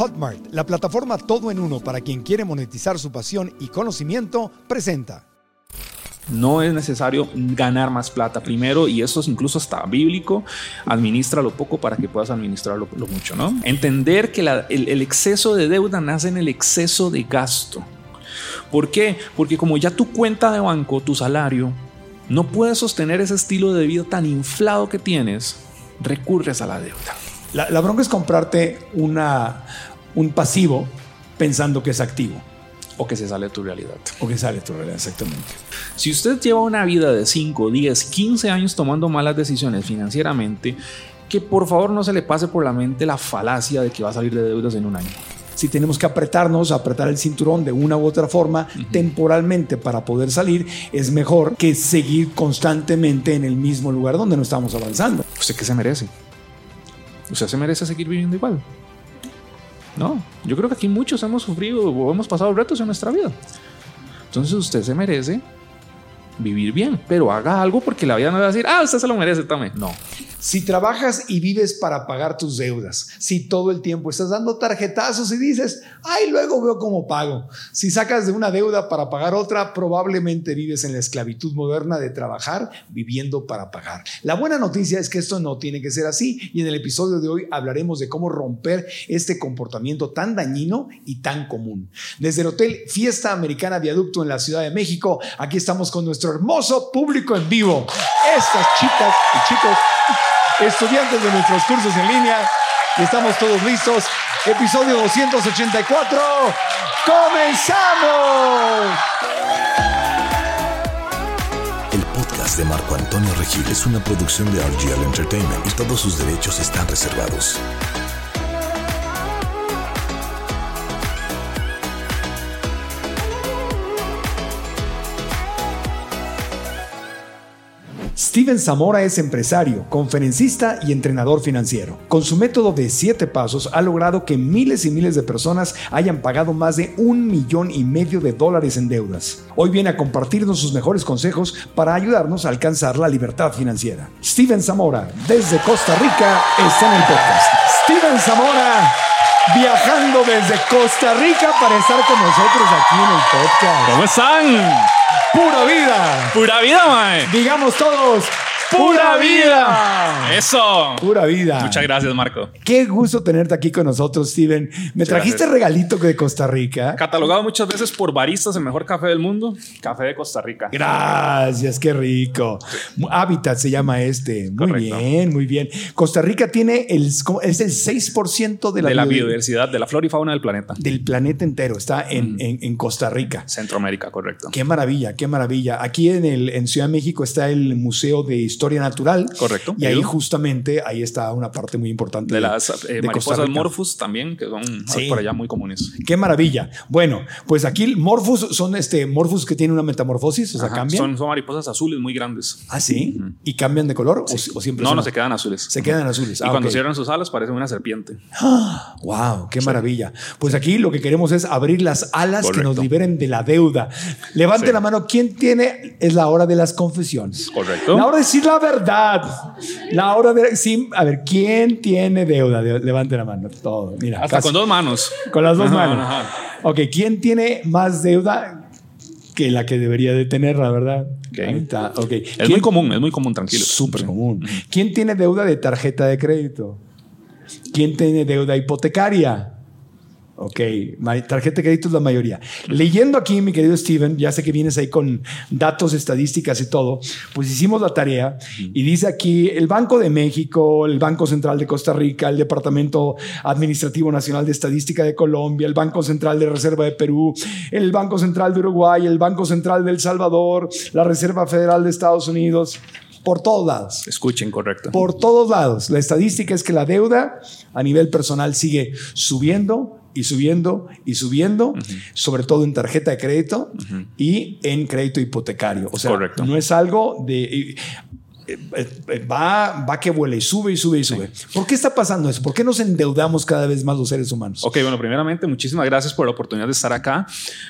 Hotmart, la plataforma todo en uno para quien quiere monetizar su pasión y conocimiento, presenta. No es necesario ganar más plata primero, y eso es incluso hasta bíblico. Administra lo poco para que puedas administrar lo, mucho, ¿no? Entender que el, exceso de deuda nace en el exceso de gasto. ¿Por qué? Porque como ya tu cuenta de banco, tu salario, no puede sostener ese estilo de vida tan inflado que tienes, recurres a la deuda. La, bronca es comprarte una, un pasivo pensando que es activo. O que se sale de tu realidad. O que sale de tu realidad, exactamente. Si usted lleva una vida de 5, 10, 15 años tomando malas decisiones financieramente, que por favor no se le pase por la mente la falacia de que va a salir de deudas en un año. Si tenemos que apretarnos, apretar el cinturón de una u otra forma temporalmente para poder salir, es mejor que seguir constantemente en el mismo lugar donde no estamos avanzando. ¿Usted qué se merece? ¿Usted se merece seguir viviendo igual? No, yo creo que aquí muchos hemos sufrido o hemos pasado retos en nuestra vida. Entonces usted se merece vivir bien, pero haga algo porque la vida no va a decir, ah, usted se lo merece, tome. No, si trabajas y vives para pagar tus deudas, si todo el tiempo estás dando tarjetazos y dices, ay, luego veo cómo pago. Si sacas de una deuda para pagar otra, probablemente vives en la esclavitud moderna de trabajar viviendo para pagar. La buena noticia es que esto no tiene que ser así y en el episodio de hoy hablaremos de cómo romper este comportamiento tan dañino y tan común. Desde el Hotel Fiesta Americana Viaducto en la Ciudad de México, aquí estamos con nuestro hermoso público en vivo. Estas chicas y chicos estudiantes de nuestros cursos en línea. Y estamos todos listos. Episodio 284. ¡Comenzamos! El podcast de Marco Antonio Regil es una producción de RGL Entertainment y todos sus derechos están reservados. Steven Zamora es empresario, conferencista y entrenador financiero. Con su método de siete pasos ha logrado que miles y miles de personas hayan pagado más de un millón y medio de dólares en deudas. Hoy viene a compartirnos sus mejores consejos para ayudarnos a alcanzar la libertad financiera. Steven Zamora, desde Costa Rica, está en el podcast. Steven Zamora viajando desde Costa Rica para estar con nosotros aquí en el podcast. ¿Cómo están? Pura vida. Pura vida, mae. Digamos todos. ¡Pura vida! Eso. Pura vida. Muchas gracias, Marco. Qué gusto tenerte aquí con nosotros, Steven. Me trajiste regalito de Costa Rica. Catalogado muchas veces por baristas el mejor café del mundo. Café de Costa Rica. Gracias, qué rico. Hábitat se llama este. Muy bien, muy bien. Costa Rica tiene el, es el 6% de la, de la biodiversidad, de la flora y fauna del planeta. Del planeta entero. Está en, en, Costa Rica. Centroamérica, correcto. Qué maravilla, qué maravilla. Aquí en, el, en Ciudad de México está el Museo de Historia historia natural. Correcto. Y ahí justamente ahí está una parte muy importante de, las eh, mariposas morphus también, que son por allá muy comunes. Qué maravilla. Bueno, pues aquí morphus son este morphus que tienen una metamorfosis, o sea, cambian. Son, mariposas azules muy grandes. Ah, sí. ¿Y cambian de color o, siempre? No, no, se quedan azules. Se quedan azules. y ah, cuando cierran sus alas parecen una serpiente. ¡Wow! ¡Qué maravilla! Pues aquí lo que queremos es abrir las alas que nos liberen de la deuda. Levante la mano. ¿Quién tiene? Es la hora de las confesiones. Correcto. La hora de decir la verdad. La hora de. Sí, a ver, ¿quién tiene deuda? Levante la mano. Todo. Mira. Hasta con dos manos. Con las dos manos. Ok, ¿quién tiene más deuda que la que debería de tener, la verdad? Okay. Es muy común, es muy común, tranquilo. Súper común. ¿Quién tiene deuda de tarjeta de crédito? ¿Quién tiene deuda hipotecaria? Ok, tarjeta de crédito es la mayoría. Leyendo aquí, mi querido Steven, ya sé que vienes ahí con datos, estadísticas y todo, pues hicimos la tarea y dice aquí el Banco de México, el Banco Central de Costa Rica, el Departamento Administrativo Nacional de Estadística de Colombia, el Banco Central de Reserva de Perú, el Banco Central de Uruguay, el Banco Central de El Salvador, la Reserva Federal de Estados Unidos por todos lados. Escuchen, correcto. Por todos lados. La estadística es que la deuda a nivel personal sigue subiendo y subiendo y subiendo, sobre todo en tarjeta de crédito y en crédito hipotecario. O sea, no es algo de... eh, va, va que vuela y sube y sube y sube. ¿Por qué está pasando eso? ¿Por qué nos endeudamos cada vez más los seres humanos? Ok, bueno, primeramente, muchísimas gracias por la oportunidad de estar acá.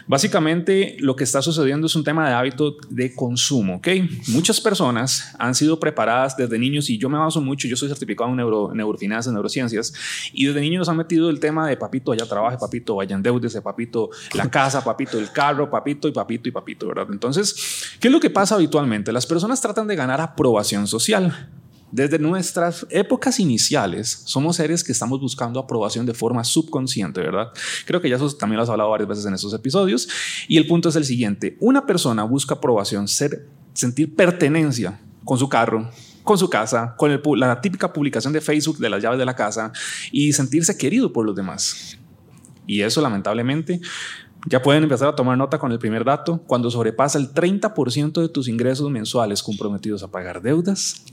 Básicamente, lo que está sucediendo es un tema de hábito de consumo, ¿ok? Muchas personas han sido preparadas desde niños y yo me baso mucho, yo soy certificado en neuro, neurofinanzas, neurociencias, y desde niños nos han metido el tema de papito, allá trabaje, papito, vaya endeudese, papito, la casa, papito, el carro, papito y papito y papito, ¿verdad? Entonces, ¿qué es lo que pasa habitualmente? Las personas tratan de ganar aprobación social. Desde nuestras épocas iniciales, somos seres que estamos buscando aprobación de forma subconsciente, ¿verdad? Creo que ya también lo has hablado varias veces en estos episodios. Y el punto es el siguiente: una persona busca aprobación, ser, sentir pertenencia con su carro, con su casa, con la típica publicación de Facebook de las llaves de la casa y sentirse querido por los demás. Y eso, lamentablemente, ya pueden empezar a tomar nota con el primer dato. Cuando sobrepasa el 30% de tus ingresos mensuales comprometidos a pagar deudas,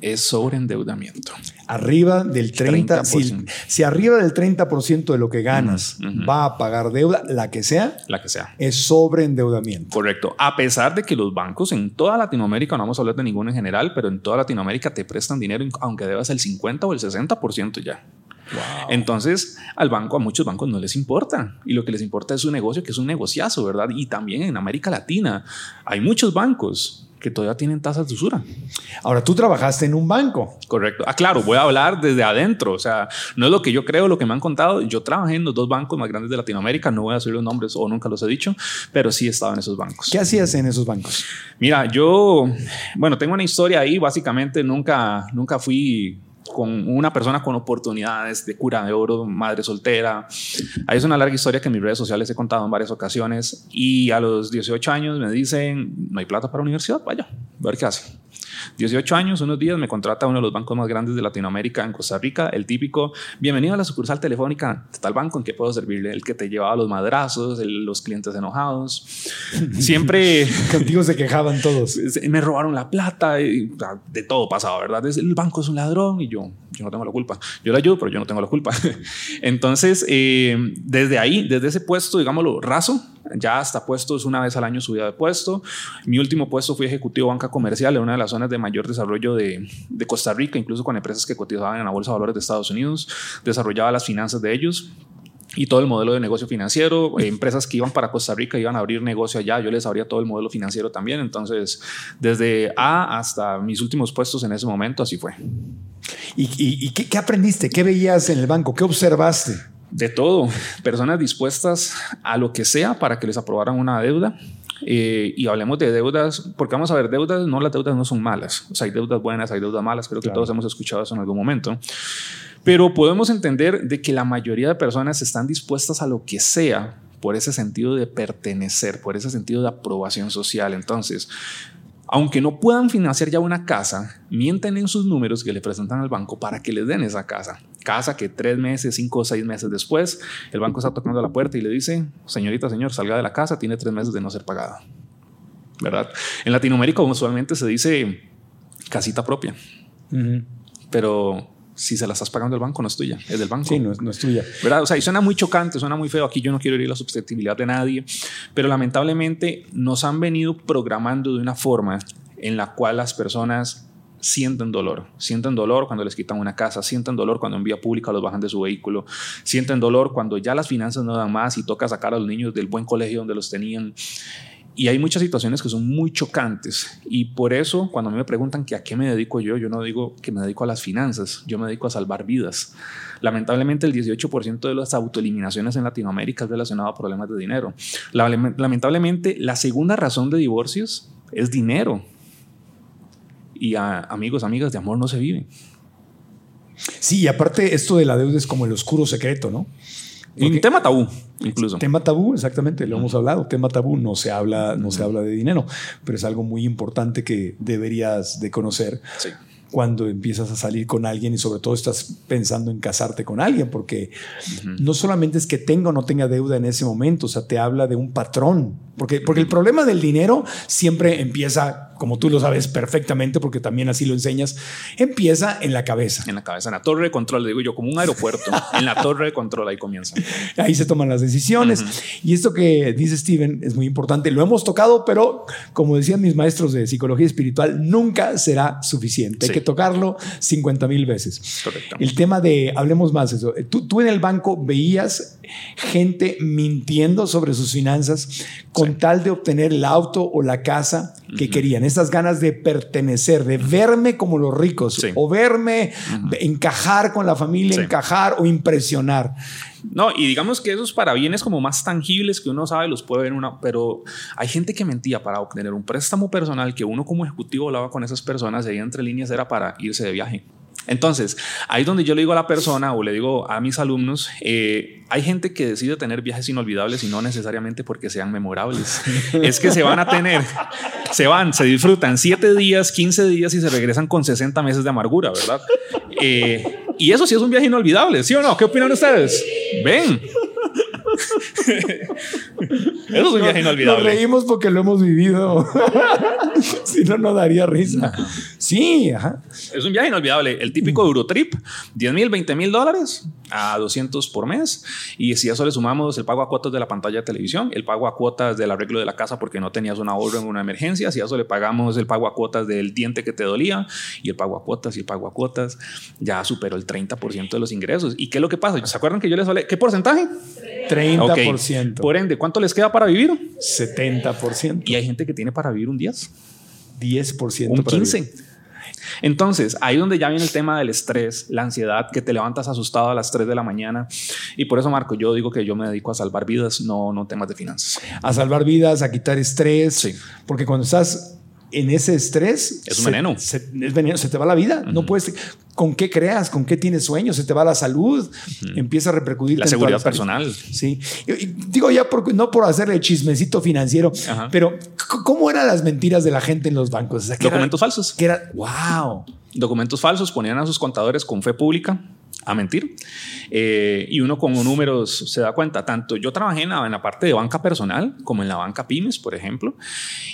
es sobreendeudamiento. Arriba del 30%. Si, arriba del 30% de lo que ganas va a pagar deuda, la que sea, la que sea, es sobreendeudamiento. Correcto. A pesar de que los bancos en toda Latinoamérica, no vamos a hablar de ninguno en general, pero en toda Latinoamérica te prestan dinero aunque debas el 50 o el 60% ya. Entonces, al banco, a muchos bancos no les importa. Y lo que les importa es su negocio, que es un negociazo, ¿verdad? Y también en América Latina hay muchos bancos que todavía tienen tasas de usura. Ahora, tú trabajaste en un banco. Correcto. Ah, claro, voy a hablar desde adentro. O sea, no es lo que yo creo, lo que me han contado. Yo trabajé en los dos bancos más grandes de Latinoamérica. No voy a decir los nombres o nunca los he dicho, pero sí he estado en esos bancos. ¿Qué hacías en esos bancos? Mira, yo, bueno, tengo una historia ahí. Básicamente, nunca, nunca fui con una persona con oportunidades de cura de oro, madre soltera. Ahí es una larga historia que en mis redes sociales he contado en varias ocasiones. Y a los 18 años me dicen, no hay plata para universidad, vaya, a ver qué hace. 18 años, unos días me contrata uno de los bancos más grandes de Latinoamérica en Costa Rica, el típico, bienvenido a la sucursal telefónica de tal banco, ¿en qué puedo servirle? El que te llevaba los madrazos, los clientes enojados. Siempre... Contigo se quejaban todos. Me robaron la plata, y, de todo pasaba, ¿verdad? El banco es un ladrón y yo, yo no tengo la culpa. Yo le ayudo, pero yo no tengo la culpa. Entonces, eh, desde ahí, desde ese puesto, digámoslo, raso, ya hasta puestos una vez al año subida de puesto. Mi último puesto fui ejecutivo banca comercial en una de las zonas de mayor desarrollo de, de Costa Rica, incluso con empresas que cotizaban en la Bolsa de Valores de Estados Unidos. Desarrollaba las finanzas de ellos y todo el modelo de negocio financiero. Empresas que iban para Costa Rica iban a abrir negocio allá, yo les abría todo el modelo financiero también. Entonces, desde A hasta mis últimos puestos en ese momento, así fue. ¿Y, qué, qué, aprendiste? ¿Qué veías en el banco? ¿Qué observaste? De todo. Personas dispuestas a lo que sea para que les aprobaran una deuda. Eh, y hablemos de deudas, porque vamos a ver, deudas, no las deudas no son malas. O sea, hay deudas buenas, hay deudas malas, creo que todos hemos escuchado eso en algún momento. Pero podemos entender de que la mayoría de personas están dispuestas a lo que sea por ese sentido de pertenecer, por ese sentido de aprobación social. Entonces, aunque no puedan financiar ya una casa, mienten en sus números que le presentan al banco para que les den esa casa. Casa que tres meses, cinco o seis meses después, el banco está tocando la puerta y le dice, señorita, señor, salga de la casa, tiene tres meses de no ser pagada. ¿Verdad? En Latinoamérica usualmente se dice casita propia. Pero si se la estás pagando el banco, no es tuya, es del banco. Sí, no, es tuya. ¿Verdad? O sea, y suena muy chocante, suena muy feo. Aquí yo no quiero herir la susceptibilidad de nadie, pero lamentablemente nos han venido programando de una forma en la cual las personas sienten dolor. Sienten dolor cuando les quitan una casa, sienten dolor cuando en vía pública los bajan de su vehículo, sienten dolor cuando ya las finanzas no dan más y toca sacar a los niños del buen colegio donde los tenían. Y hay muchas situaciones que son muy chocantes. Y por eso, cuando me preguntan que a qué me dedico yo, yo no digo que me dedico a las finanzas, yo me dedico a salvar vidas. Lamentablemente, el 18% de las autoeliminaciones en Latinoamérica es relacionado a problemas de dinero. Lamentablemente, la segunda razón de divorcios es dinero. Y a amigos, amigas, de amor no se vive. Sí, y aparte esto de la deuda es como el oscuro secreto, ¿no? Un tema tabú, incluso. Tema tabú, exactamente, lo hemos hablado. Tema tabú, no se habla, no se habla de dinero, pero es algo muy importante que deberías de conocer. cuando empiezas a salir con alguien y sobre todo estás pensando en casarte con alguien, porque no solamente es que tenga o no tenga deuda en ese momento, o sea, te habla de un patrón, porque, porque el problema del dinero siempre empieza como tú lo sabes perfectamente, porque también así lo enseñas, empieza en la cabeza. En la cabeza, en la torre de control, digo yo, como un aeropuerto. en la torre de control ahí comienza. Ahí se toman las decisiones. Y esto que dice Steven es muy importante. Lo hemos tocado, pero como decían mis maestros de psicología espiritual, nunca será suficiente. Hay que tocarlo 50 mil veces. Correcto. El tema de, hablemos más eso. Tú, tú en el banco veías gente mintiendo sobre sus finanzas con tal de obtener el auto o la casa que querían. Estas ganas de pertenecer, de verme como los ricos o verme encajar con la familia, encajar o impresionar. No, y digamos que esos para bienes como más tangibles que uno sabe los puede ver una, pero hay gente que mentía para obtener un préstamo personal que uno como ejecutivo hablaba con esas personas, y entre líneas era para irse de viaje. Entonces, ahí es donde yo le digo a la persona o le digo a mis alumnos, eh, hay gente que decide tener viajes inolvidables y no necesariamente porque sean memorables. es que se van a tener, se van, se disfrutan 7 días, 15 días y se regresan con 60 meses de amargura, ¿verdad? Eh, y eso sí es un viaje inolvidable, ¿sí o no? ¿Qué opinan ustedes? Ven. Eso es un viaje inolvidable. Nos reímos porque lo hemos vivido. si no, no daría risa. Sí, ajá. Es un viaje inolvidable. El típico Eurotrip, 10 mil, 20 mil dólares a 200 por mes. Y si a eso le sumamos el pago a cuotas de la pantalla de televisión, el pago a cuotas del arreglo de la casa porque no tenías una obra en una emergencia, si a eso le pagamos el pago a cuotas del diente que te dolía y el pago a cuotas y el pago a cuotas, ya superó el 30% de los ingresos. ¿Y qué es lo que pasa? ¿Se acuerdan que yo les hablé? ¿Qué porcentaje? 30%. Por ende, ¿cuánto les queda para vivir? 70%. Y hay gente que tiene para vivir un 10. 10%. Un 15%. Entonces, ahí donde ya viene el tema del estrés, la ansiedad, que te levantas asustado a las 3 de la mañana. Y por eso, Marco, yo digo que yo me dedico a salvar vidas, no, no temas de finanzas. A salvar vidas, a quitar estrés. Sí. Porque cuando estás en ese estrés. Es un veneno. Se, es veneno, se te va la vida. No puedes. ¿Con qué creas? ¿Con qué tienes sueños? Se te va la salud. Empieza a repercutir. La seguridad personal. Sí. Digo ya, por, no por hacerle chismecito financiero, pero ¿cómo eran las mentiras de la gente en los bancos? Documentos falsos. Que era, wow. Documentos falsos ponían a sus contadores con fe pública a mentir. Eh, y uno con números se da cuenta, tanto yo trabajé en la, parte de banca personal como en la banca pymes, por ejemplo,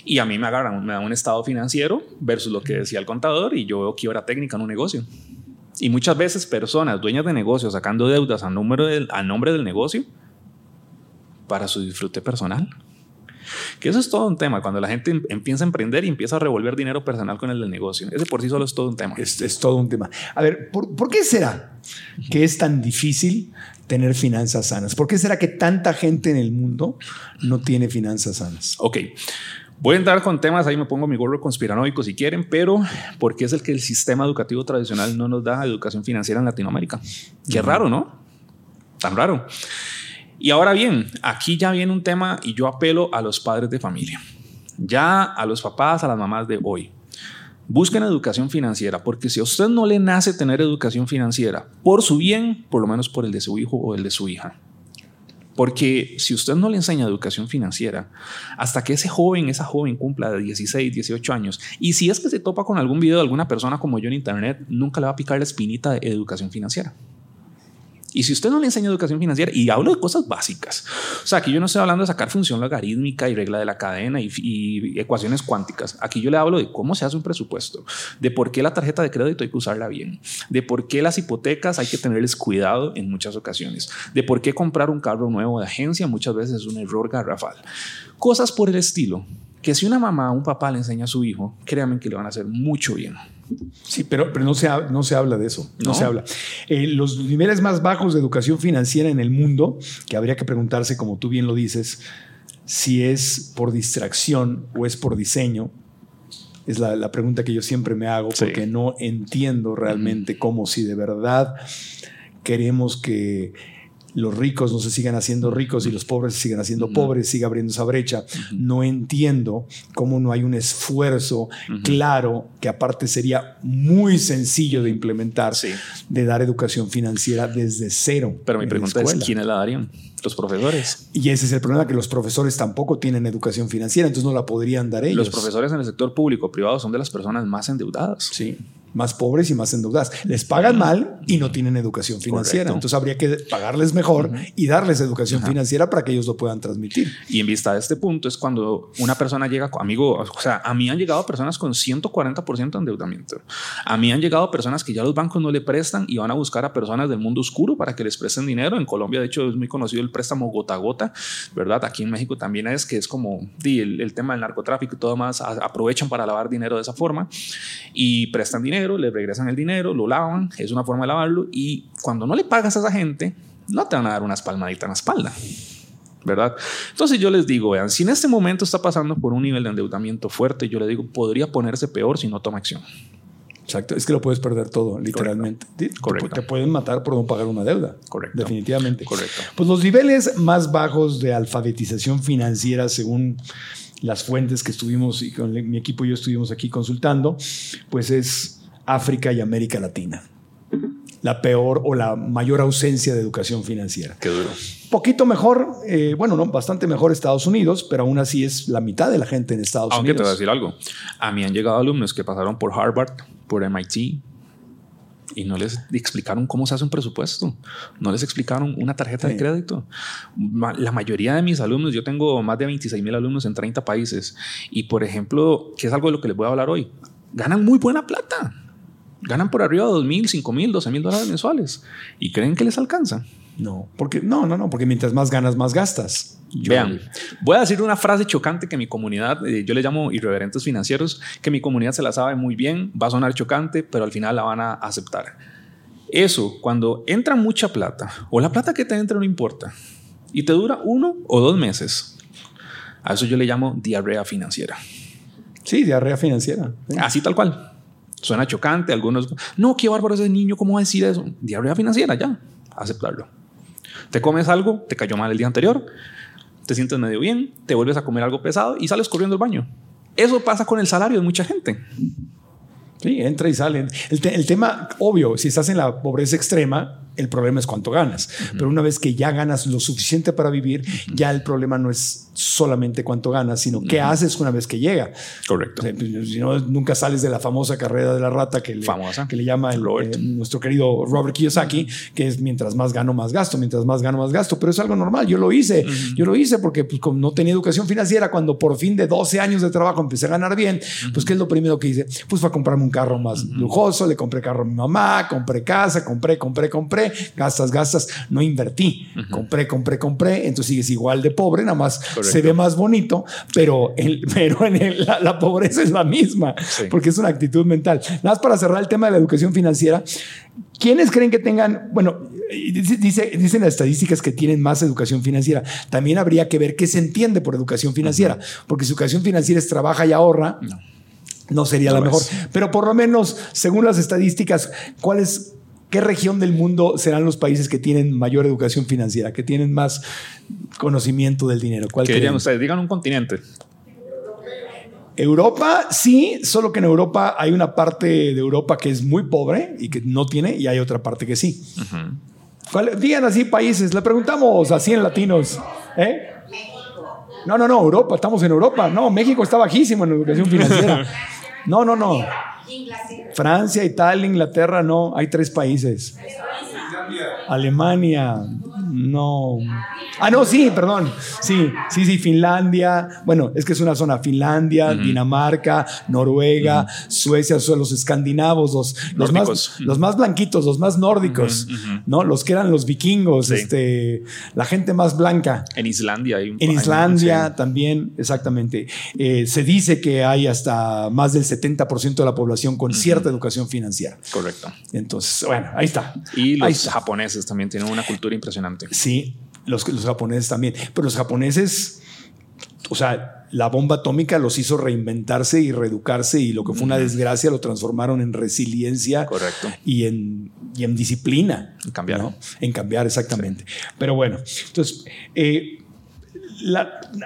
y a mí me agarran, me dan un estado financiero versus lo que decía el contador y yo veo quiebra técnica en un negocio. Y muchas veces personas, dueñas de negocios, sacando deudas a, número del, a nombre del negocio para su disfrute personal. Que eso es todo un tema. Cuando la gente em, empieza a emprender y empieza a revolver dinero personal con el del negocio. Ese por sí solo es todo un tema. Es, es todo un tema. A ver, ¿por, ¿por qué será que es tan difícil tener finanzas sanas? ¿Por qué será que tanta gente en el mundo no tiene finanzas sanas? Ok. Voy a entrar con temas, ahí me pongo mi gorro conspiranoico si quieren, pero porque es el que el sistema educativo tradicional no nos da educación financiera en Latinoamérica. Qué raro, ¿no? Tan raro. Y ahora bien, aquí ya viene un tema y yo apelo a los padres de familia, ya a los papás, a las mamás de hoy. Busquen educación financiera, porque si a usted no le nace tener educación financiera, por su bien, por lo menos por el de su hijo o el de su hija. Porque si usted no le enseña educación financiera, hasta que ese joven, esa joven cumpla de 16, 18 años, y si es que se topa con algún video de alguna persona como yo en internet, nunca le va a picar la espinita de educación financiera. Y si usted no le enseña educación financiera, y hablo de cosas básicas, o sea, aquí yo no estoy hablando de sacar función logarítmica y regla de la cadena y, ecuaciones cuánticas. Aquí yo le hablo de cómo se hace un presupuesto, de por qué la tarjeta de crédito hay que usarla bien, de por qué las hipotecas hay que tenerles cuidado en muchas ocasiones, de por qué comprar un carro nuevo de agencia muchas veces es un error garrafal. Cosas por el estilo que si una mamá o un papá le enseña a su hijo, créanme que le van a hacer mucho bien. Sí, pero, pero no, se, no se habla de eso. No, se habla. Eh, los niveles más bajos de educación financiera en el mundo, que habría que preguntarse, como tú bien lo dices, si es por distracción o es por diseño, es la, pregunta que yo siempre me hago, porque no entiendo realmente cómo si de verdad queremos que los ricos no se sigan haciendo ricos y los pobres se sigan haciendo pobres, siga abriendo esa brecha. No entiendo cómo no hay un esfuerzo claro, que aparte sería muy sencillo de implementar, de dar educación financiera desde cero. Pero mi pregunta es, ¿quiénes la darían? Los profesores. Y ese es el problema, que los profesores tampoco tienen educación financiera, entonces no la podrían dar ellos. Los profesores en el sector público, privado, son de las personas más endeudadas. Sí. Más pobres y más endeudadas. Les pagan mal y no tienen educación financiera. Entonces habría que pagarles mejor y darles educación financiera para que ellos lo puedan transmitir. Y en vista de este punto es cuando una persona llega, amigo, o sea, a mí han llegado personas con 140% de endeudamiento. A mí han llegado personas que ya los bancos no le prestan y van a buscar a personas del mundo oscuro para que les presten dinero. En Colombia, de hecho, es muy conocido el préstamo gota a gota, ¿verdad? Aquí en México también es que es como el, el tema del narcotráfico y todo más, aprovechan para lavar dinero de esa forma y prestan dinero, le regresan el dinero, lo lavan, es una forma de lavarlo y cuando no le pagas a esa gente, no te van a dar unas palmaditas en la espalda. ¿verdad? Entonces yo les digo, vean, si en este momento está pasando por un nivel de endeudamiento fuerte, yo le digo, podría ponerse peor si no toma acción. Exacto, es que lo puedes perder todo, literalmente. Correcto. Te, pueden matar por no pagar una deuda. Correcto. Definitivamente. Correcto. Pues los niveles más bajos de alfabetización financiera, según las fuentes que estuvimos y con mi equipo y yo estuvimos aquí consultando, pues es África y América Latina. La peor o la mayor ausencia de educación financiera. Qué duro. Poquito mejor, eh, bueno, no, bastante mejor Estados Unidos, pero aún así es la mitad de la gente en Estados Unidos. Aunque te voy a decir algo. A mí han llegado alumnos que pasaron por Harvard, por MIT, y no les explicaron cómo se hace un presupuesto, no les explicaron una tarjeta de crédito. La mayoría de mis alumnos, yo tengo más de 26 mil alumnos en 30 países y por ejemplo, que es algo de lo que les voy a hablar hoy, ganan muy buena plata, ganan por arriba de 2 mil, 5 mil, 12 mil dólares mensuales y creen que les alcanza. No, porque no, no, no, porque mientras más ganas, más gastas. Vean, voy a decir una frase chocante que mi comunidad, eh, yo le llamo irreverentes financieros, que mi comunidad se la sabe muy bien, va a sonar chocante, pero al final la van a aceptar. Eso, cuando entra mucha plata, o la plata que te entra no importa, y te dura uno o dos meses, a eso yo le llamo diarrea financiera. Sí, diarrea financiera. Así tal cual. Suena chocante, algunos, no, qué bárbaro ese niño, ¿cómo va a decir eso? Diarrea financiera, ya, aceptarlo. Te comes algo, te cayó mal el día anterior, te sientes medio bien, te vuelves a comer algo pesado y sales corriendo al baño. Eso pasa con el salario de mucha gente. Sí, entra y sale. El, el tema, obvio, si estás en la pobreza extrema, el problema es cuánto ganas. Pero una vez que ya ganas lo suficiente para vivir, ya el problema no es solamente cuánto ganas, sino qué haces una vez que llega. Correcto. Pues, si no, nunca sales de la famosa carrera de la rata que le, Que le llama eh, nuestro querido Robert Kiyosaki, que es mientras más gano, más gasto, mientras más gano, más gasto. Pero es algo normal. Yo lo hice. Yo lo hice porque pues, como no tenía educación financiera, cuando por fin de 12 años de trabajo empecé a ganar bien, pues ¿qué es lo primero que hice? Pues fue a comprarme un carro más lujoso, le compré carro a mi mamá, compré casa, compré, compré, compré, gastas, gastas, no invertí. Compré, compré, compré. Entonces sigues igual de pobre, nada más se ve más bonito, pero, el, pero en la, pobreza es la misma, porque es una actitud mental. Nada más para cerrar el tema de la educación financiera, ¿quiénes creen que tengan, bueno, dice, dicen las estadísticas que tienen más educación financiera? También habría que ver qué se entiende por educación financiera, porque si educación financiera es trabaja y ahorra. No sería la mejor, pero por lo menos, según las estadísticas, ¿cuáles ¿Qué región del mundo serán los países que tienen mayor educación financiera, que tienen más conocimiento del dinero? ¿Cuál ¿Qué dirían ustedes? Digan un continente. Europa, sí, solo que en Europa hay una parte de Europa que es muy pobre y que no tiene, y hay otra parte que sí. digan así países, le preguntamos así en latinos. ¿eh? No, no, no, Europa, estamos en Europa. No, México está bajísimo en educación financiera. No, no, no. Francia, Italia, Inglaterra, no. Hay tres países. Alemania, no. Ah, no, sí, perdón. Sí, sí, sí, Finlandia. Bueno, es que es una zona. Finlandia, Dinamarca, Noruega, Suecia, son los escandinavos, los, los, más, los más blanquitos, los más nórdicos, ¿no? Los que eran los vikingos, este, la gente más blanca. En Islandia hay un En Islandia también, exactamente. Eh, se dice que hay hasta más del 70% de la población con cierta educación financiera. Correcto. Entonces, bueno, ahí está. Y los japoneses también tienen una cultura impresionante. Sí, los, los japoneses también. Pero los japoneses, o sea, la bomba atómica los hizo reinventarse y reeducarse y lo que fue una desgracia lo transformaron en resiliencia Correcto. Y, en, y en disciplina. En cambiar. En cambiar, exactamente. Pero bueno, entonces, eh,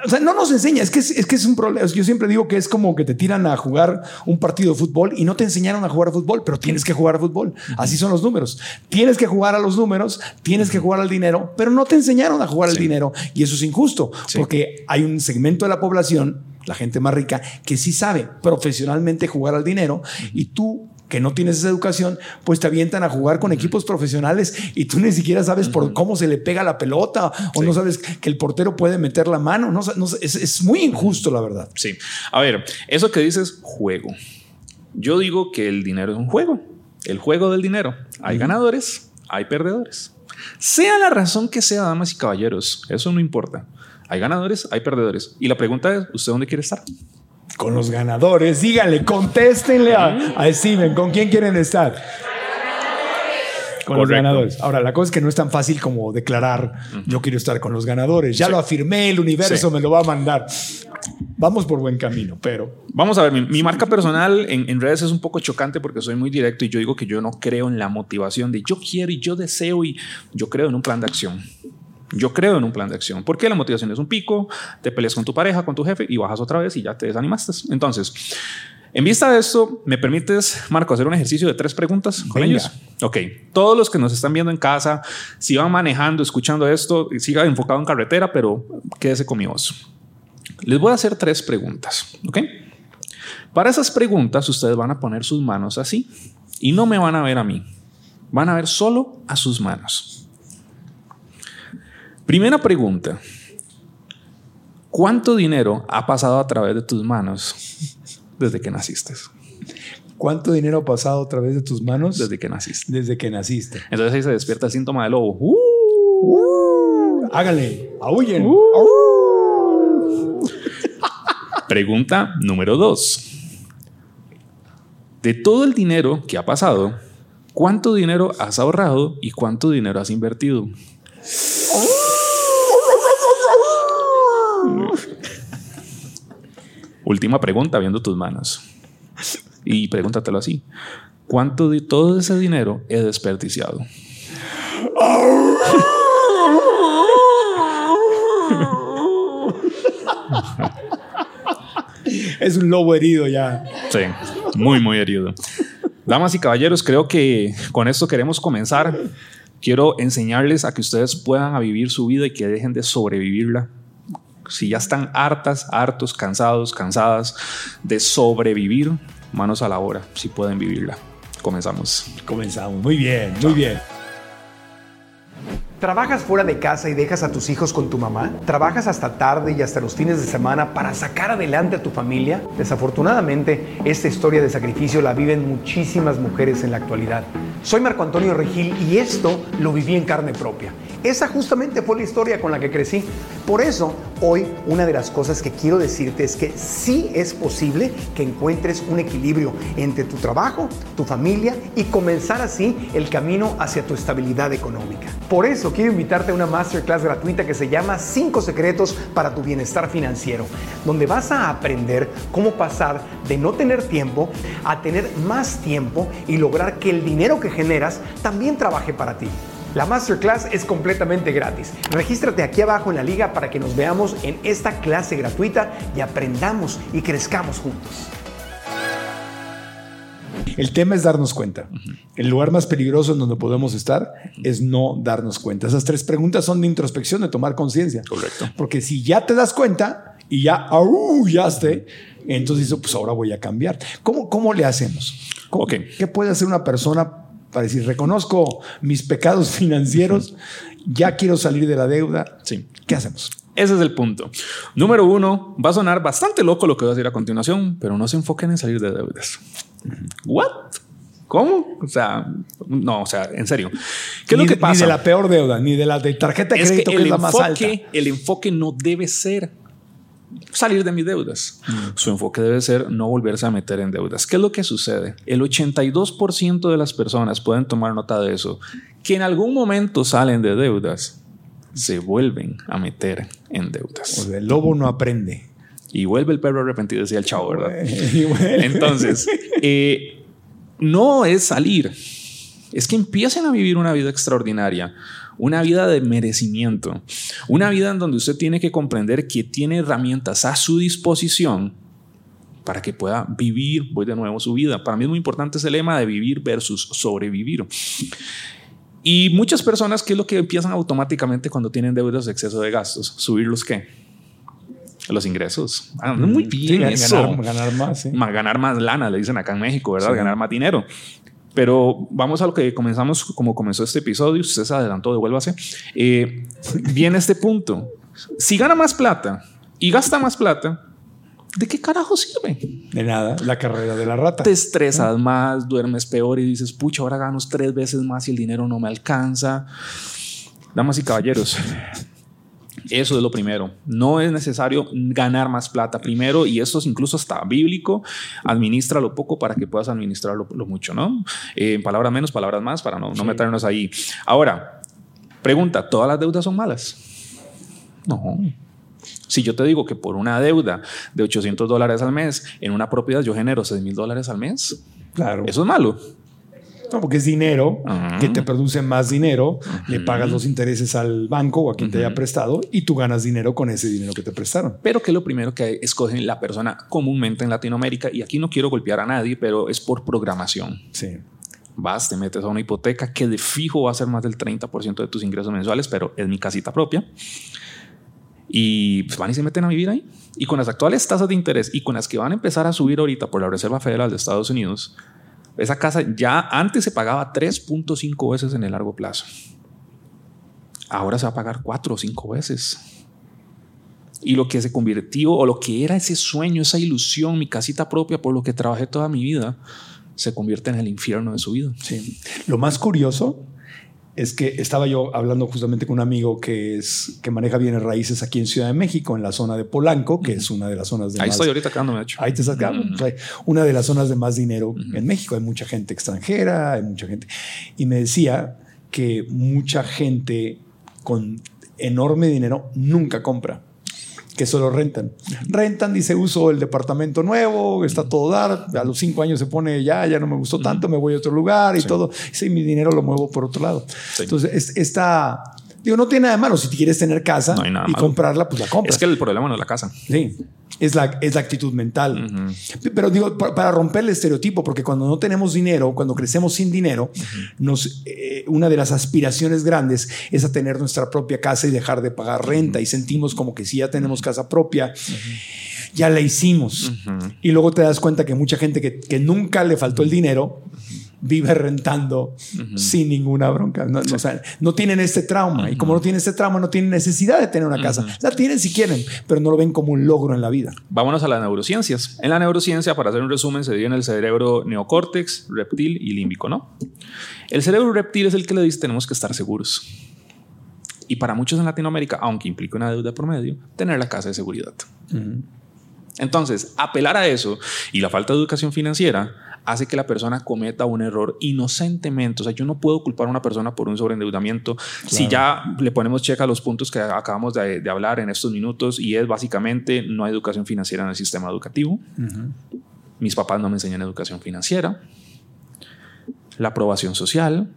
o sea, no nos enseña, es que es, que es un problema. Yo siempre digo que es como que te tiran a jugar un partido de fútbol y no te enseñaron a jugar a fútbol, pero tienes que jugar a fútbol. Así son los números. Tienes que jugar a los números, tienes que jugar al dinero, pero no te enseñaron a jugar al dinero y eso es injusto porque hay un segmento de la población, la gente más rica, que sí sabe profesionalmente jugar al dinero y tú que no tienes esa educación, pues te avientan a jugar con equipos profesionales y tú ni siquiera sabes por cómo se le pega la pelota o no sabes que el portero puede meter la mano. No, es, es muy injusto, la verdad. Sí. A ver, eso que dices, juego. Yo digo que el dinero es un juego. El juego del dinero. Hay ganadores, hay perdedores. Sea la razón que sea, damas y caballeros, eso no importa. Hay ganadores, hay perdedores. Y la pregunta es, ¿usted dónde quiere estar? Con los ganadores. Díganle, contéstenle a, a Steven, ¿con quién quieren estar? Con los ganadores. Ahora, la cosa es que no es tan fácil como declarar, yo quiero estar con los ganadores. Ya lo afirmé, el universo me lo va a mandar. Vamos por buen camino, pero... Vamos a ver, mi, marca personal en, en, redes es un poco chocante porque soy muy directo y yo digo que yo no creo en la motivación de yo quiero y yo deseo y yo creo en un plan de acción. Yo creo en un plan de acción. Porque la motivación es un pico, te peleas con tu pareja, con tu jefe y bajas otra vez y ya te desanimaste. Entonces, en vista de esto, ¿me permites, Marco, hacer un ejercicio de tres preguntas con ellos? Ok, todos los que nos están viendo en casa, si van manejando, escuchando esto, siga enfocado en carretera, pero quédese con mi voz. Les voy a hacer tres preguntas, ¿ok? Para esas preguntas, ustedes van a poner sus manos así y no me van a ver a mí, van a ver solo a sus manos. Primera pregunta. ¿Cuánto dinero ha pasado a través de tus manos desde que naciste? ¿Cuánto dinero ha pasado a través de tus manos? Desde que naciste. Desde que naciste. Entonces ahí se despierta el síntoma del lobo. Uh, uh, hágale, aúllen. Uh. Pregunta número dos. De todo el dinero que ha pasado, ¿cuánto dinero has ahorrado y cuánto dinero has invertido? Última pregunta, viendo tus manos. Y pregúntatelo así. ¿Cuánto de todo ese dinero he desperdiciado? es un lobo herido ya. Sí, muy, muy herido. Damas y caballeros, creo que con esto queremos comenzar. Quiero enseñarles a que ustedes puedan vivir su vida y que dejen de sobrevivirla si ya están hartas, hartos, cansados, cansadas de sobrevivir, manos a la obra, si pueden vivirla. Comenzamos. Comenzamos. Muy bien, muy bien. ¿Trabajas fuera de casa y dejas a tus hijos con tu mamá? ¿Trabajas hasta tarde y hasta los fines de semana para sacar adelante a tu familia? Desafortunadamente, esta historia de sacrificio la viven muchísimas mujeres en la actualidad. Soy Marco Antonio Regil y esto lo viví en carne propia. Esa justamente fue la historia con la que crecí. Por eso, hoy una de las cosas que quiero decirte es que sí es posible que encuentres un equilibrio entre tu trabajo, tu familia y comenzar así el camino hacia tu estabilidad económica. Por eso quiero invitarte a una masterclass gratuita que se llama 5 secretos para tu bienestar financiero, donde vas a aprender cómo pasar de no tener tiempo a tener más tiempo y lograr que el dinero que generas también trabaje para ti. La masterclass es completamente gratis. Regístrate aquí abajo en la liga para que nos veamos en esta clase gratuita y aprendamos y crezcamos juntos. El tema es darnos cuenta. El lugar más peligroso en donde podemos estar es no darnos cuenta. Esas tres preguntas son de introspección, de tomar conciencia. Correcto. Porque si ya te das cuenta y ya aullaste, entonces dices, pues ahora voy a cambiar. ¿Cómo, cómo le hacemos? ¿Qué puede hacer una persona para decir, reconozco mis pecados financieros, ya quiero salir de la deuda. Sí. ¿Qué hacemos? Ese es el punto. Número uno, va a sonar bastante loco lo que voy a decir a continuación, pero no se enfoquen en salir de deudas. ¿What? ¿Cómo? O sea, no, o sea, en serio. ¿Qué es lo que pasa? Ni de la peor deuda, ni de la de tarjeta de crédito, que, es la más alta. El enfoque no debe ser salir de mis deudas. Mm. Su enfoque debe ser no volverse a meter en deudas. ¿Qué es lo que sucede? El 82% de las personas pueden tomar nota de eso, que en algún momento salen de deudas, se vuelven a meter en deudas. el lobo no aprende. Y vuelve el perro arrepentido, decía el chavo, ¿verdad? Entonces, eh, no es salir, es que empiecen a vivir una vida extraordinaria una vida de merecimiento, una vida en donde usted tiene que comprender que tiene herramientas a su disposición para que pueda vivir, voy de nuevo, su vida. Para mí es muy importante ese lema de vivir versus sobrevivir. Y muchas personas, ¿qué es lo que empiezan automáticamente cuando tienen deudas de exceso de gastos? ¿Subir los qué? Los ingresos. Ah, muy bien. eso. Ganar, más. Ganar más lana, le dicen acá en México, ¿verdad? Ganar más dinero. Pero vamos a lo que comenzamos, como comenzó este episodio, usted se adelantó, devuélvase. Eh, viene este punto. Si gana más plata y gasta más plata, ¿de qué carajo sirve? De nada, la carrera de la rata. Te estresas más, duermes peor y dices, pucha, ahora gano tres veces más y el dinero no me alcanza. Damas y caballeros, eso es lo primero. No es necesario ganar más plata primero y eso es incluso hasta bíblico. Administra lo poco para que puedas administrar lo, mucho, ¿no? Eh, en palabras menos, palabras más, para no, no meternos ahí. Ahora, pregunta, ¿todas las deudas son malas? No. Si yo te digo que por una deuda de 800 dólares al mes en una propiedad yo genero 6 mil dólares al mes, claro. eso es malo. No, porque es dinero que te produce más dinero, le pagas los intereses al banco o a quien te haya prestado y tú ganas dinero con ese dinero que te prestaron. Pero que lo primero que escogen la persona comúnmente en Latinoamérica, y aquí no quiero golpear a nadie, pero es por programación. Sí. Vas, te metes a una hipoteca que de fijo va a ser más del 30% de tus ingresos mensuales, pero es mi casita propia. Y pues van y se meten a vivir ahí. Y con las actuales tasas de interés y con las que van a empezar a subir ahorita por la Reserva Federal de Estados Unidos, esa casa ya antes se pagaba 3.5 veces en el largo plazo. Ahora se va a pagar 4 o 5 veces. Y lo que se convirtió, o lo que era ese sueño, esa ilusión, mi casita propia, por lo que trabajé toda mi vida, se convierte en el infierno de su vida. Sí. Lo más curioso es que estaba yo hablando justamente con un amigo que es que maneja bienes raíces aquí en Ciudad de México, en la zona de Polanco, que es una de las zonas de ahí estoy ahorita quedándome hecho. Ahí te estás quedando. una de las zonas de más dinero en México. Hay mucha gente extranjera, hay mucha gente. Y me decía que mucha gente con enorme dinero nunca compra que solo rentan. Rentan, dice, uso el departamento nuevo, está todo dar, a los cinco años se pone, ya, ya no me gustó tanto, me voy a otro lugar y todo. Sí, mi dinero lo muevo por otro lado. Entonces, esta... Digo, no tiene nada de malo. Si quieres tener casa y comprarla, pues la compras. Es que el problema no es la casa. Sí es la, es la actitud mental. Pero digo, para, romper el estereotipo, porque cuando no tenemos dinero, cuando crecemos sin dinero, nos, eh, una de las aspiraciones grandes es a tener nuestra propia casa y dejar de pagar renta. Y sentimos como que si ya tenemos casa propia, ya la hicimos. Y luego te das cuenta que mucha gente que, que nunca le faltó el dinero, vive rentando sin ninguna bronca. No, o sea, no tienen este trauma. Y como no tienen este trauma, no tienen necesidad de tener una casa. La tienen si quieren, pero no lo ven como un logro en la vida. Vámonos a las neurociencias. En la neurociencia, para hacer un resumen, se divide en el cerebro neocórtex, reptil y límbico, ¿no? El cerebro reptil es el que le dice tenemos que estar seguros. Y para muchos en Latinoamérica, aunque implica una deuda por medio, tener la casa de seguridad. Entonces, apelar a eso y la falta de educación financiera hace que la persona cometa un error inocentemente. O sea, yo no puedo culpar a una persona por un sobreendeudamiento si ya le ponemos checa a los puntos que acabamos de, hablar en estos minutos y es básicamente no hay educación financiera en el sistema educativo. Mis papás no me enseñan educación financiera. La aprobación social,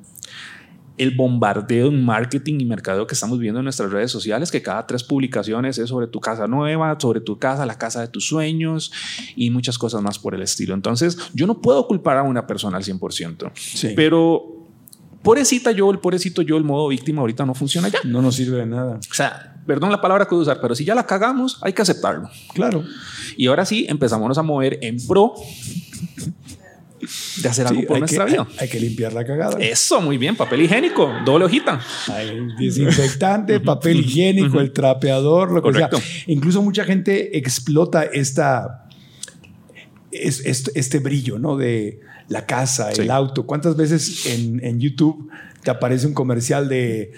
el bombardeo en marketing y mercadeo que estamos viendo en nuestras redes sociales, que cada tres publicaciones es sobre tu casa nueva, sobre tu casa, la casa de tus sueños y muchas cosas más por el estilo. Entonces, yo no puedo culpar a una persona al 100%, pero pobrecita yo, el pobrecito yo, el modo víctima ahorita no funciona ya. No nos sirve de nada. O sea, perdón la palabra que voy a usar, pero si ya la cagamos, hay que aceptarlo. Claro. Y ahora sí, empezamos a mover en pro de hacer algo por nuestra vida. Hay, que limpiar la cagada. Eso, muy bien. Papel higiénico, doble hojita. desinfectante, papel higiénico, el trapeador, lo que sea. Incluso mucha gente explota esta, este, brillo, ¿no? De la casa, el auto. ¿Cuántas veces en, en YouTube te aparece un comercial de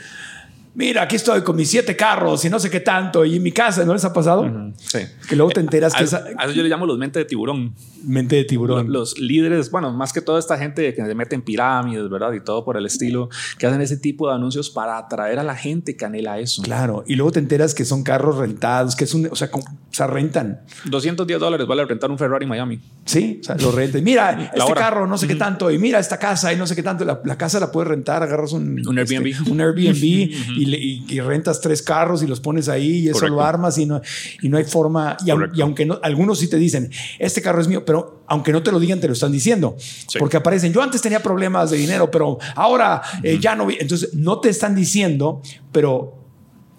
mira, aquí estoy con mis siete carros y no sé qué tanto, y en mi casa, ¿no les ha pasado? Sí. Que luego te enteras que... A, eso yo le llamo los mentes de tiburón. Mente de tiburón. Los, líderes, bueno, más que toda esta gente que se mete en pirámides, ¿verdad? Y todo por el estilo, que hacen ese tipo de anuncios para atraer a la gente que anhela eso. Claro, y luego te enteras que son carros rentados, que es un, o sea, se rentan. 210 dólares vale rentar un Ferrari en Miami. Sí, o sea, lo rentan. Mira, este carro, no sé qué tanto, y mira esta casa, y no sé qué tanto. La, casa la puedes rentar, agarras un... Un Airbnb. Este, un Airbnb y y, rentas tres carros y los pones ahí y eso lo armas y no, y no hay forma. Y, aunque no, algunos sí te dicen, este carro es mío, pero aunque no te lo digan, te lo están diciendo. Porque aparecen, yo antes tenía problemas de dinero, pero ahora eh, ya no. Entonces, no te están diciendo, pero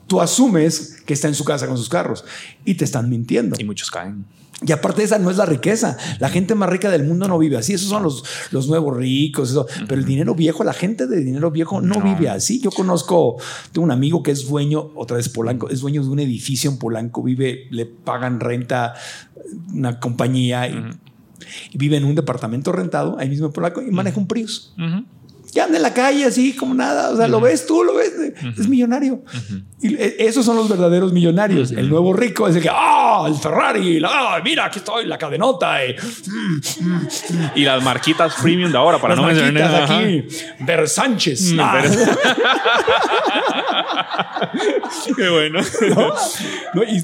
tú asumes que está en su casa con sus carros y te están mintiendo. Y muchos caen. Y aparte esa no es la riqueza. La gente más rica del mundo no vive así. Esos son los, los nuevos ricos. Eso. Pero el dinero viejo, la gente de dinero viejo no, vive así. Yo conozco, tengo un amigo que es dueño, otra vez Polanco, es dueño de un edificio en Polanco. Vive, le pagan renta una compañía y, vive en un departamento rentado ahí mismo en Polanco y maneja un Prius que anda en la calle así como nada. O sea, lo ves tú, lo ves. Es millonario. Y e, esos son los verdaderos millonarios. El nuevo rico es el que, ah, el Ferrari, la, mira, aquí estoy, la cadenota. Y, y las marquitas premium de ahora, para no mencionar aquí. Ver Sánchez. Mm, ah. Qué bueno. y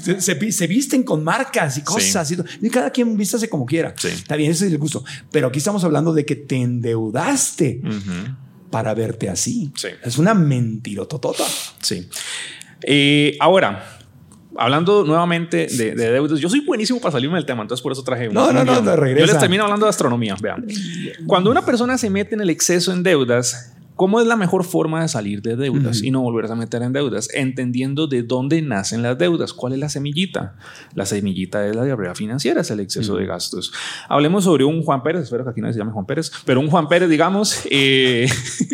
se, visten con marcas y cosas. Y, cada quien vístase como quiera. Está bien, ese es el gusto. Pero aquí estamos hablando de que te endeudaste para verte así. Es una mentirototota. Sí. Eh, ahora, hablando nuevamente de, deudas, yo soy buenísimo para salirme del tema, entonces por eso traje No, no, no, no, regresa. Yo les termino hablando de astronomía. Vean, cuando una persona se mete en el exceso en deudas, ¿Cómo es la mejor forma de salir de deudas y no volverse a meter en deudas? Entendiendo de dónde nacen las deudas. ¿Cuál es la semillita? La semillita es la diarrea financiera, es el exceso de gastos. Hablemos sobre un Juan Pérez, espero que aquí nadie se llame Juan Pérez, pero un Juan Pérez, digamos, eh,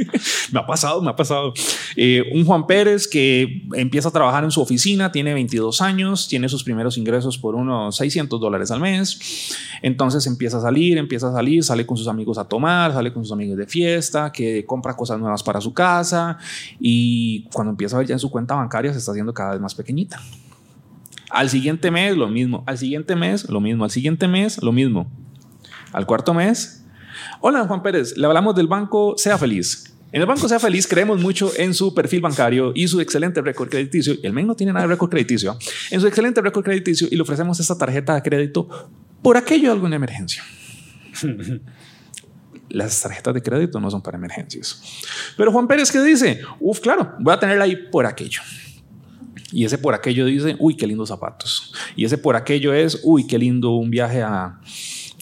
me ha pasado, me ha pasado. Eh, un Juan Pérez que empieza a trabajar en su oficina, tiene 22 años, tiene sus primeros ingresos por unos 600 dólares al mes. Entonces empieza a salir, empieza a salir, sale con sus amigos a tomar, sale con sus amigos de fiesta, que compra cosas nuevas para su casa y cuando empieza a ver ya en su cuenta bancaria se está haciendo cada vez más pequeñita. Al siguiente mes lo mismo, al siguiente mes lo mismo, al siguiente mes lo mismo. Al cuarto mes, hola Juan Pérez, le hablamos del banco Sea Feliz. En el banco Sea Feliz creemos mucho en su perfil bancario y su excelente récord crediticio. El MEN no tiene nada de récord crediticio. En su excelente récord crediticio y le ofrecemos esta tarjeta de crédito por aquello de alguna emergencia. las tarjetas de crédito no son para emergencias. Pero Juan Pérez, ¿qué dice? Uf, claro, voy a tenerla ahí por aquello. Y ese por aquello dice, uy, qué lindos zapatos. Y ese por aquello es, uy, qué lindo un viaje a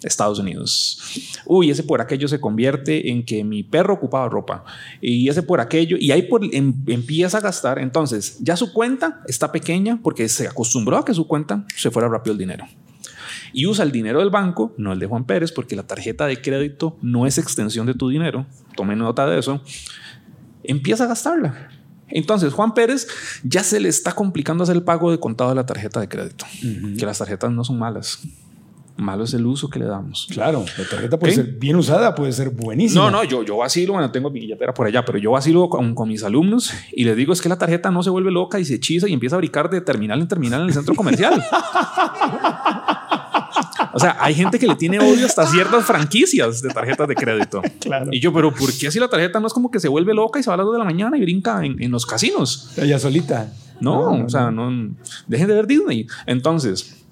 Estados Unidos. Uy, ese por aquello se convierte en que mi perro ocupaba ropa. Y ese por aquello, y ahí por, em, empieza a gastar. Entonces, ya su cuenta está pequeña porque se acostumbró a que su cuenta se fuera rápido el dinero y usa el dinero del banco, no el de Juan Pérez, porque la tarjeta de crédito no es extensión de tu dinero, tomen nota de eso, empieza a gastarla. Entonces, Juan Pérez ya se le está complicando hacer el pago de contado de la tarjeta de crédito, que las tarjetas no son malas. Malo es el uso que le damos. Claro, la tarjeta puede ser bien usada, puede ser buenísima. No, no, yo, yo vacilo, bueno, tengo mi billetera por allá, pero yo vacilo con, con, mis alumnos y les digo es que la tarjeta no se vuelve loca y se hechiza y empieza a brincar de terminal en terminal en el centro comercial. O sea, hay gente que le tiene odio hasta ciertas franquicias de tarjetas de crédito. Claro. Y yo, pero ¿por qué así la tarjeta no es como que se vuelve loca y se va a las 2 de la mañana y brinca en, los casinos? Ella solita. No, o sea, no, dejen de ver Disney. Entonces,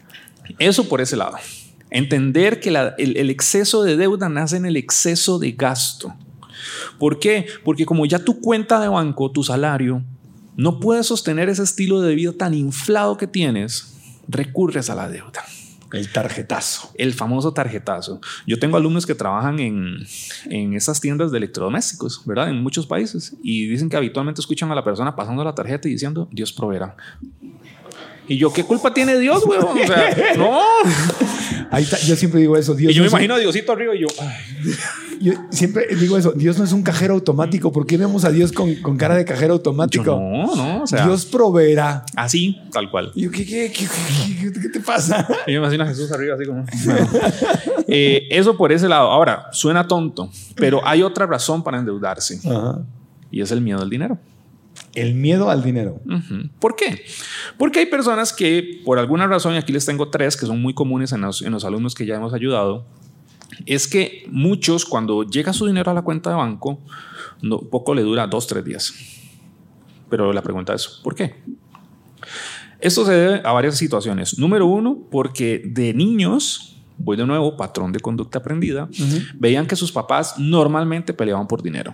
eso por ese lado. Entender que el, exceso de deuda nace en el exceso de gasto. ¿Por qué? Porque como ya tu cuenta de banco, tu salario, no puede sostener ese estilo de vida tan inflado que tienes, recurres a la deuda. El tarjetazo. El famoso tarjetazo. Yo tengo alumnos que trabajan en, en esas tiendas de electrodomésticos, ¿verdad? En muchos países. Y dicen que habitualmente escuchan a la persona pasando la tarjeta y diciendo, Dios proveerá. Y yo, ¿qué culpa tiene Dios, güey? O sea, no. Ahí está, yo siempre digo eso. Dios y yo me imagino a Diosito arriba y yo, yo siempre digo eso. Dios no es un cajero automático. ¿Por qué vemos a Dios con, con cara de cajero automático? no, no. O sea, Dios proveerá. Así, tal cual. yo, ¿qué, qué, qué, qué, te pasa? Y yo me imagino a Jesús arriba así como. Eh, eso por ese lado. Ahora, suena tonto, pero hay otra razón para endeudarse. Y es el miedo al dinero. El miedo al dinero. ¿Por qué? Porque hay personas que, por alguna razón, y aquí les tengo tres que son muy comunes en los, en los alumnos que ya hemos ayudado, es que muchos, cuando llega su dinero a la cuenta de banco, no, poco le dura dos, tres días. Pero la pregunta es, ¿por qué? Esto se debe a varias situaciones. Número uno, porque de niños, voy de nuevo, patrón de conducta aprendida, veían que sus papás normalmente peleaban por dinero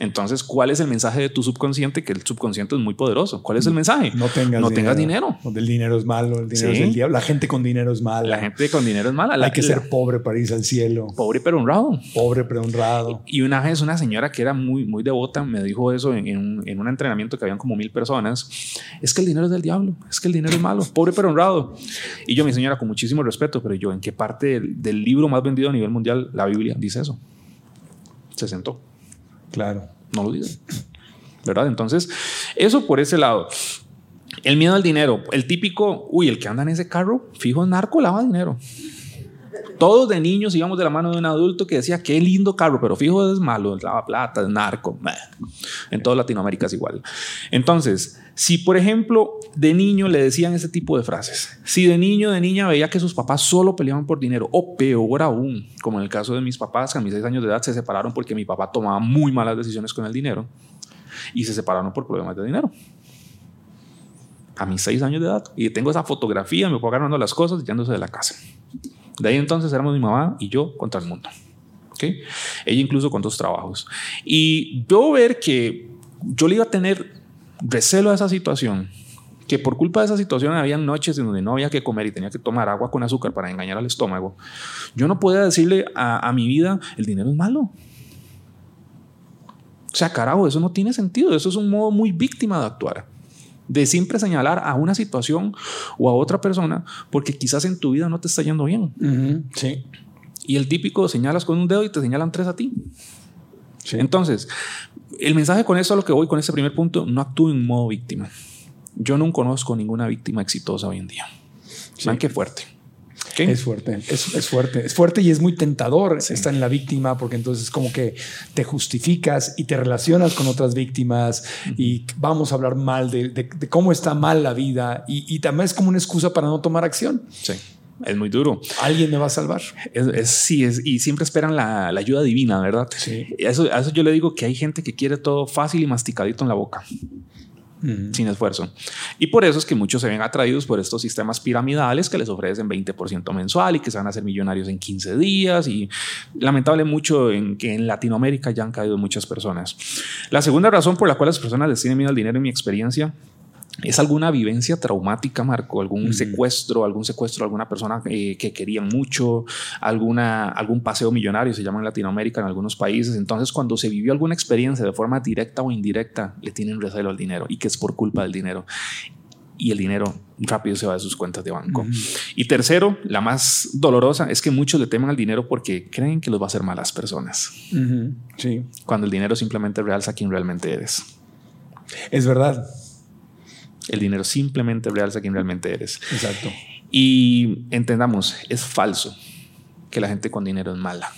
Entonces, ¿cuál es el mensaje de tu subconsciente? Que el subconsciente es muy poderoso. ¿Cuál es el mensaje? No tengas no dinero. tengas dinero. El dinero es malo, el dinero Sí. es el diablo. La gente con dinero es mala. La gente con dinero es mala. La, Hay que la- ser pobre para irse al cielo. pobre pero honrado. Pobre pero honrado. Y una vez una señora que era muy, muy devota me dijo eso en, en un, en un entrenamiento que habían como mil personas. Es que el dinero es del diablo, es que el dinero es malo, pobre pero honrado. Y yo, mi señora, con muchísimo respeto, pero yo, ¿en qué parte del, del libro más vendido a nivel mundial, la Biblia, dice eso? Se sentó, Claro. No lo dice. ¿Verdad? Entonces, eso por ese lado. El miedo al dinero, el típico, uy, el que anda en ese carro, fijo narco, lava dinero. Todos de niños íbamos de la mano de un adulto que decía, qué lindo carro, pero fijo es malo, lava plata, es narco. En toda Latinoamérica es igual. Entonces, si por ejemplo de niño le decían ese tipo de frases, si de niño, de niña veía que sus papás solo peleaban por dinero, o peor aún, como en el caso de mis papás, que a mis seis años de edad se separaron porque mi papá tomaba muy malas decisiones con el dinero y se separaron por problemas de dinero. A mis seis años de edad. Y tengo esa fotografía, me puedo agarrando las cosas yéndose de la casa. De ahí entonces éramos mi mamá y yo contra el mundo. ¿ok? Ella incluso con dos trabajos. Y yo ver que yo le iba a tener recelo a esa situación, que por culpa de esa situación había noches en donde no había que comer y tenía que tomar agua con azúcar para engañar al estómago, yo no podía decirle a, a mi vida, el dinero es malo. O sea, carajo, eso no tiene sentido, eso es un modo muy víctima de actuar. De siempre señalar a una situación o a otra persona porque quizás en tu vida no te está yendo bien. Sí. Y el típico señalas con un dedo y te señalan tres a ti. Sí. Entonces, el mensaje con eso a lo que voy con ese primer punto, no actúe en modo víctima. Yo no conozco ninguna víctima exitosa hoy en día. Vean qué fuerte. Es fuerte, es, es fuerte, es fuerte y es muy tentador estar en la víctima porque entonces como que te justificas y te relacionas con otras víctimas y vamos a hablar mal de, de- de cómo está mal la vida y, y también es como una excusa para no tomar acción. Sí. Es muy duro. Alguien me va a salvar. Es, es- sí, es, y siempre esperan la, la ayuda divina, ¿verdad? Sí. Eso, a eso yo le digo que hay gente que quiere todo fácil y masticadito en la boca. Sin esfuerzo. Y por eso es que muchos se ven atraídos por estos sistemas piramidales que les ofrecen 20% mensual y que se van a hacer millonarios en 15 días. Y lamentable mucho en que en Latinoamérica ya han caído muchas personas. La segunda razón por la cual las personas les tienen miedo al dinero, en mi experiencia, ¿Es alguna vivencia traumática, Marco? ¿Algún secuestro? ¿Algún secuestro de alguna persona eh, que querían mucho? Alguna, ¿Algún paseo millonario? Se llama en Latinoamérica, en algunos países. Entonces, cuando se vivió alguna experiencia de forma directa o indirecta, le tienen recelo al dinero y que es por culpa del dinero. Y el dinero rápido se va de sus cuentas de banco. Y tercero, la más dolorosa, es que muchos le temen al dinero porque creen que los va a hacer malas personas. Sí, Cuando el dinero simplemente realza quién realmente eres. es verdad. El dinero simplemente realza quién realmente eres. Exacto. Y entendamos, es falso que la gente con dinero es mala.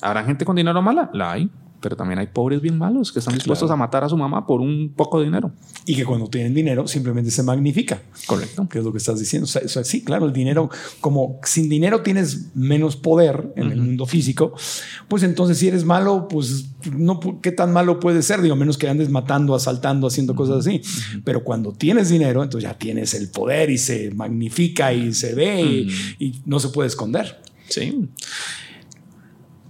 ¿Habrá gente con dinero mala? La hay, pero también hay pobres bien malos que están dispuestos Claro. a matar a su mamá por un poco de dinero. Y que cuando tienen dinero simplemente se magnifica. Correcto. que es lo que estás diciendo. O sea, o sea, sí, claro, el dinero, como sin dinero tienes menos poder en el mundo físico, pues entonces si eres malo, pues no, ¿qué tan malo puede ser? Digo, menos que andes matando, asaltando, haciendo cosas así. Pero cuando tienes dinero, entonces ya tienes el poder y se magnifica y se ve y- y, no se puede esconder. Sí.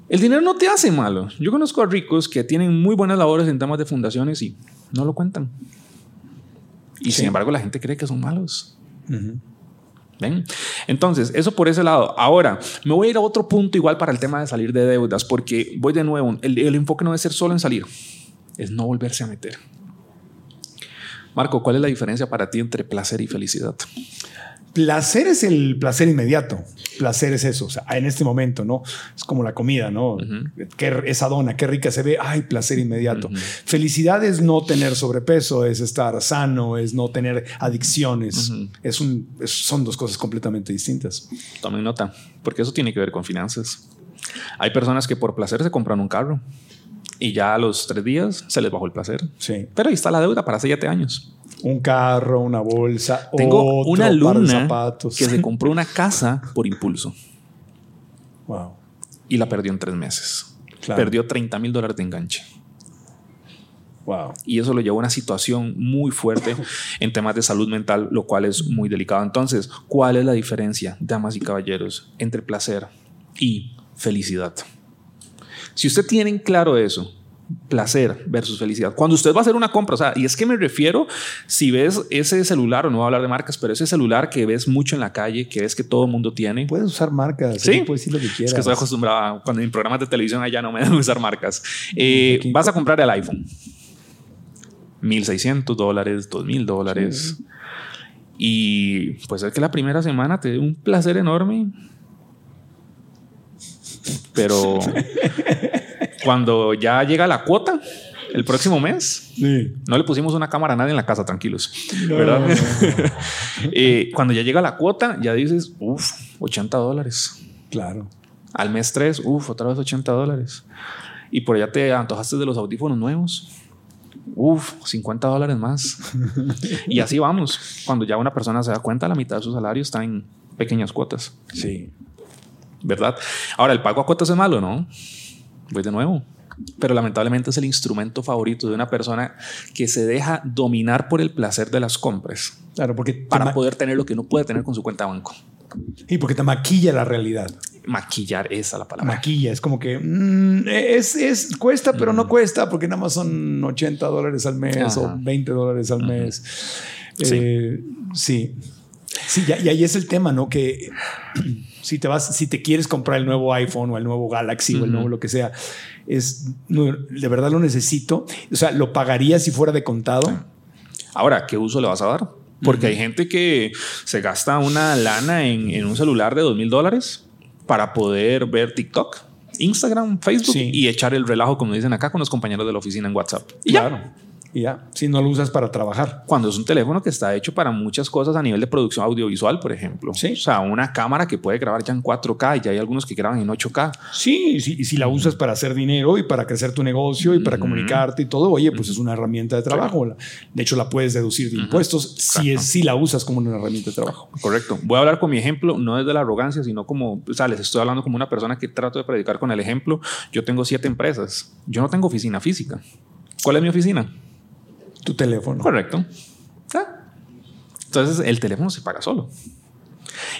El dinero no te hace malo. Yo conozco a ricos que tienen muy buenas labores en temas de fundaciones y no lo cuentan. Y Sí. sin embargo la gente cree que son malos. ¿Ven? Entonces, eso por ese lado. Ahora, me voy a ir a otro punto igual para el tema de salir de deudas, porque voy de nuevo, el, el enfoque no debe ser solo en salir, es no volverse a meter. Marco, ¿cuál es la diferencia para ti entre placer y felicidad? Placer es el placer inmediato. Placer es eso. O sea, en este momento, ¿no? Es como la comida, ¿no? Qué, esa dona, qué rica se ve. Ay, placer inmediato. Felicidad es no tener sobrepeso, es estar sano, es no tener adicciones. es un, es- son dos cosas completamente distintas. Tomen nota, porque eso tiene que ver con finanzas. Hay personas que por placer se compran un carro y ya a los tres días se les bajó el placer. Sí. Pero ahí está la deuda para hace siete años. Un carro, una bolsa, Tengo otro una alumna que se compró una casa por impulso wow. y la perdió en tres meses. Claro. Perdió 30 mil dólares de enganche. Wow. Y eso lo llevó a una situación muy fuerte en temas de salud mental, lo cual es muy delicado. Entonces, ¿cuál es la diferencia, damas y caballeros, entre placer y felicidad? Si usted tiene en claro eso, placer versus felicidad. Cuando usted va a hacer una compra, o sea, y es que me refiero, si ves ese celular, o no voy a hablar de marcas, pero ese celular que ves mucho en la calle, que ves que todo el mundo tiene. Puedes usar marcas, sí, puedes decir lo que quieras. Es que estoy acostumbrado, cuando en programas de televisión allá no me dan usar marcas. Eh, vas a comprar el iPhone. 1.600 dólares, 2.000 dólares. Y pues es que la primera semana te dé un placer enorme. Pero cuando ya llega la cuota, el próximo mes, no le pusimos una cámara a nadie en la casa, tranquilos. ¿verdad? Eh, cuando ya llega la cuota, ya dices, uff, 80 dólares. Claro. Al mes 3, uff, otra vez 80 dólares. Y por allá te antojaste de los audífonos nuevos. Uf, 50 dólares más. y así vamos. Cuando ya una persona se da cuenta, la mitad de su salario está en pequeñas cuotas. Sí. ¿Verdad? Ahora, el pago a cuotas es malo, ¿no? Voy de nuevo. Pero lamentablemente es el instrumento favorito de una persona que se deja dominar por el placer de las compras. Claro, porque para poder tener lo que no puede tener con su cuenta de banco. Y porque te maquilla la realidad maquillar esa la palabra. Maquilla, es como que mm, es, es, cuesta, pero no mm. cuesta porque nada más son 80 dólares al mes o 20 dólares al mes. Eh, sí. sí. y ahí es el tema, ¿no? Que si te vas, si te quieres comprar el nuevo iPhone o el nuevo Galaxy o el nuevo lo que sea, es de verdad lo necesito. O sea, lo pagaría si fuera de contado. Ahora, ¿qué uso le vas a dar? Porque hay gente que se gasta una lana en, en un celular de dos mil dólares para poder ver TikTok, Instagram, Facebook y echar el relajo, como dicen acá, con los compañeros de la oficina en WhatsApp. claro y si no lo usas para trabajar. Cuando es un teléfono que está hecho para muchas cosas a nivel de producción audiovisual, por ejemplo. Sí. O sea, una cámara que puede grabar ya en 4K y ya hay algunos que graban en 8K. Sí, sí y si la usas para hacer dinero y para crecer tu negocio y para comunicarte y todo, oye, pues es una herramienta de trabajo. De hecho, la puedes deducir de impuestos si, es, si la usas como una herramienta de trabajo. Correcto. Voy a hablar con mi ejemplo, no desde la arrogancia, sino como, o sea, les estoy hablando como una persona que trato de predicar con el ejemplo. Yo tengo siete empresas. Yo no tengo oficina física. ¿Cuál es mi oficina? Tu teléfono. Correcto. Entonces el teléfono se paga solo.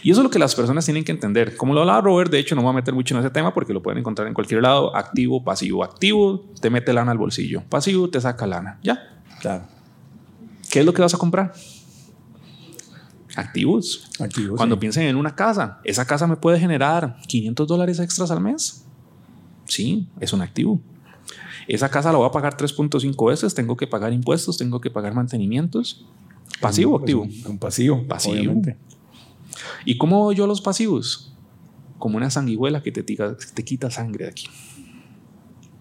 Y eso es lo que las personas tienen que entender. Como lo hablaba Robert, de hecho no voy a meter mucho en ese tema porque lo pueden encontrar en cualquier lado. Activo, pasivo. Activo te mete lana al bolsillo. Pasivo te saca lana. Ya. Claro. ¿Qué es lo que vas a comprar? Activos. Activos. Cuando piensen en una casa, esa casa me puede generar 500 dólares extras al mes. Sí, es un activo. Esa casa la voy a pagar 3.5 veces, tengo que pagar impuestos, tengo que pagar mantenimientos. ¿Pasivo o activo? Un, pasivo. Pasivo. ¿Y cómo yo los pasivos? Como una sanguijuela que te, te quita sangre de aquí.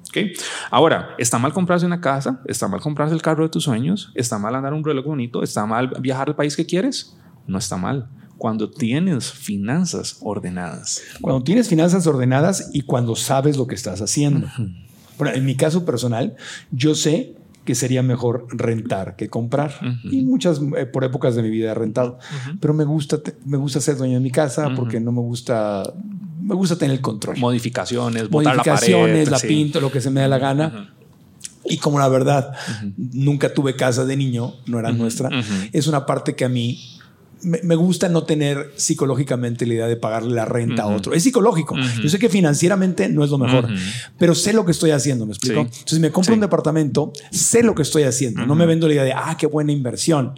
¿Okay? Ahora, está mal comprarse una casa, está mal comprarse el carro de tus sueños, está mal andar un reloj bonito, está mal viajar al país que quieres. No está mal cuando tienes finanzas ordenadas. Cuando tienes finanzas ordenadas y cuando sabes lo que estás haciendo. Bueno, en mi caso personal, yo sé que sería mejor rentar que comprar. Y muchas, eh, por épocas de mi vida he rentado. Pero me gusta, me gusta ser dueño de mi casa porque no me gusta, me gusta tener el control. Modificaciones, Modificaciones, la, pinto, lo que se me da la gana. Y como la verdad, nunca tuve casa de niño, no era nuestra, es una parte que a mí me, gusta no tener psicológicamente la idea de pagarle la renta a otro. Es psicológico. Yo sé que financieramente no es lo mejor, pero sé lo que estoy haciendo, ¿me explico? Entonces me compro un departamento, sé lo que estoy haciendo. No me vendo la idea de, ah, qué buena inversión.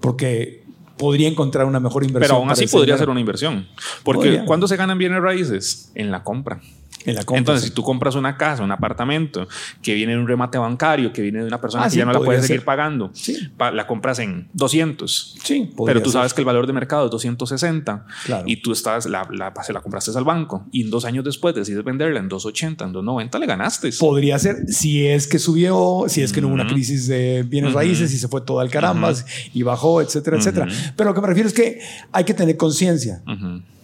Porque podría encontrar una mejor inversión. Pero aún así podría ser una inversión. Porque ¿cuándo se ganan bienes raíces? En la compra. Entonces, si tú compras una casa, un apartamento que viene de un remate bancario, que viene de una persona ah, que ya no la puede seguir pagando, la compras en 200. Sí, pero tú sabes que el valor de mercado es 260 y tú estás, la, la, se la compraste al banco y dos años después decides venderla en 280, en 290, le ganaste. Podría ser si es que subió, si es que no hubo una crisis de bienes raíces y se fue todo al caramba y bajó, etcétera, etcétera. Pero lo que me refiero es que hay que tener conciencia.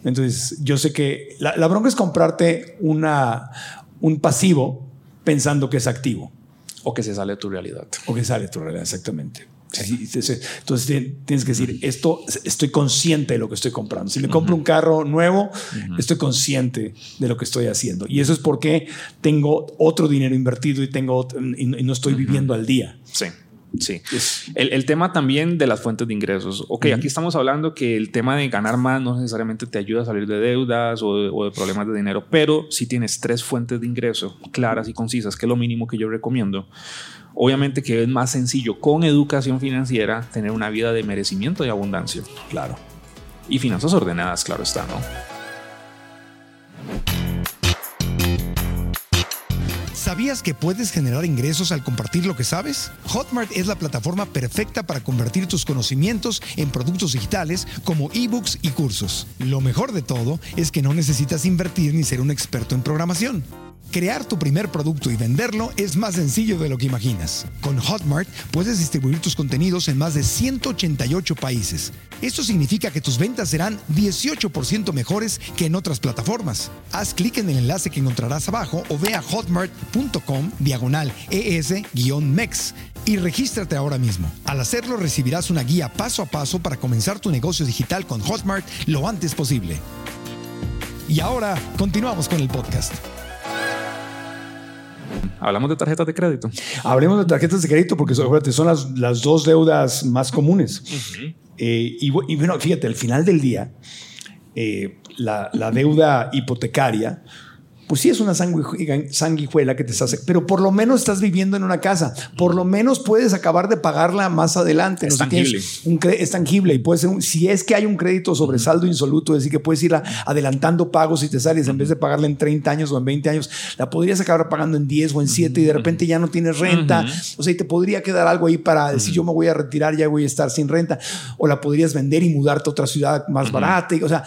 Entonces, yo sé que la, bronca es comprarte una, un pasivo pensando que es activo. O que se sale de tu realidad. O que sale de tu realidad, exactamente. Entonces tienes que decir, esto estoy consciente de lo que estoy comprando. Si me compro un carro nuevo, estoy consciente de lo que estoy haciendo. Y eso es porque tengo otro dinero invertido y, tengo, y no estoy viviendo al día. Sí. Sí. El, el, tema también de las fuentes de ingresos. Ok, aquí estamos hablando que el tema de ganar más no necesariamente te ayuda a salir de deudas o de, o de, problemas de dinero, pero si tienes tres fuentes de ingreso claras y concisas, que es lo mínimo que yo recomiendo, obviamente que es más sencillo con educación financiera tener una vida de merecimiento y abundancia. Claro. Y finanzas ordenadas, claro está, ¿no? ¿Sabías que puedes generar ingresos al compartir lo que sabes? Hotmart es la plataforma perfecta para convertir tus conocimientos en productos digitales como ebooks y cursos. Lo mejor de todo es que no necesitas invertir ni ser un experto en programación. Crear tu primer producto y venderlo es más sencillo de lo que imaginas. Con Hotmart puedes distribuir tus contenidos en más de 188 países. Esto significa que tus ventas serán 18% mejores que en otras plataformas. Haz clic en el enlace que encontrarás abajo o ve a hotmart.com diagonal ES-MEX y regístrate ahora mismo. Al hacerlo recibirás una guía paso a paso para comenzar tu negocio digital con Hotmart lo antes posible. Y ahora continuamos con el podcast. Hablamos de tarjetas de crédito. Hablemos de tarjetas de crédito porque son las, las dos deudas más comunes. Uh -huh. eh, y, y, bueno, fíjate, al final del día, eh, la, la, deuda hipotecaria, pues sí es una sanguijuela que te hace, pero por lo menos estás viviendo en una casa, por lo menos puedes acabar de pagarla más adelante. Es no tangible. Un, es tangible y puede ser, un, si es que hay un crédito sobre saldo insoluto, es decir, que puedes ir a, adelantando pagos y te sales, en vez de pagarla en 30 años o en 20 años, la podrías acabar pagando en 10 o en 7 y de repente ya no tienes renta. O sea, y te podría quedar algo ahí para decir, yo me voy a retirar, ya voy a estar sin renta. O la podrías vender y mudarte a otra ciudad más barata. Y, o sea,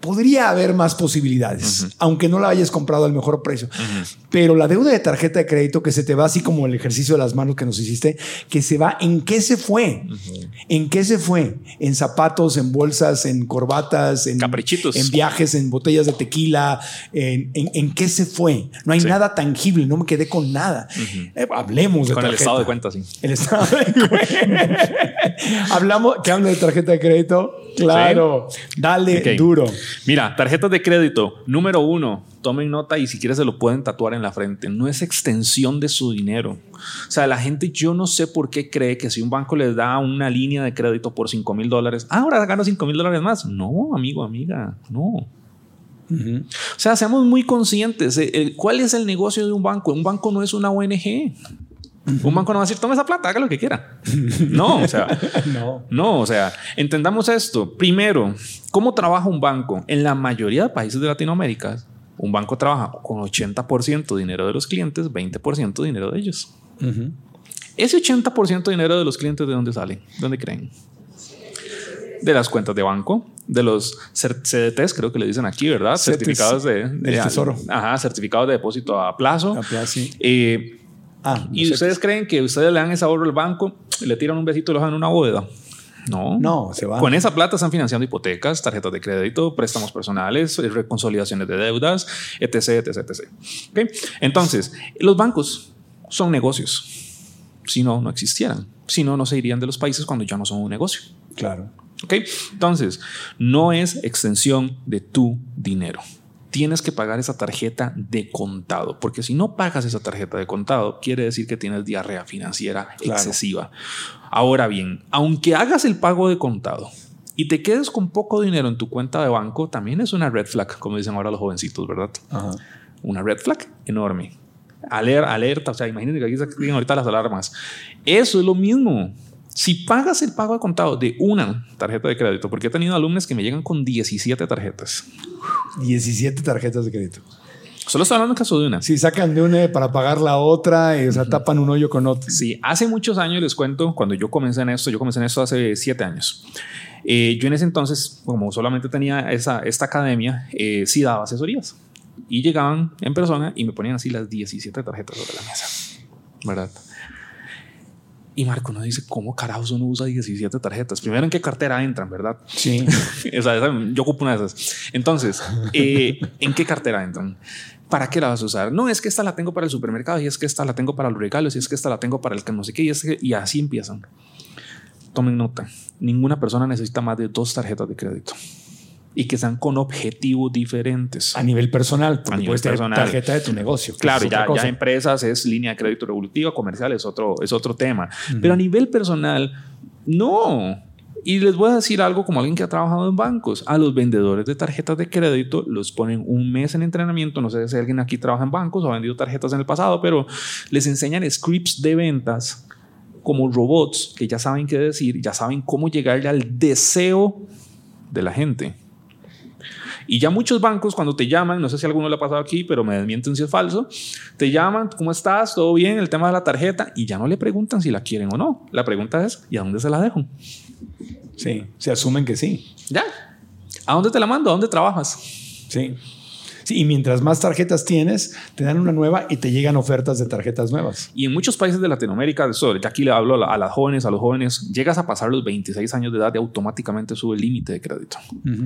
podría haber más posibilidades, uh -huh. aunque no la hayas comprado al mejor precio. Uh -huh. Pero la deuda de tarjeta de crédito que se te va así como el ejercicio de las manos que nos hiciste, que se va, ¿en qué se fue? Uh -huh. ¿En qué se fue? En zapatos, en bolsas, en corbatas, en caprichitos, en viajes, en botellas de tequila. ¿En, en, en qué se fue? No hay sí. nada tangible, no me quedé con nada. Eh, hablemos de con tarjeta. el estado de cuenta, sí. El estado de cuenta. Hablamos, ¿qué hablo de tarjeta de crédito? Claro, ¿Sí? dale okay. duro. Mira, tarjetas de crédito, número uno, tomen nota y si quieres se lo pueden tatuar en la frente. No es extensión de su dinero. O sea, la gente, yo no sé por qué cree que si un banco les da una línea de crédito por 5 mil dólares, ah, ahora gano 5 mil dólares más. No, amigo, amiga, no. Uh -huh. O sea, seamos muy conscientes. ¿Cuál es el negocio de un banco? Un banco no es una ONG. Un banco no va a decir, toma esa plata, haga lo que quiera. No, o sea, no. no, o sea, entendamos esto. Primero, ¿cómo trabaja un banco? En la mayoría de países de Latinoamérica, un banco trabaja con 80% dinero de los clientes, 20% dinero de ellos. Uh -huh. Ese 80% de dinero de los clientes, ¿de dónde sale? ¿Dónde creen? De las cuentas de banco, de los CDTs, creo que le dicen aquí, ¿verdad? Certificados de, de, de tesoro. Ajá, certificados de depósito a plazo. A plazo sí. eh, Ah, no y sé ustedes creen que ustedes le dan ese ahorro al banco, le tiran un besito y lo dejan en una bóveda. No, no, se va. Con esa plata están financiando hipotecas, tarjetas de crédito, préstamos personales, reconsolidaciones de deudas, etc, etc, etc. ¿Okay? Entonces, los bancos son negocios. Si no, no existieran. Si no, no se irían de los países cuando ya no son un negocio. Claro. ¿Ok? Entonces, no es extensión de tu dinero tienes que pagar esa tarjeta de contado, porque si no pagas esa tarjeta de contado, quiere decir que tienes diarrea financiera claro. excesiva. Ahora bien, aunque hagas el pago de contado y te quedes con poco dinero en tu cuenta de banco, también es una red flag, como dicen ahora los jovencitos, ¿verdad? Ajá. Una red flag enorme. Aler, alerta, o sea, imagínate que aquí se ahorita las alarmas. Eso es lo mismo. Si pagas el pago de contado de una tarjeta de crédito, porque he tenido alumnos que me llegan con 17 tarjetas. 17 tarjetas de crédito. Solo estoy hablando en caso de una. Si sacan de una para pagar la otra, y, o sea, uh -huh. tapan un hoyo con otro. Sí, hace muchos años les cuento, cuando yo comencé en esto, yo comencé en esto hace 7 años. Eh, yo en ese entonces, como solamente tenía esa, esta academia, eh, sí daba asesorías. Y llegaban en persona y me ponían así las 17 tarjetas sobre la mesa. ¿Verdad? Y Marco nos dice, ¿cómo carajos uno usa 17 tarjetas? Primero, ¿en qué cartera entran, verdad? Sí. o sea, yo ocupo una de esas. Entonces, eh, ¿en qué cartera entran? ¿Para qué la vas a usar? No, es que esta la tengo para el supermercado y es que esta la tengo para los regalos y es que esta la tengo para el que no sé qué y, es que, y así empiezan. Tomen nota, ninguna persona necesita más de dos tarjetas de crédito. Y que sean con objetivos diferentes. A nivel personal, porque A nivel puedes tener personal. tarjeta de tu negocio. Claro, ya, ya empresas es línea de crédito revolutiva, comercial es otro, es otro tema. Pero a nivel personal, no. Y les voy a decir algo como alguien que ha trabajado en bancos. A los vendedores de tarjetas de crédito los ponen un mes en entrenamiento. No sé si alguien aquí trabaja en bancos o ha vendido tarjetas en el pasado, pero les enseñan scripts de ventas como robots que ya saben qué decir, ya saben cómo llegarle al deseo de la gente. Y ya muchos bancos cuando te llaman, no sé si alguno le ha pasado aquí, pero me desmienten si es falso, te llaman, ¿cómo estás? ¿Todo bien? El tema de la tarjeta y ya no le preguntan si la quieren o no. La pregunta es, ¿y a dónde se la dejo? Sí, se asumen que sí. Ya. ¿A dónde te la mando? ¿A dónde trabajas? Sí. Sí, y mientras más tarjetas tienes, te dan una nueva y te llegan ofertas de tarjetas nuevas. Y en muchos países de Latinoamérica, ya aquí le hablo a, la- a las jóvenes, a los jóvenes, llegas a pasar los 26 años de edad y automáticamente sube el límite de crédito.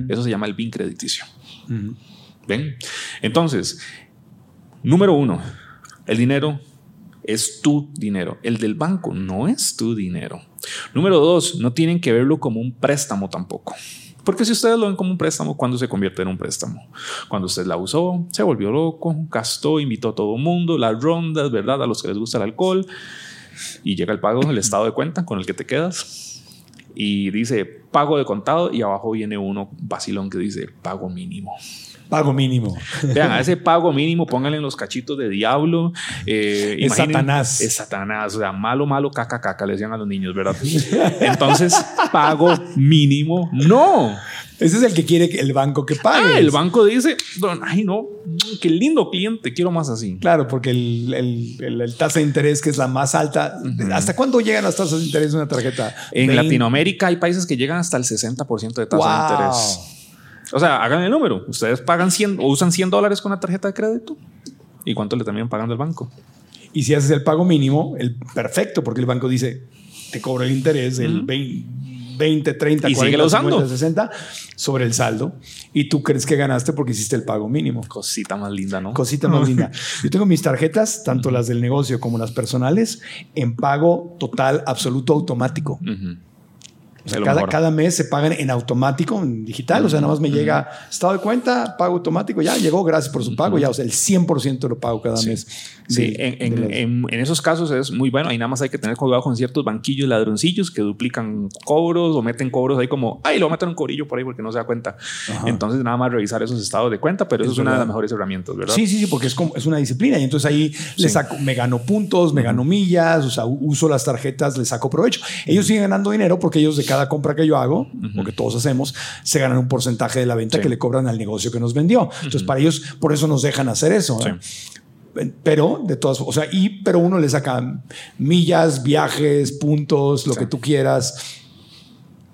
Eso se llama el BIN crediticio. ¿Ven? Entonces, número uno, el dinero es tu dinero. El del banco no es tu dinero. Número dos, no tienen que verlo como un préstamo tampoco. Porque si ustedes lo ven como un préstamo, ¿cuándo se convierte en un préstamo? Cuando usted la usó, se volvió loco, gastó, invitó a todo el mundo, las rondas, ¿verdad? A los que les gusta el alcohol. Y llega el pago, el estado de cuenta con el que te quedas. Y dice pago de contado y abajo viene uno vacilón que dice pago mínimo. Pago mínimo. Vean, a ese pago mínimo pónganle en los cachitos de diablo. eh, Es Satanás. Es Satanás. O sea, malo, malo, caca, caca, le decían a los niños, ¿verdad? Entonces, pago mínimo. No. Ese es el que quiere el banco que pague. Ah, el banco dice, "Don, ay, no, qué lindo cliente, quiero más así. Claro, porque el, el- el- el tasa de interés que es la más alta. ¿Hasta cuándo llegan las tasas de interés de una tarjeta? En 20. Latinoamérica hay países que llegan hasta el 60% de tasa Wow. de interés. O sea, hagan el número. Ustedes pagan 100 o usan 100 dólares con una tarjeta de crédito. ¿Y cuánto le terminan pagando el banco? Y si haces el pago mínimo, el perfecto, porque el banco dice, te cobra el interés del 20, 20, 30, Y 40, síguelo usando. 50, 60 sobre el saldo. Y tú crees que ganaste porque hiciste el pago mínimo. Cosita más linda, ¿no? Cosita más linda. Yo tengo mis tarjetas, tanto las del negocio como las personales, en pago total, absoluto, automático. Ujú. O sea, cada, cada mes se pagan en automático, en digital. O sea, nada más me llega estado de cuenta, pago automático, ya llegó, gracias por su pago. Ya, o sea, el 100% lo pago cada mes. Sí, de- en, de esos casos es muy bueno. Ahí nada más hay que tener cuidado con ciertos banquillos ladroncillos que duplican cobros o meten cobros ahí como, ay, lo meten un cobrillo por ahí porque no se da cuenta. Entonces, nada más revisar esos estados de cuenta, pero eso Es una de las mejores herramientas, ¿verdad? Sí, sí, sí, porque es, como, es una disciplina y entonces ahí le saco, me gano puntos, me gano millas, o sea, uso las tarjetas, le saco provecho. Ellos siguen ganando dinero porque ellos de cada compra que yo hago, o que todos hacemos, se ganan un porcentaje de la venta Sí. que le cobran al negocio que nos vendió. Entonces, para ellos, por eso nos dejan hacer eso. ¿eh? Pero de todas, o sea, y pero uno le saca millas, viajes, puntos, lo Sí. que tú quieras.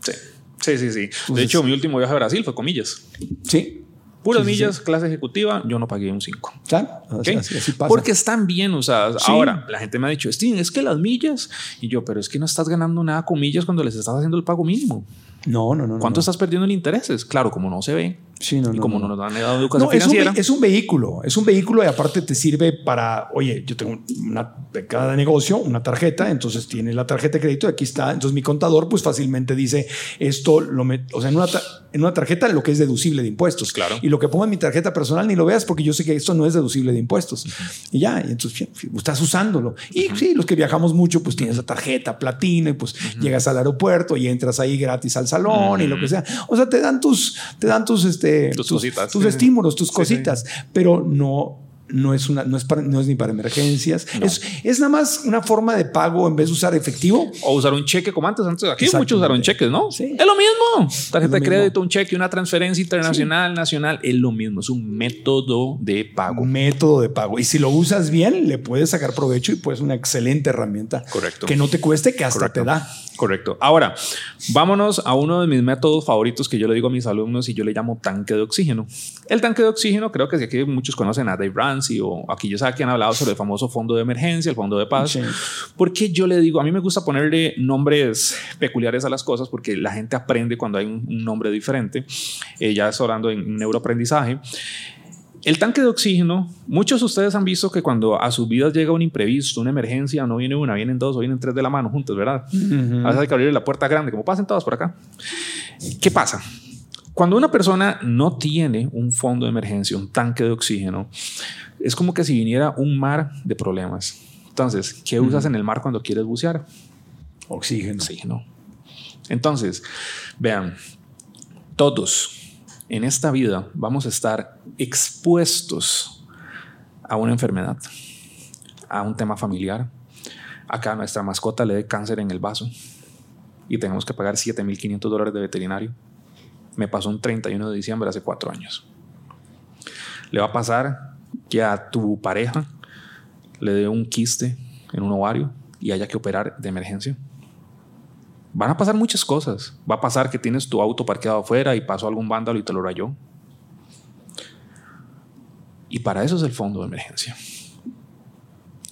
Sí, sí, sí. sí. de hecho, mi último viaje a Brasil fue con millas. Sí. Puras Sí, sí, millas, clase ejecutiva, yo no pagué un 5. Claro, así, así pasa. Porque están bien usadas. Sí. Ahora, la gente me ha dicho, Steven, es que las millas. Y yo, pero es que no estás ganando nada con millas cuando les estás haciendo el pago mínimo. no, no, no. ¿Cuánto no. estás perdiendo en intereses? Claro, como no se ve. Sí, no, y no, como no. no, nos han dado educación No, es un, financiera. es un vehículo, es un vehículo y aparte te sirve para, oye, yo tengo una de cada negocio, una tarjeta, entonces tiene la tarjeta de crédito, aquí está, entonces mi contador pues fácilmente dice esto, lo o sea, en una, en una tarjeta lo que es deducible de impuestos. Claro. Y lo que pongo en mi tarjeta personal ni lo veas porque yo sé que esto no es deducible de impuestos. Y ya, y entonces estás usándolo. Y sí, los que viajamos mucho pues tienes la tarjeta platino y pues llegas al aeropuerto y entras ahí gratis al salón y lo que sea. O sea, te dan tus, te dan tus, este, Tus cositas. tus Sí. estímulos, tus Sí, cositas, pero no, no es una, no es para, no es ni para emergencias. Es, es nada más una forma de pago en vez de usar efectivo. O usar un cheque como antes. Antes aquí muchos usaron cheques, ¿no? Sí. Es lo mismo. Tarjeta lo de mismo. crédito, un cheque, una transferencia internacional, nacional. Es lo mismo. Es un método de pago. Un método de pago. Y si lo usas bien, le puedes sacar provecho y pues una excelente herramienta. Correcto. Que no te cueste, que hasta Correcto. te da. Correcto. Ahora, vámonos a uno de mis métodos favoritos que yo le digo a mis alumnos y yo le llamo tanque de oxígeno. El tanque de oxígeno, creo que aquí muchos conocen a Dave O aquí yo sé que han hablado sobre el famoso fondo de emergencia, el fondo de paz. Sí. Porque yo le digo, a mí me gusta ponerle nombres peculiares a las cosas porque la gente aprende cuando hay un, un nombre diferente. Eh, ya es hablando en neuroaprendizaje. El tanque de oxígeno, muchos de ustedes han visto que cuando a sus vidas llega un imprevisto, una emergencia, no viene una, vienen dos o vienen tres de la mano juntos, ¿verdad? A veces hay que abrir la puerta grande, como pasen todas por acá. ¿Qué pasa? Cuando una persona no tiene un fondo de emergencia, un tanque de oxígeno, es como que si viniera un mar de problemas. Entonces, ¿qué usas en el mar cuando quieres bucear? Oxígeno. Oxígeno. Entonces, vean, todos en esta vida vamos a estar expuestos a una enfermedad, a un tema familiar, acá nuestra mascota le dé cáncer en el vaso y tenemos que pagar 7.500 dólares de veterinario. Me pasó un 31 de diciembre hace cuatro años. Le va a pasar que a tu pareja le dé un quiste en un ovario y haya que operar de emergencia. Van a pasar muchas cosas. Va a pasar que tienes tu auto parqueado afuera y pasó algún vándalo y te lo rayó. Y para eso es el fondo de emergencia.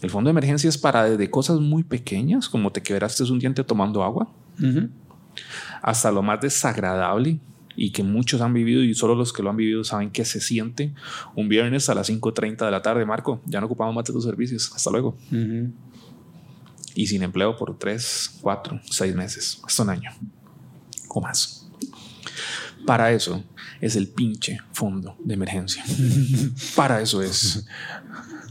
El fondo de emergencia es para desde cosas muy pequeñas, como te quebraste un diente tomando agua, hasta lo más desagradable y que muchos han vivido y solo los que lo han vivido saben que se siente un viernes a las 5.30 de la tarde, Marco, ya no ocupamos más de tus servicios, hasta luego. Y sin empleo por 3, 4, 6 meses, hasta un año o más. Para eso es el pinche fondo de emergencia. Para eso es.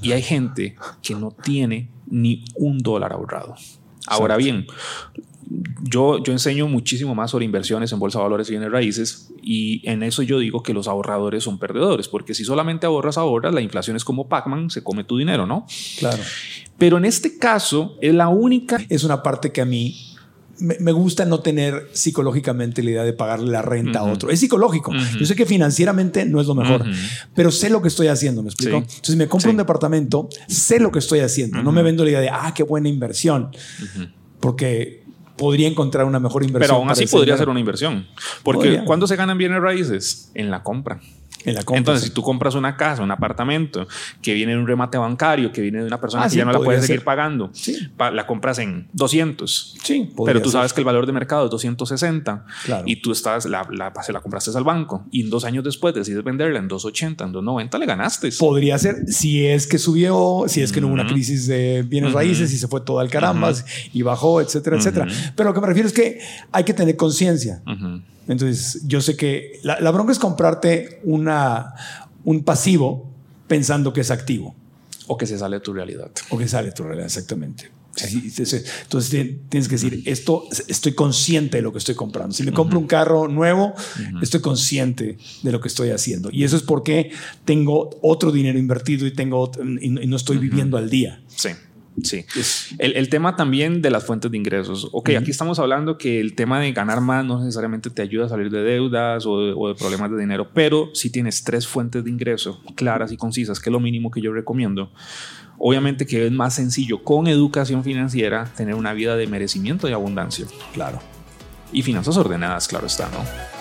Y hay gente que no tiene ni un dólar ahorrado. Ahora bien, yo, yo enseño muchísimo más sobre inversiones en bolsa de valores y bienes raíces y en eso yo digo que los ahorradores son perdedores, porque si solamente ahorras, ahorras, la inflación es como Pac-Man, se come tu dinero, ¿no? Claro. Pero en este caso es la única... Es una parte que a mí me, gusta no tener psicológicamente la idea de pagarle la renta a otro. Es psicológico. Yo sé que financieramente no es lo mejor, pero sé lo que estoy haciendo, ¿me explico? Entonces, si me compro un departamento, sé lo que estoy haciendo. No me vendo la idea de, ah, qué buena inversión. Porque podría encontrar una mejor inversión. Pero aún así podría ser una inversión. Porque ¿cuándo se ganan bienes raíces? En la compra. Entonces, si tú compras una casa, un apartamento que viene de un remate bancario, que viene de una persona ah, que ya no la puede seguir pagando, la compras en 200. Sí, pero tú sabes que el valor de mercado es 260 y tú estás, la, la, se la compraste al banco y dos años después decides venderla en 280, en 290, le ganaste. Podría ser si es que subió, si es que no hubo una crisis de bienes raíces y se fue todo al carambas y bajó, etcétera, etcétera. Pero lo que me refiero es que hay que tener conciencia. Entonces, yo sé que la, bronca es comprarte una, un pasivo pensando que es activo. O que se sale de tu realidad. O que sale de tu realidad, exactamente. Entonces tienes que decir, esto estoy consciente de lo que estoy comprando. Si me compro un carro nuevo, estoy consciente de lo que estoy haciendo. Y eso es porque tengo otro dinero invertido y, tengo, y no estoy viviendo al día. Sí. Sí. El, tema también de las fuentes de ingresos. Ok, aquí estamos hablando que el tema de ganar más no necesariamente te ayuda a salir de deudas o de, problemas de dinero, pero si tienes tres fuentes de ingreso claras y concisas, que es lo mínimo que yo recomiendo, obviamente que es más sencillo con educación financiera tener una vida de merecimiento y abundancia. Claro. Y finanzas ordenadas, claro está, ¿no?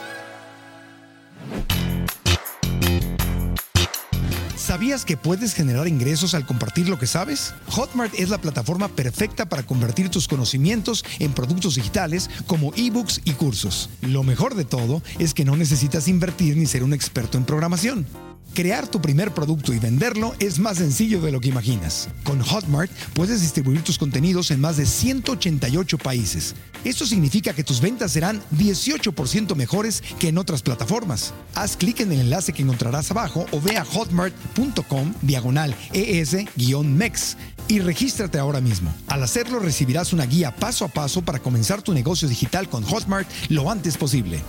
¿Sabías que puedes generar ingresos al compartir lo que sabes? Hotmart es la plataforma perfecta para convertir tus conocimientos en productos digitales como ebooks y cursos. Lo mejor de todo es que no necesitas invertir ni ser un experto en programación. Crear tu primer producto y venderlo es más sencillo de lo que imaginas. Con Hotmart puedes distribuir tus contenidos en más de 188 países. Esto significa que tus ventas serán 18% mejores que en otras plataformas. Haz clic en el enlace que encontrarás abajo o ve a hotmart.com diagonal ES-MEX y regístrate ahora mismo. Al hacerlo recibirás una guía paso a paso para comenzar tu negocio digital con Hotmart lo antes posible.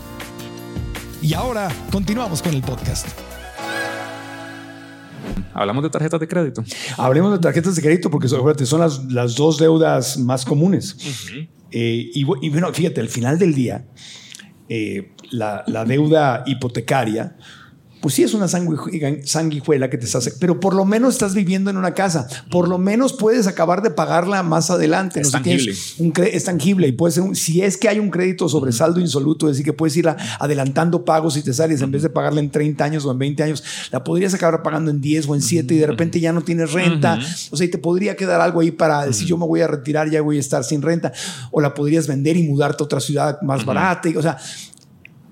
Y ahora continuamos con el podcast. Hablamos de tarjetas de crédito. Hablemos de tarjetas de crédito porque son las, las dos deudas más comunes. Eh, y, bueno, fíjate, al final del día, eh, la, la, deuda hipotecaria pues sí es una sanguijuela que te estás, pero por lo menos estás viviendo en una casa, por lo menos puedes acabar de pagarla más adelante. Es tangible. es tangible y puede ser, si es que hay un crédito sobre saldo insoluto, es decir, que puedes ir adelantando pagos y te sales, en vez de pagarla en 30 años o en 20 años, la podrías acabar pagando en 10 o en 7 y de repente ya no tienes renta, o sea, y te podría quedar algo ahí para decir yo me voy a retirar, ya voy a estar sin renta, o la podrías vender y mudarte a otra ciudad más barata, y, o sea,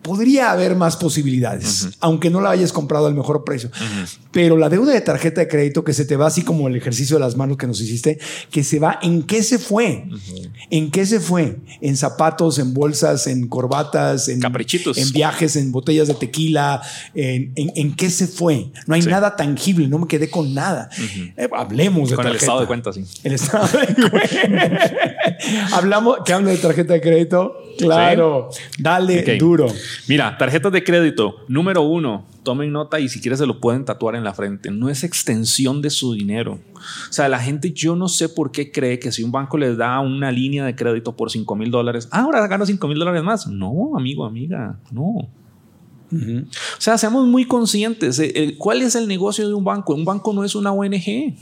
podría haber más posibilidades, aunque no la hayas comprado al mejor precio. Pero la deuda de tarjeta de crédito que se te va así como el ejercicio de las manos que nos hiciste, que se va, ¿en qué se fue? ¿En qué se fue? En zapatos, en bolsas, en corbatas, en Caprichitos. en viajes, en botellas de tequila, en, en- en qué se fue. No hay Sí. nada tangible, no me quedé con nada. Eh, hablemos de Con el tarjeta. estado de cuenta, sí. El estado de cuenta. Hablamos, que hablo de tarjeta de crédito. Claro, dale duro. Mira, tarjetas de crédito. Número uno, tomen nota y si quieres se lo pueden tatuar en la frente. No es extensión de su dinero. O sea, la gente, yo no sé por qué cree que si un banco les da una línea de crédito por 5 mil dólares, ah, ahora gano 5 mil dólares más. No, amigo, amiga, no. O sea, seamos muy conscientes. eh, ¿Cuál es el negocio de un banco? Un banco no es una ONG.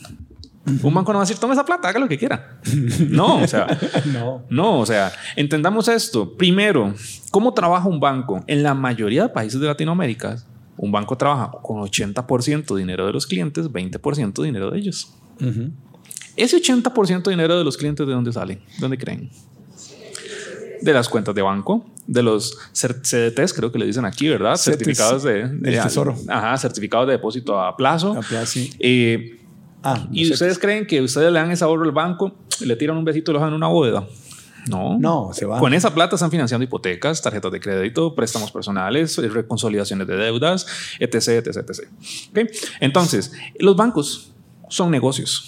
Un banco no va a decir, tome esa plata, haga lo que quiera. No, o sea, No. no, o sea, entendamos esto. Primero, ¿cómo trabaja un banco? En la mayoría de países de Latinoamérica, un banco trabaja con 80% dinero de los clientes, 20% dinero de ellos. Ese 80% dinero de los clientes, ¿de dónde sale? ¿Dónde creen? De las cuentas de banco, de los CDTs, creo que le dicen aquí, ¿verdad? CDTs certificados de, de- Tesoro. Ajá, certificados de depósito a plazo. A plazo, sí. Eh, Ah, ¿Y no sé. ustedes creen que ustedes le dan ese ahorro al banco, le tiran un besito y lo dejan en una bóveda? No. No, se va. Con esa plata están financiando hipotecas, tarjetas de crédito, préstamos personales, eh, reconsolidaciones de deudas, etc, etc, etc. ¿Ok? Entonces, los bancos son negocios.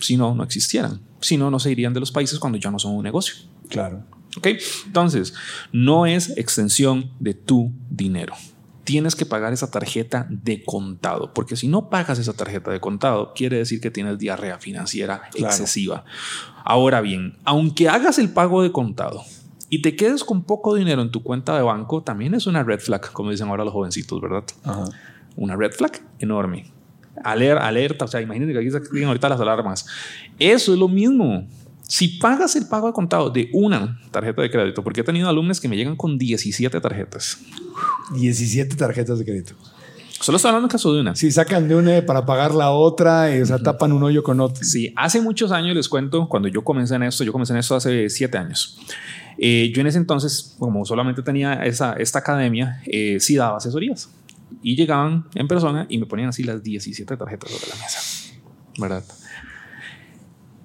Si no, no existieran. Si no, no se irían de los países cuando ya no son un negocio. Claro. ¿Ok? Entonces, no es extensión de tu dinero. Tienes que pagar esa tarjeta de contado, porque si no pagas esa tarjeta de contado, quiere decir que tienes diarrea financiera Claro. excesiva. Ahora bien, aunque hagas el pago de contado y te quedes con poco dinero en tu cuenta de banco, también es una red flag, como dicen ahora los jovencitos, ¿verdad? Ajá. Una red flag enorme. Aler- alerta, o sea, imagínense que aquí se ahorita las alarmas. Eso es lo mismo. Si pagas el pago de contado de una tarjeta de crédito, porque he tenido alumnos que me llegan con 17 tarjetas. 17 tarjetas de crédito. Solo estoy hablando en caso de una. Si sacan de una para pagar la otra, y, o sea, tapan un hoyo con otro. Sí, hace muchos años les cuento, cuando yo comencé en esto, yo comencé en esto hace siete años. Eh, yo en ese entonces, como solamente tenía esa, esta academia, eh, sí daba asesorías. Y llegaban en persona y me ponían así las 17 tarjetas sobre la mesa. ¿Verdad?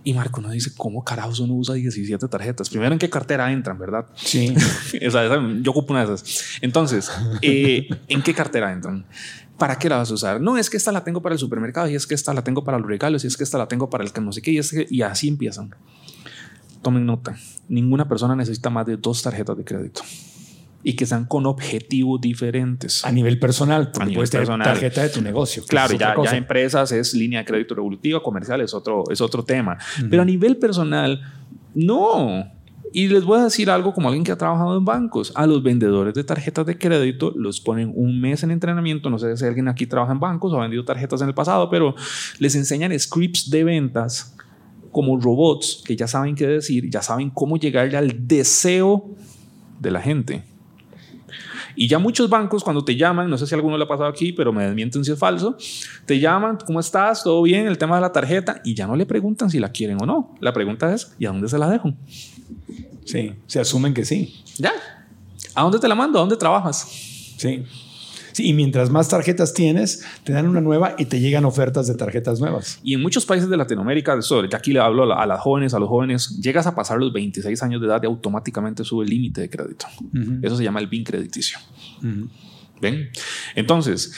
Y Marco nos dice, ¿cómo carajos uno usa 17 tarjetas? Primero, ¿en qué cartera entran, verdad? Sí. Esa- esa- yo ocupo una de esas. Entonces, eh, ¿en qué cartera entran? ¿Para qué la vas a usar? No, es que esta la tengo para el supermercado y es que esta la tengo para los regalos y es que esta la tengo para el que no sé qué y, es que- y así empiezan. Tomen nota. Ninguna persona necesita más de dos tarjetas de crédito y que sean con objetivos diferentes. A nivel personal, porque A nivel puedes tener personal. tarjeta de tu negocio. Claro, ya, ya empresas es línea de crédito revolutiva, comercial es otro, es otro tema. Pero a nivel personal, no. Y les voy a decir algo como alguien que ha trabajado en bancos. A los vendedores de tarjetas de crédito los ponen un mes en entrenamiento. No sé si alguien aquí trabaja en bancos o ha vendido tarjetas en el pasado, pero les enseñan scripts de ventas como robots que ya saben qué decir, ya saben cómo llegarle al deseo de la gente. Y ya muchos bancos cuando te llaman, no sé si alguno le ha pasado aquí, pero me desmienten si es falso, te llaman, ¿cómo estás? ¿Todo bien? El tema de la tarjeta y ya no le preguntan si la quieren o no. La pregunta es, ¿y a dónde se la dejo? Sí, se asumen que sí. Ya. ¿A dónde te la mando? ¿A dónde trabajas? Sí. Sí, y mientras más tarjetas tienes, te dan una nueva y te llegan ofertas de tarjetas nuevas. Y en muchos países de Latinoamérica, eso, ya aquí le hablo a las jóvenes, a los jóvenes, llegas a pasar los 26 años de edad y automáticamente sube el límite de crédito. Eso se llama el BIN crediticio. ¿Ven? Entonces,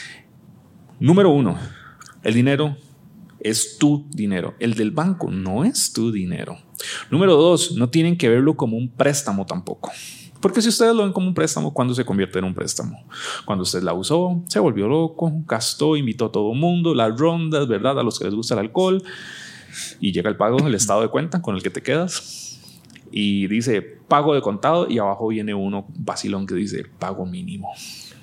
número uno, el dinero es tu dinero. El del banco no es tu dinero. Número dos, no tienen que verlo como un préstamo tampoco. Porque si ustedes lo ven como un préstamo, ¿cuándo se convierte en un préstamo? Cuando usted la usó, se volvió loco, gastó, invitó a todo el mundo, las rondas, ¿verdad? A los que les gusta el alcohol. Y llega el pago, el estado de cuenta con el que te quedas. Y dice pago de contado y abajo viene uno vacilón que dice pago mínimo.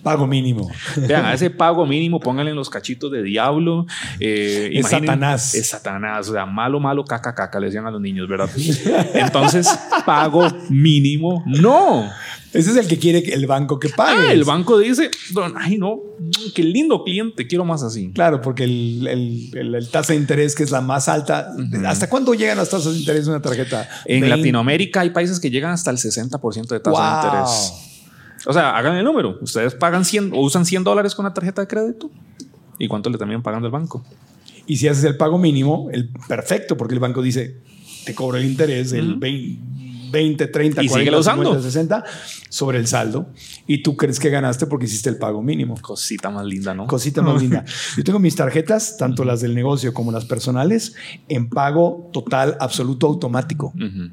Pago mínimo. Vean, a ese pago mínimo pónganle en los cachitos de diablo. eh, Es Satanás. Es Satanás. O sea, malo, malo, caca, caca, le decían a los niños, ¿verdad? Entonces, pago mínimo. No. Ese es el que quiere el banco que pague. Ah, el banco dice, "Don, ay, no, qué lindo cliente, quiero más así. Claro, porque el, el- el- el tasa de interés que es la más alta. ¿Hasta cuándo llegan las tasas de interés de una tarjeta? En 20. Latinoamérica hay países que llegan hasta el 60% de tasa de interés. O sea, hagan el número. Ustedes pagan 100 o usan 100 dólares con la tarjeta de crédito. ¿Y cuánto le terminan pagando al banco? Y si haces el pago mínimo, el perfecto, porque el banco dice, te cobra el interés del 20, 30, Y 40, síguelo usando. 50, 60 sobre el saldo. Y tú crees que ganaste porque hiciste el pago mínimo. Cosita más linda, ¿no? Cosita más linda. Yo tengo mis tarjetas, tanto las del negocio como las personales, en pago total, absoluto, automático. Ujú.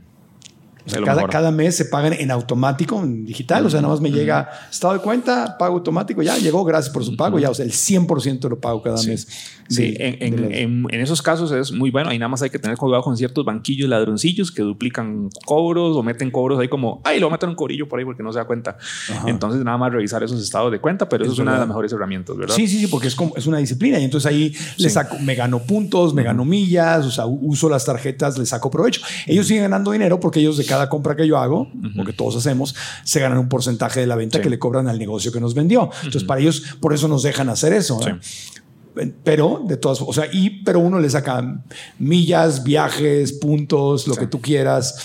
O sea, cada, cada mes se pagan en automático, en digital. O sea, nada más me llega estado de cuenta, pago automático, ya llegó, gracias por su pago. Ya, o sea, el 100% lo pago cada mes. Sí, en, de en- las- en- en esos casos es muy bueno. Ahí nada más hay que tener cuidado con ciertos banquillos ladroncillos que duplican cobros o meten cobros ahí como, ay, lo voy a meter un cobrillo por ahí porque no se da cuenta. Entonces, nada más revisar esos estados de cuenta, pero eso Es es una de las mejores herramientas, ¿verdad? Sí, sí, sí, porque es, como, es una disciplina y entonces ahí le saco, me gano puntos, me gano millas, o sea, uso las tarjetas, le saco provecho. Ellos siguen ganando dinero porque ellos de cada compra que yo hago, o que todos hacemos, se ganan un porcentaje de la venta Sí. que le cobran al negocio que nos vendió. Entonces, para ellos, por eso nos dejan hacer eso. ¿eh? Pero de todas, o sea, y pero uno le saca millas, viajes, puntos, lo Sí. que tú quieras.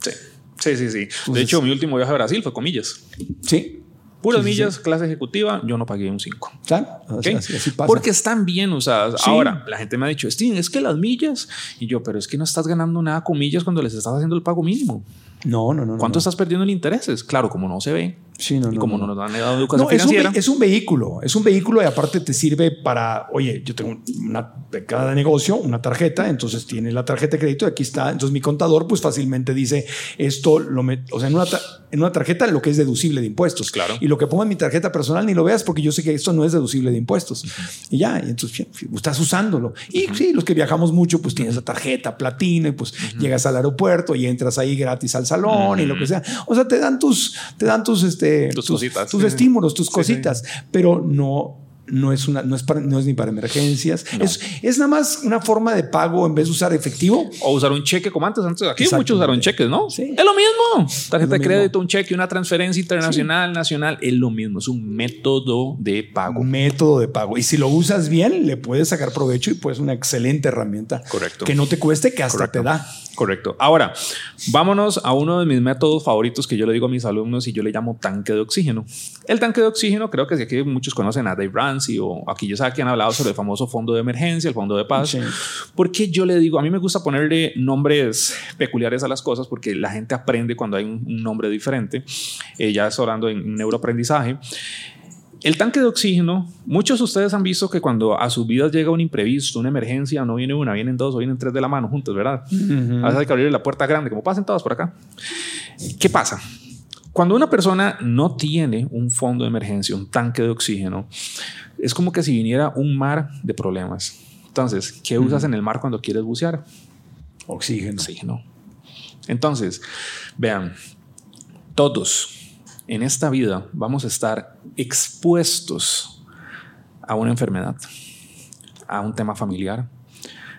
Sí, sí, sí. sí. de hecho, mi último viaje a Brasil fue con millas. Sí. Puras Sí, sí, millas, clase ejecutiva, yo no pagué un 5. Claro, ¿ok? así, así- así pasa. Porque están bien usadas. Sí. Ahora, la gente me ha dicho, Steven, es que las millas. Y yo, pero es que no estás ganando nada con millas cuando les estás haciendo el pago mínimo. no, no, no. no, ¿Cuánto no. estás perdiendo en intereses? Claro, como no se ve. Sí, no, y no, como no, no, no. nos han dado educación No, es un, financiera. es un vehículo, es un vehículo y aparte te sirve para, oye, yo tengo una, de cada negocio una tarjeta, entonces tiene la tarjeta de crédito, aquí está, entonces mi contador pues fácilmente dice esto, lo met- o sea, en una, en una tarjeta lo que es deducible de impuestos. Claro. Y lo que pongo en mi tarjeta personal ni lo veas porque yo sé que esto no es deducible de impuestos. Y ya, y entonces estás usándolo. Y sí, los que viajamos mucho, pues tienes la tarjeta platino y pues llegas al aeropuerto y entras ahí gratis al salón y lo que sea. O sea, te dan tus, te dan tus, este, Tus cositas. tus estímulos, tus Sí, sí. cositas, pero no. No es, una, no, es para- no es ni para emergencias. Es, es nada más una forma de pago en vez de usar efectivo. O usar un cheque como antes. Antes aquí muchos usaron cheques, ¿no? Sí. Es lo mismo. Tarjeta de mismo. crédito, un cheque, una transferencia internacional, nacional. Es lo mismo. Es un método de pago. Método de pago. Y si lo usas bien, le puedes sacar provecho y pues una excelente herramienta. Correcto. Que no te cueste, que hasta Correcto. te da. Correcto. Ahora, vámonos a uno de mis métodos favoritos que yo le digo a mis alumnos y yo le llamo tanque de oxígeno. El tanque de oxígeno, creo que si aquí muchos conocen a Dave Ramsey o aquí yo sé que han hablado sobre el famoso fondo de emergencia, el fondo de paz. Sí. Porque yo le digo, a mí me gusta ponerle nombres peculiares a las cosas porque la gente aprende cuando hay un, un nombre diferente. Eh, ya estoy hablando en neuroaprendizaje. El tanque de oxígeno, muchos de ustedes han visto que cuando a sus vidas llega un imprevisto, una emergencia, no viene una, vienen dos o vienen tres de la mano juntos, ¿verdad? A veces hay que abrir la puerta grande, como pasen todos por acá. ¿Qué pasa? Cuando una persona no tiene un fondo de emergencia, un tanque de oxígeno, es como que si viniera un mar de problemas. Entonces, ¿qué usas en el mar cuando quieres bucear? Oxígeno. Oxígeno. Entonces, vean, todos en esta vida vamos a estar expuestos a una enfermedad, a un tema familiar,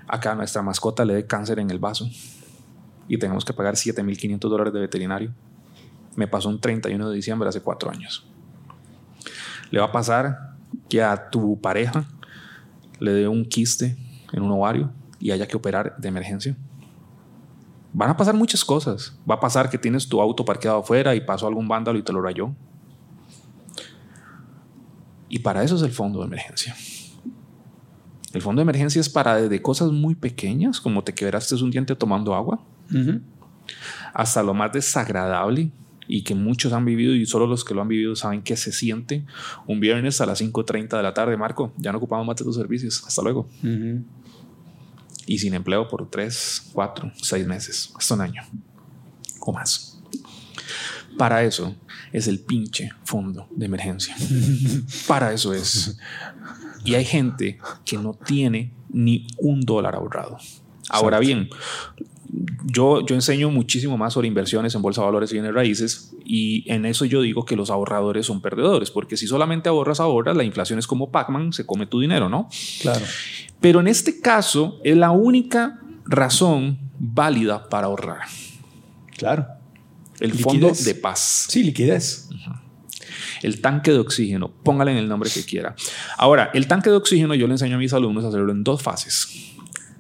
a que a nuestra mascota le dé cáncer en el vaso y tengamos que pagar 7.500 dólares de veterinario. Me pasó un 31 de diciembre hace cuatro años. Le va a pasar que a tu pareja le dé un quiste en un ovario y haya que operar de emergencia. Van a pasar muchas cosas. Va a pasar que tienes tu auto parqueado afuera y pasó algún vándalo y te lo rayó. Y para eso es el fondo de emergencia. El fondo de emergencia es para desde cosas muy pequeñas, como te quebraste un diente tomando agua, hasta lo más desagradable y que muchos han vivido y solo los que lo han vivido saben qué se siente un viernes a las 5.30 de la tarde. Marco, ya no ocupamos más de tus servicios. Hasta luego. Y sin empleo por tres, cuatro, seis meses, hasta un año o más. Para eso es el pinche fondo de emergencia. Para eso es. Y hay gente que no tiene ni un dólar ahorrado. Ahora bien, yo, yo enseño muchísimo más sobre inversiones en bolsa de valores y bienes raíces y en eso yo digo que los ahorradores son perdedores, porque si solamente ahorras, ahorras, la inflación es como Pac-Man, se come tu dinero, ¿no? Claro. Pero en este caso es la única razón válida para ahorrar. Claro. El Liquidez. fondo de paz, Sí, liquidez. el tanque de oxígeno, póngale en el nombre que quiera. Ahora, el tanque de oxígeno yo le enseño a mis alumnos a hacerlo en dos fases.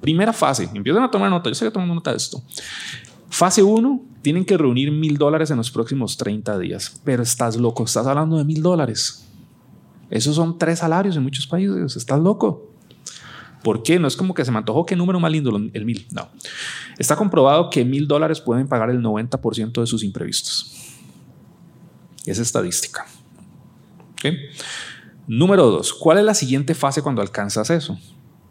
Primera fase, empiezan a tomar nota, yo que tomando nota de esto. Fase 1 tienen que reunir mil dólares en los próximos 30 días. Pero estás loco, estás hablando de mil dólares. Esos son tres salarios en muchos países, estás loco. ¿Por qué? No es como que se me antojó qué número más lindo el mil. No. Está comprobado que mil dólares pueden pagar el 90% de sus imprevistos. Es estadística. Número dos, ¿cuál es la siguiente fase cuando alcanzas eso?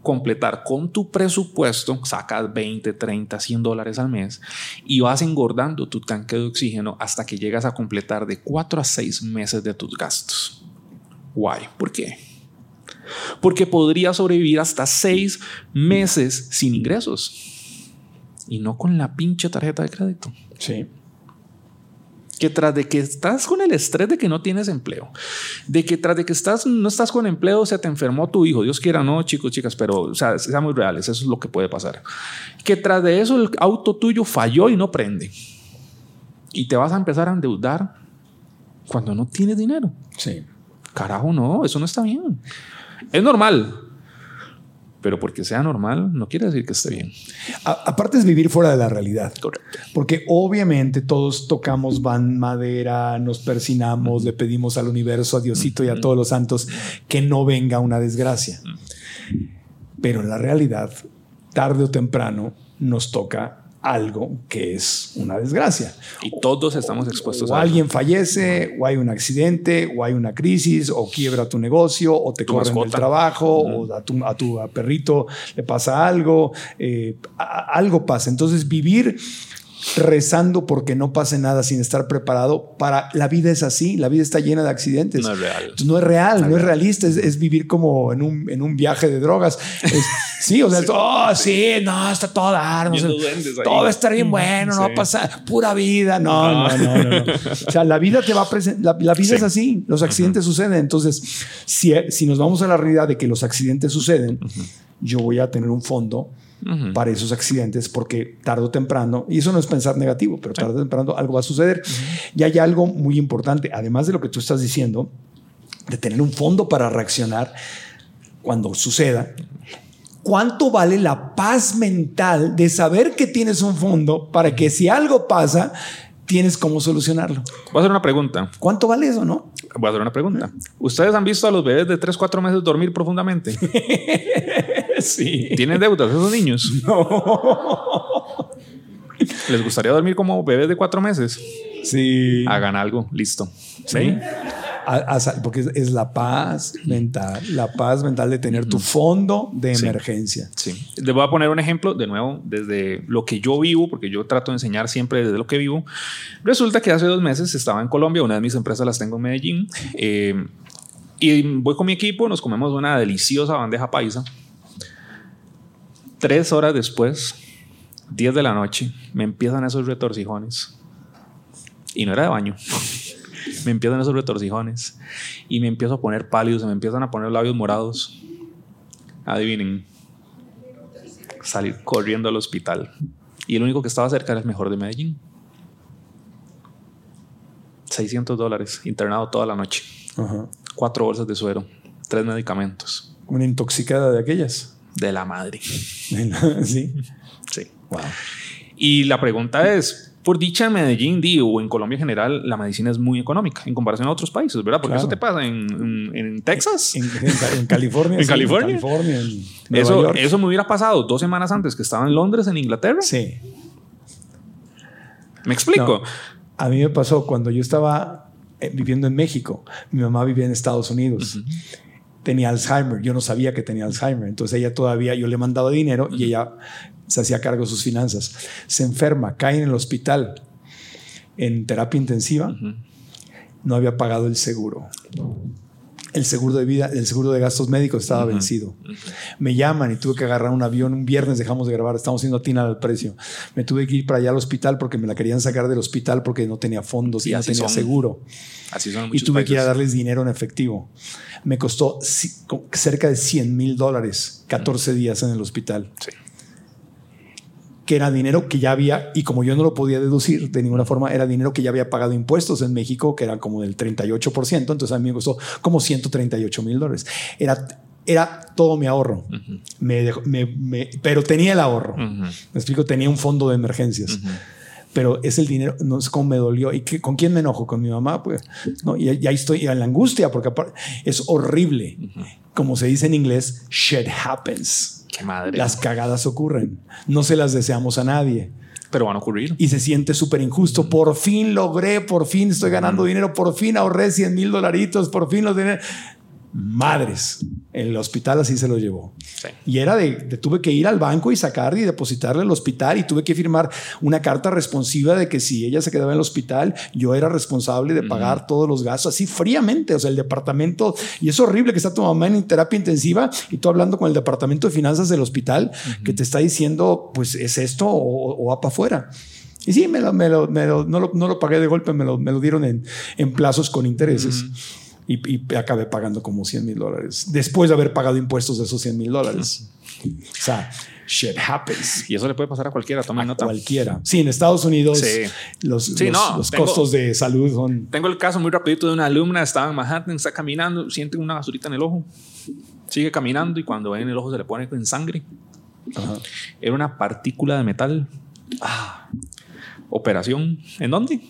Completar con tu presupuesto, sacas 20, 30, 100 dólares al mes y vas engordando tu tanque de oxígeno hasta que llegas a completar de 4 a 6 meses de tus gastos. Guay, ¿por qué? Porque podría sobrevivir hasta 6 meses sin ingresos y no con la pinche tarjeta de crédito. Sí que tras de que estás con el estrés de que no tienes empleo, de que tras de que estás, no estás con empleo, se te enfermó tu hijo, Dios quiera, no, chicos, chicas, pero o sea, seamos reales, eso es lo que puede pasar. Que tras de eso el auto tuyo falló y no prende. Y te vas a empezar a endeudar cuando no tienes dinero. Sí. Carajo, no, eso no está bien. Es normal, pero porque sea normal no quiere decir que esté bien. aparte es vivir fuera de la realidad. Correcto. Porque obviamente todos tocamos van madera, nos persinamos, le pedimos al universo, a Diosito y a todos los santos que no venga una desgracia. Pero en la realidad, tarde o temprano, nos toca algo que es una desgracia. Y todos estamos expuestos o a alguien fallece, o hay un accidente, o hay una crisis, o quiebra tu negocio, o te corren del trabajo, o a tu, a tu perrito le pasa algo, eh, algo pasa. Entonces vivir rezando porque no pase nada sin estar preparado para la vida es así, la vida está llena de accidentes. No es real. no es real, no, es, realista, es, vivir como en un, en un viaje de drogas. sí, o sea, sí. Oh, sí, no, está todo dar, todo va a estar bien bueno, no va a pasar, pura vida, no, no, no, no. O sea, la vida te va a presentar, la, vida es así, los accidentes suceden. Entonces, si, si nos vamos a la realidad de que los accidentes suceden, yo voy a tener un fondo para esos accidentes porque tarde o temprano, y eso no es pensar negativo, pero tarde o temprano algo va a suceder. Y hay algo muy importante, además de lo que tú estás diciendo, de tener un fondo para reaccionar cuando suceda. ¿Cuánto vale la paz mental de saber que tienes un fondo para que si algo pasa, tienes cómo solucionarlo? Voy a hacer una pregunta. ¿Cuánto vale eso, no? Voy a hacer una pregunta. ¿Ustedes han visto a los bebés de 3, 4 meses dormir profundamente? sí. ¿Tienen deudas esos niños? No. ¿Les gustaría dormir como bebés de 4 meses? Sí. Hagan algo, listo. ¿Sí? porque es, la paz mental, la paz mental de tener tu fondo de emergencia. Sí. Les voy a poner un ejemplo, de nuevo, desde lo que yo vivo, porque yo trato de enseñar siempre desde lo que vivo. Resulta que hace dos meses estaba en Colombia, una de mis empresas las tengo en Medellín, eh, y voy con mi equipo, nos comemos una deliciosa bandeja paisa. Tres horas después, 10 de la noche, me empiezan esos retorcijones. Y no era de baño me empiezan esos retorcijones y me empiezo a poner pálidos, se me empiezan a poner labios morados. Adivinen, salir corriendo al hospital. Y el único que estaba cerca era el mejor de Medellín. 600 dólares, internado toda la noche. Cuatro bolsas de suero, tres medicamentos. ¿Una intoxicada de aquellas? De la madre. sí. Sí. Wow. Y la pregunta es, por dicha en Medellín o en Colombia en general, la medicina es muy económica en comparación a otros países, ¿verdad? Porque eso te pasa en, en, Texas. En, California. en California. En California eso, eso me hubiera pasado dos semanas antes que estaba en Londres, en Inglaterra. Sí. ¿Me explico? a mí me pasó cuando yo estaba eh, viviendo en México. Mi mamá vivía en Estados Unidos. Tenía Alzheimer. Yo no sabía que tenía Alzheimer. Entonces ella todavía, yo le mandaba dinero y ella se hacía cargo de sus finanzas. Se enferma, cae en el hospital en terapia intensiva, no había pagado el seguro. El seguro de vida, el seguro de gastos médicos estaba vencido. Me llaman y tuve que agarrar un avión. Un viernes dejamos de grabar, estamos haciendo tina al precio. Me tuve que ir para allá al hospital porque me la querían sacar del hospital porque no tenía fondos y no tenía seguro. Así son y tuve que ir a darles dinero en efectivo. Me costó cerca de 100 mil dólares 14 días en el hospital. Sí que era dinero que ya había, y como yo no lo podía deducir de ninguna forma, era dinero que ya había pagado impuestos en México, que era como del 38%, entonces a mí me costó como 138 mil dólares. Era, era todo mi ahorro, me, pero tenía el ahorro. Me explico, tenía un fondo de emergencias. pero es el dinero, no sé cómo me dolió. ¿Y qué, con quién me enojo? Con mi mamá, pues, ¿no? Y, y ahí estoy en la angustia, porque es horrible. Como se dice en inglés, shit happens. Qué madre. Las cagadas ocurren. No se las deseamos a nadie. Pero van a ocurrir. Y se siente súper injusto. Por fin logré, por fin estoy ganando dinero, por fin ahorré 100 mil dolaritos, por fin los dinero madres. El hospital así se lo llevó. Y era de, tuve que ir al banco y sacar y depositarle al hospital y tuve que firmar una carta responsiva de que si ella se quedaba en el hospital, yo era responsable de pagar todos los gastos, así fríamente. O sea, el departamento, y es horrible que está tu mamá en terapia intensiva y tú hablando con el departamento de finanzas del hospital que te está diciendo, pues es esto o, va para afuera. Y sí, me lo, me lo, no, lo, pagué de golpe, me lo, me lo dieron en, en plazos con intereses y, acabé pagando como 100 mil dólares después de haber pagado impuestos de esos 100 mil dólares. O sea, shit happens. Y eso le puede pasar a cualquiera, toma a nota. Cualquiera. Sí, en Estados Unidos los, los, costos de salud son... Tengo el caso muy rapidito de una alumna, estaba en Manhattan, está caminando, siente una basurita en el ojo, sigue caminando y cuando ve en el ojo se le pone en sangre. Era una partícula de metal. Ah. Operación. ¿En dónde?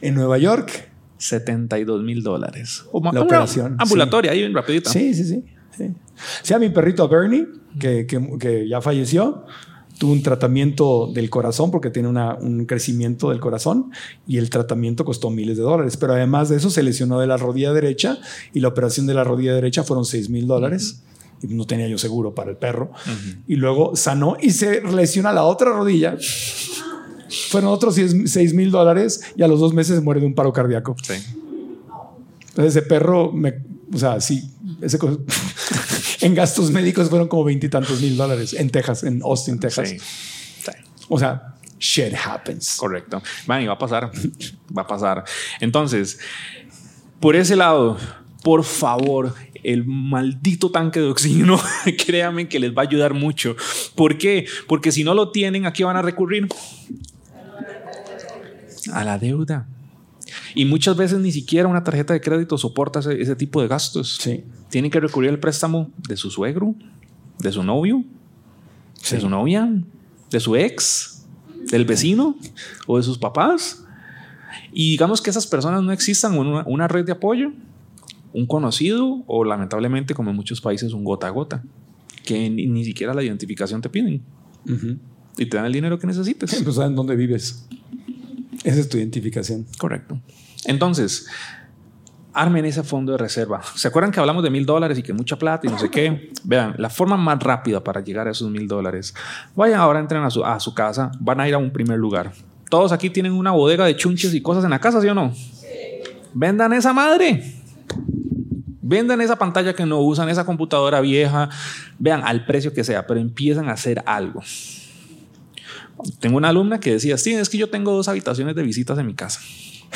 En Nueva York. 72 mil dólares. La operación. Ambulatoria, ahí rapidito. Sí, sí, sí. sí. Sí, a mi perrito Bernie, que, que, que, ya falleció, tuvo un tratamiento del corazón porque tiene una, un crecimiento del corazón y el tratamiento costó miles de dólares. Pero además de eso, se lesionó de la rodilla derecha y la operación de la rodilla derecha fueron 6 mil dólares. Y no tenía yo seguro para el perro. Y luego sanó y se lesiona la otra rodilla fueron otros 6 mil dólares y a los dos meses muere de un paro cardíaco. Sí. Entonces ese perro, me, o sea, sí, ese, en gastos médicos fueron como veintitantos mil dólares en Texas, en Austin, Texas. Sí. O sea, shit happens. Correcto. Y va a pasar, va a pasar. Entonces, por ese lado, por favor, el maldito tanque de oxígeno, créanme que les va a ayudar mucho. ¿Por qué? Porque si no lo tienen, ¿a qué van a recurrir? A la deuda. Y muchas veces ni siquiera una tarjeta de crédito soporta ese, tipo de gastos. Sí. Tienen que recurrir al préstamo de su suegro, de su novio, de su novia, de su ex, del vecino o de sus papás. Y digamos que esas personas no existan una, una red de apoyo, un conocido o lamentablemente, como en muchos países, un gota a gota, que ni, siquiera la identificación te piden. Y te dan el dinero que necesites. pues saben dónde vives. Esa es tu identificación. Correcto. Entonces, armen ese fondo de reserva. ¿Se acuerdan que hablamos de mil dólares y que mucha plata y no sé qué? Vean, la forma más rápida para llegar a esos mil dólares. Vayan ahora, entren a su, a su casa, van a ir a un primer lugar. Todos aquí tienen una bodega de chunches y cosas en la casa, ¿sí o no? Vendan esa madre. Vendan esa pantalla que no usan, esa computadora vieja. Vean, al precio que sea, pero empiezan a hacer algo. Tengo una alumna que decía, sí, es que yo tengo dos habitaciones de visitas en mi casa.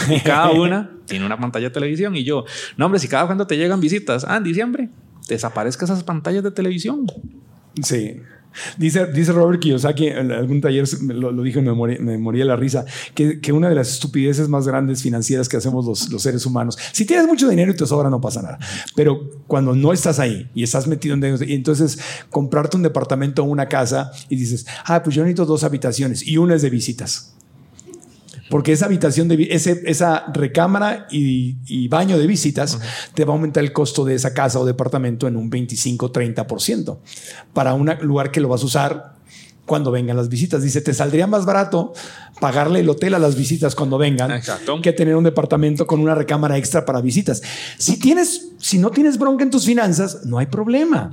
Y cada una tiene una pantalla de televisión. Y yo, no, hombre, si cada cuando te llegan visitas, ah, en diciembre, desaparezcan esas pantallas de televisión. Sí. Dice, dice Robert Kiyosaki en algún taller, lo, lo dijo y me morí, me morí de la risa, que, que, una de las estupideces más grandes financieras que hacemos los, los, seres humanos, si tienes mucho dinero y te sobra no pasa nada, pero cuando no estás ahí y estás metido en y entonces comprarte un departamento o una casa y dices, ah, pues yo necesito dos habitaciones y una es de visitas porque esa habitación de ese, esa recámara y, baño de visitas te va a aumentar el costo de esa casa o departamento en un 25 30% para un lugar que lo vas a usar cuando vengan las visitas. Dice, te saldría más barato pagarle el hotel a las visitas cuando vengan que tener un departamento con una recámara extra para visitas. Si tienes, si no tienes bronca en tus finanzas, no hay problema.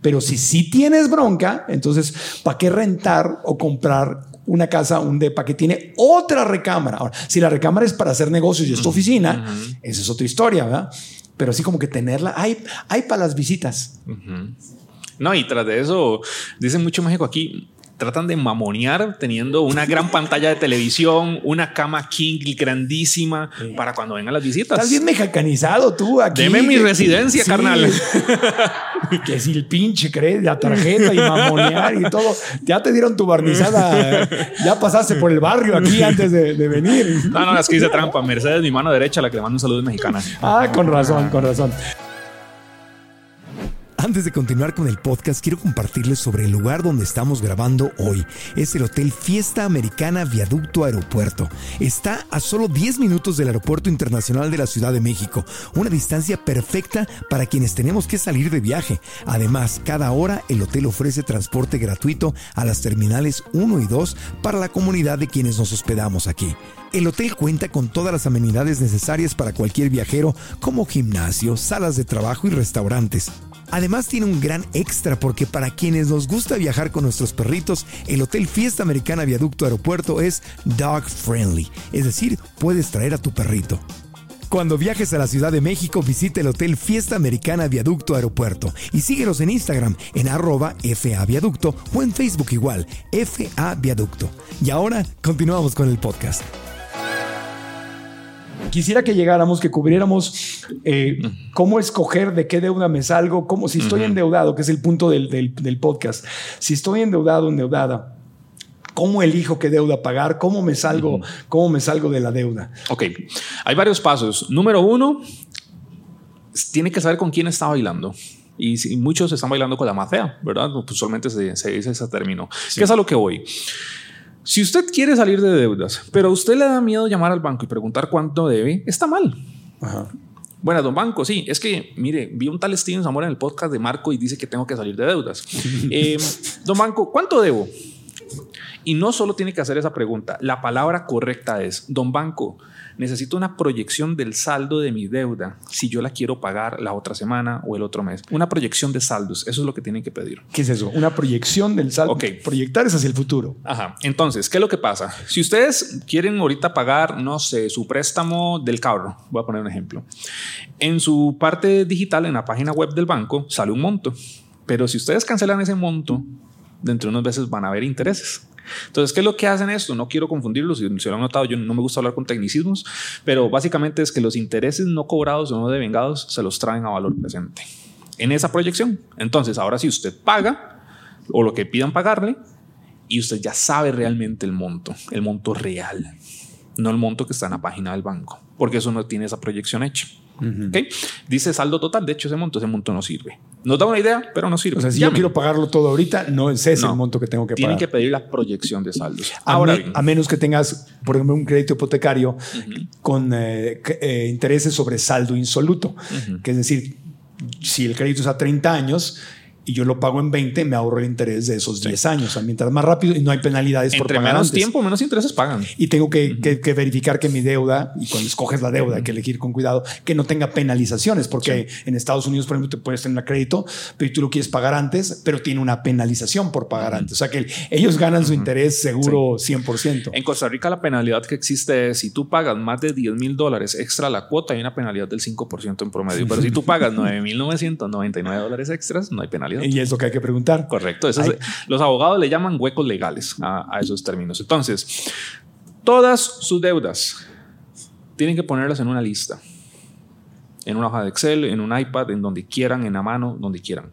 Pero si sí tienes bronca, entonces, ¿para qué rentar o comprar una casa, un DEPA que tiene otra recámara. Ahora, si la recámara es para hacer negocios y es tu oficina, esa es otra historia, ¿verdad? Pero así como que tenerla, hay, hay para las visitas. No, y tras de eso, dice mucho México aquí, tratan de mamonear teniendo una gran pantalla de televisión, una cama king grandísima para cuando vengan las visitas. Estás bien mexicanizado tú aquí. Deme mi residencia, carnal. que si el pinche crees la tarjeta y mamonear y todo. Ya te dieron tu barnizada. Ya pasaste por el barrio aquí antes de, venir. No, no, es que hice trampa. Mercedes, mi mano derecha, la que le mando un saludo mexicana. Ah, con razón, con razón. Antes de continuar con el podcast, quiero compartirles sobre el lugar donde estamos grabando hoy. Es el Hotel Fiesta Americana Viaducto Aeropuerto. Está a solo 10 minutos del Aeropuerto Internacional de la Ciudad de México, una distancia perfecta para quienes tenemos que salir de viaje. Además, cada hora el hotel ofrece transporte gratuito a las terminales 1 y 2 para la comunidad de quienes nos hospedamos aquí. El hotel cuenta con todas las amenidades necesarias para cualquier viajero, como gimnasio, salas de trabajo y restaurantes. Además tiene un gran extra porque para quienes nos gusta viajar con nuestros perritos, el Hotel Fiesta Americana Viaducto Aeropuerto es dog friendly, es decir, puedes traer a tu perrito. Cuando viajes a la Ciudad de México, visita el Hotel Fiesta Americana Viaducto Aeropuerto y síguenos en Instagram en arroba FA Viaducto o en Facebook igual, FA Viaducto. Y ahora continuamos con el podcast quisiera que llegáramos, que cubriéramos eh, cómo escoger de qué deuda me salgo, cómo si estoy endeudado, que es el punto del, del, podcast, si estoy endeudado, endeudada. ¿Cómo elijo qué deuda pagar? ¿Cómo me salgo, cómo me salgo de la deuda? Ok, hay varios pasos. Número uno, tiene que saber con quién está bailando. Y, muchos están bailando con la mafia, ¿verdad? Usualmente se, se dice ese término. ¿Qué es a lo que voy? Si usted quiere salir de deudas, pero a usted le da miedo llamar al banco y preguntar cuánto debe, está mal. Bueno, don Banco, sí, es que, mire, vi un tal Steven Zamora en el podcast de Marco y dice que tengo que salir de deudas. Eh, don Banco, ¿cuánto debo? Y no solo tiene que hacer esa pregunta, la palabra correcta es, don Banco, necesito una proyección del saldo de mi deuda si yo la quiero pagar la otra semana o el otro mes. Una proyección de saldos, eso es lo que tienen que pedir. ¿Qué es eso? Una proyección del saldo. Ok. Proyectar es hacia el futuro. Ajá. Entonces, ¿qué es lo que pasa? Si ustedes quieren ahorita pagar, no sé, su préstamo del carro, voy a poner un ejemplo. En su parte digital, en la página web del banco, sale un monto. Pero si ustedes cancelan ese monto, dentro de unos meses van a haber intereses. Entonces, ¿qué es lo que hacen esto? No quiero confundirlos, si se lo han notado, yo no me gusta hablar con tecnicismos, pero básicamente es que los intereses no cobrados o no devengados se los traen a valor presente en esa proyección. Entonces, ahora si usted paga o lo que pidan pagarle y usted ya sabe realmente el monto, el monto real, no el monto que está en la página del banco, porque eso no tiene esa proyección hecha. Dice saldo total, de hecho ese monto, ese monto no sirve. Nos da una idea, pero no sirve. O sea, si yo quiero pagarlo todo ahorita, no es ese el monto que tengo que pagar. Tienen que pedir la proyección de saldos. Ahora, a, menos que tengas, por ejemplo, un crédito hipotecario con eh, eh, intereses sobre saldo insoluto, que es decir, si el crédito es a 30 años, y yo lo pago en 20, me ahorro el interés de esos 10 años. O sea, mientras más rápido y no hay penalidades por pagar menos tiempo, menos intereses pagan. Y tengo que, verificar que mi deuda, y cuando escoges la deuda, hay que elegir con cuidado, que no tenga penalizaciones, porque en Estados Unidos, por ejemplo, te puedes tener un crédito, pero tú lo quieres pagar antes, pero tiene una penalización por pagar antes. O sea, que ellos ganan su interés seguro 100%. En Costa Rica, la penalidad que existe es si tú pagas más de 10 mil dólares extra la cuota, hay una penalidad del 5% en promedio. Pero si tú pagas 9.999 dólares extras, no hay penalidad. Y es lo que hay que preguntar. Correcto. los abogados le llaman huecos legales a, esos términos. Entonces, todas sus deudas tienen que ponerlas en una lista. En una hoja de Excel, en un iPad, en donde quieran, en la mano, donde quieran.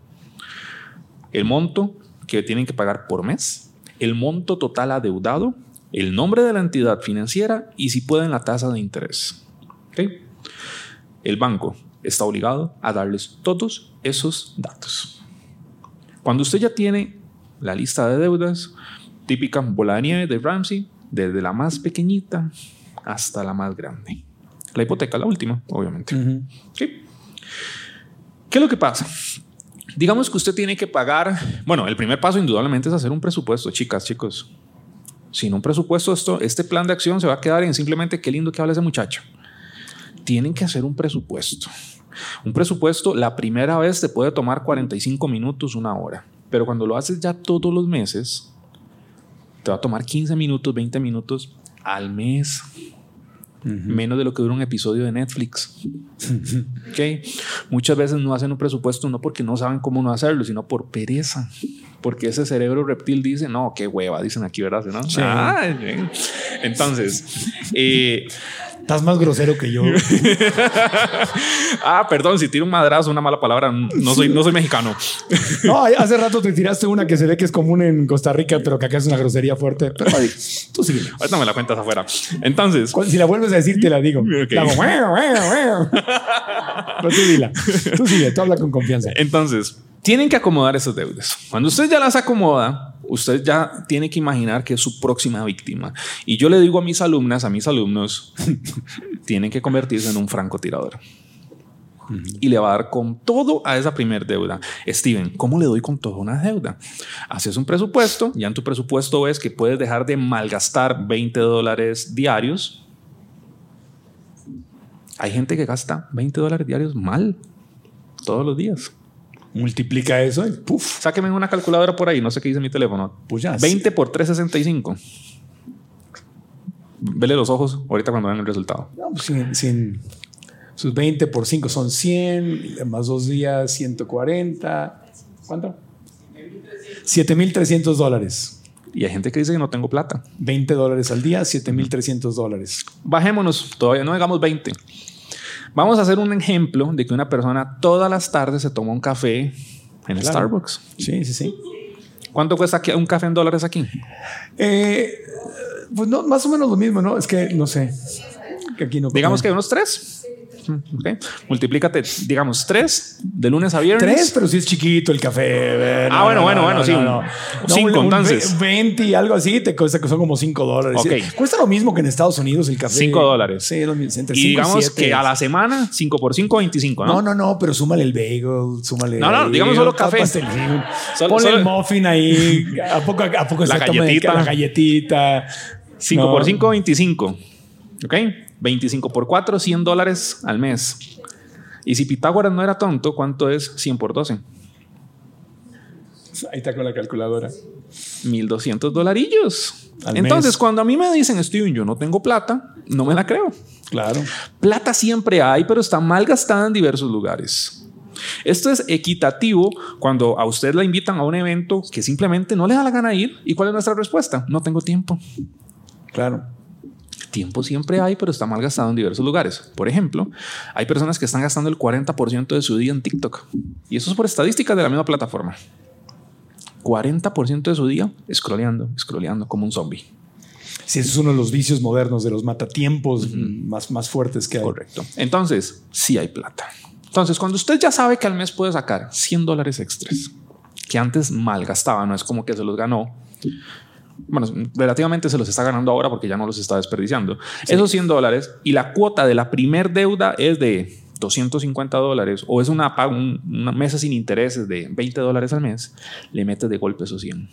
El monto que tienen que pagar por mes, el monto total adeudado, el nombre de la entidad financiera y si pueden la tasa de interés. El banco está obligado a darles todos esos datos. Cuando usted ya tiene la lista de deudas, típica bola de nieve de Ramsey, desde la más pequeñita hasta la más grande. La hipoteca, la última, obviamente. ¿Qué es lo que pasa? Digamos que usted tiene que pagar, bueno, el primer paso indudablemente es hacer un presupuesto, chicas, chicos. Sin un presupuesto, esto, este plan de acción se va a quedar en simplemente qué lindo que habla ese muchacho. Tienen que hacer un presupuesto. Un presupuesto la primera vez te puede tomar 45 minutos, una hora, pero cuando lo haces ya todos los meses, te va a tomar 15 minutos, 20 minutos al mes. Menos de lo que dura un episodio de Netflix. okay. Muchas veces no hacen un presupuesto no porque no saben cómo no hacerlo, sino por pereza. Porque ese cerebro reptil dice, no, qué hueva, dicen aquí, ¿verdad? ¿No? Ah, entonces, eh, Estás más grosero que yo. ah, perdón, si tiro un madrazo, una mala palabra, no soy, no soy mexicano. no, hace rato te tiraste una que se ve que es común en Costa Rica, pero que acá es una grosería fuerte. Pero tú sigue. Ahorita me la cuentas afuera. Entonces. Si la vuelves a decir, te la digo. pero tú dila. Tú sigue, tú habla con confianza. Entonces, Tienen que acomodar esas deudas. Cuando usted ya las acomoda, usted ya tiene que imaginar que es su próxima víctima. Y yo le digo a mis alumnas, a mis alumnos, tienen que convertirse en un francotirador. Y le va a dar con todo a esa primer deuda. Steven, ¿cómo le doy con toda una deuda? Haces un presupuesto, ya en tu presupuesto ves que puedes dejar de malgastar 20 dólares diarios. Hay gente que gasta 20 dólares diarios mal todos los días. Multiplica eso y puf. Sáqueme una calculadora por ahí, no sé qué dice mi teléfono. Pues ya, 20 por 365. Vele los ojos ahorita cuando vean el resultado. No, pues sin, sin- sus 20 por 5 son 100, más dos días 140. ¿Cuánto? 7.300 dólares. Y hay gente que dice que no tengo plata. 20 dólares al día, 7.300 dólares. Bajémonos, todavía no hagamos 20. Vamos a hacer un ejemplo de que una persona todas las tardes se toma un café en Claro. Starbucks. Sí, sí, sí. ¿Cuánto cuesta aquí un café en dólares aquí? Eh, pues no, más o menos lo mismo, ¿no? Es que no sé. Que aquí no Digamos que unos tres. Mm, ok. Multiplícate, digamos, tres de lunes a viernes. Tres, pero sí es chiquito el café. Ah, bueno, bueno, bueno, sí, un- cinco, un- un entonces. ve- 20 y algo así te cuesta que son como 5 dólares. Ok. Sí, Cuesta lo mismo que en Estados Unidos el café. Cinco dólares. Sí, lo mismo, entre Y cinco digamos siete. que a la semana, 5 por 5, 25, ¿no? No, no, no, pero súmale el bagel, súmale. No, no, digamos solo café. pastelín. Solo- Ponle solo- el muffin ahí. ¿A poco, a poco La galletita. la galletita? 5 No. por 5, 25. ¿Ok? 25 por 4, 100 dólares al mes. Y si Pitágoras no era tonto, ¿cuánto es 100 por 12? Ahí está con la calculadora. 1200 dolarillos. Al Entonces, mes. cuando a mí me dicen, Steven, yo no tengo plata, no me la creo. Claro. Plata siempre hay, pero está mal gastada en diversos lugares. Esto es equitativo cuando a usted la invitan a un evento que simplemente no le da la gana ir. ¿Y cuál es nuestra respuesta? No tengo tiempo. Claro. Tiempo siempre hay, pero está mal gastado en diversos lugares. Por ejemplo, hay personas que están gastando el 40% de su día en TikTok. Y eso es por estadísticas de la misma plataforma. 40% de su día scrolleando, scrolleando como un zombie. Sí, ese es uno de los vicios modernos, de los matatiempos más, más fuertes que hay. Correcto. Entonces, sí hay plata. Entonces, cuando usted ya sabe que al mes puede sacar 100 dólares extras, que antes malgastaba, no es como que se los ganó. Bueno, relativamente se los está ganando ahora porque ya no los está desperdiciando. Esos 100 dólares y la cuota de la primer deuda es de 250 dólares o es una, una mesa sin intereses de 20 dólares al mes, le metes de golpe esos 100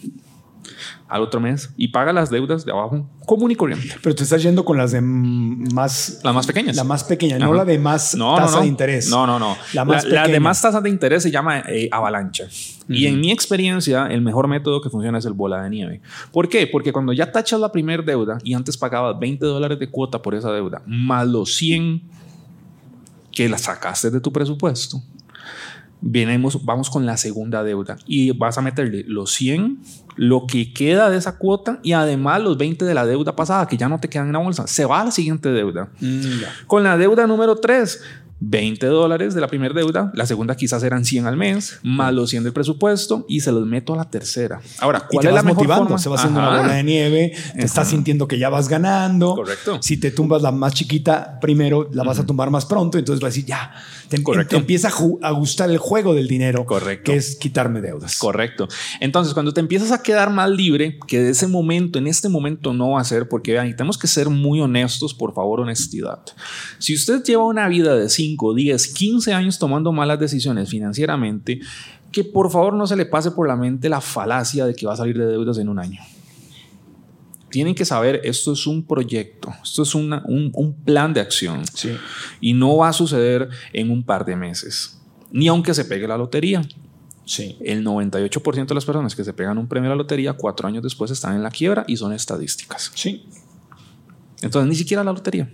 al otro mes y paga las deudas de abajo común y corriente. Pero te estás yendo con las de más. Las más pequeñas. La más pequeña, no la de más No, tasa no, no. de interés. No, no, no. La más La- pequeña. demás tasas de interés se llama eh, avalancha. Y en mi experiencia, el mejor método que funciona es el bola de nieve. ¿Por qué? Porque cuando ya tachas la primera deuda y antes pagabas 20 dólares de cuota por esa deuda, más los 100 que la sacaste de tu presupuesto, venimos, vamos con la segunda deuda y vas a meterle los 100, lo que queda de esa cuota y además los 20 de la deuda pasada que ya no te quedan en la bolsa. Se va a la siguiente deuda. Mm. Con la deuda número 3, 20 dólares de la primera deuda, la segunda quizás eran 100 al mes, más los 100 del presupuesto y se los meto a la tercera. Ahora, Y ¿cuál te es vas la mejor motivando, forma? se va haciendo Ajá. una bola de nieve, te estás sintiendo que ya vas ganando. Correcto. Si te tumbas la más chiquita primero, la vas a tumbar más pronto, entonces vas a decir, ya, te, Correcto. te empieza a, gustar el juego del dinero, Correcto. que es quitarme deudas. Correcto. Entonces, cuando te empiezas a quedar más libre, que de ese momento, en este momento no va a ser, porque vean, tenemos que ser muy honestos, por favor, honestidad. Si usted lleva una vida de 5, 10, 15 años tomando malas decisiones financieramente, que por favor no se le pase por la mente la falacia de que va a salir de deudas en un año. Tienen que saber, esto es un proyecto, esto es una- un, un plan de acción Sí. y no va a suceder en un par de meses, ni aunque se pegue la lotería. Sí. El 98% de las personas que se pegan un premio a la lotería cuatro años después están en la quiebra y son estadísticas. Sí. Entonces, ni siquiera la lotería.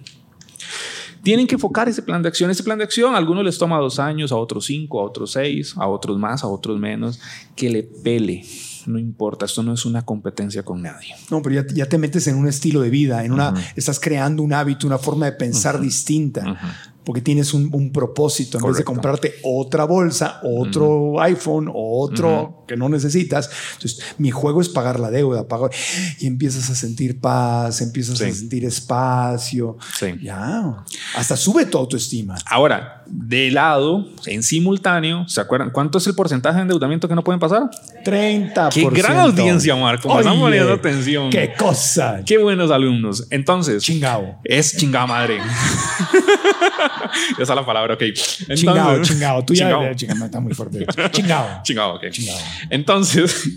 Tienen que enfocar ese plan de acción. Ese plan de acción a algunos les toma dos años, a otros cinco, a otros seis, a otros más, a otros menos. Que le pele. No importa, esto no es una competencia con nadie. No, pero ya, ya te metes en un estilo de vida, en una, estás creando un hábito, una forma de pensar distinta, porque tienes un, un propósito. En vez de comprarte otra bolsa, otro iPhone, otro que no necesitas. Entonces, mi juego es pagar la deuda, pagar, y empiezas a sentir paz, empiezas a sentir espacio. Sí. Ya, hasta sube tu autoestima. Ahora, de lado, en simultáneo, ¿se acuerdan? ¿Cuánto es el porcentaje de endeudamiento que no pueden pasar? 30%. Qué gran audiencia, Marco. Oye, poniendo atención. Qué cosa. Qué buenos alumnos. Entonces, Chingao. es chingada madre. Esa es la palabra, ok. Entonces- chingao, chingao. Tú ya Chingao. chingao, no, está muy fuerte. Chingao. Chingado, ok. Chingado. Entonces,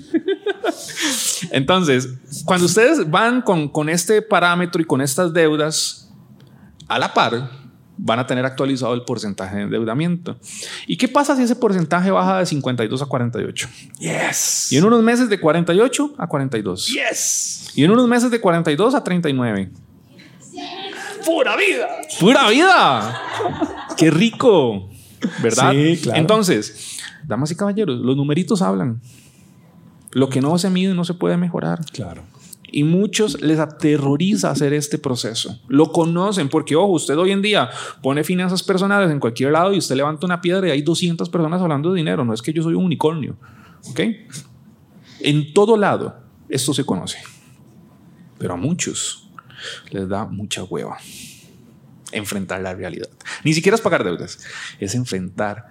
entonces, cuando ustedes van con, con este parámetro y con estas deudas a la par, van a tener actualizado el porcentaje de endeudamiento. ¿Y qué pasa si ese porcentaje baja de 52 a 48? Yes. Y en unos meses de 48 a 42. Yes. Y en unos meses de 42 a 39. Pura vida. ¡Pura vida! ¡Qué rico! ¿Verdad? Sí, claro. Entonces, damas y caballeros, los numeritos hablan. Lo que no se mide no se puede mejorar. Claro. Y muchos les aterroriza hacer este proceso. Lo conocen porque, ojo, usted hoy en día pone finanzas personales en cualquier lado y usted levanta una piedra y hay 200 personas hablando de dinero. No es que yo soy un unicornio. ¿Ok? En todo lado esto se conoce. Pero a muchos les da mucha hueva enfrentar la realidad. Ni siquiera es pagar deudas, es enfrentar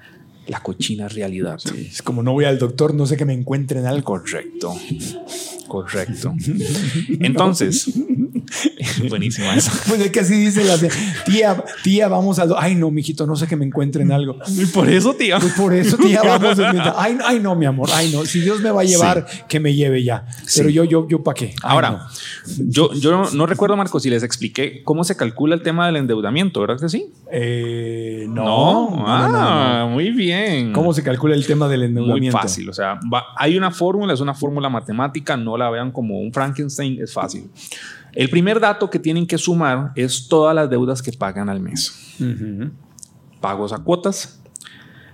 la cochina realidad. Es como no voy al doctor, no sé que me encuentren algo. Correcto. Correcto. Entonces, buenísima esa. Pues es que así dice la de, tía, tía, vamos do- Ay, no, mijito, no sé que me encuentren algo. Y por eso, tía. Pues por eso, tía, vamos. Ay, ay, no, mi amor. Ay, no. Si Dios me va a llevar, que me lleve ya. Pero yo, yo, yo, ¿para qué? Ay, Ahora, no. yo, yo no, no recuerdo, Marcos, si les expliqué cómo se calcula el tema del endeudamiento, ¿verdad que sí? Eh, no. no, ah, muy bien. ¿Cómo se calcula el tema del Muy endeudamiento? fácil, o sea, va- hay una fórmula, es una fórmula matemática, no la vean como un Frankenstein, es fácil. El primer dato que tienen que sumar es todas las deudas que pagan al mes. Pagos a cuotas,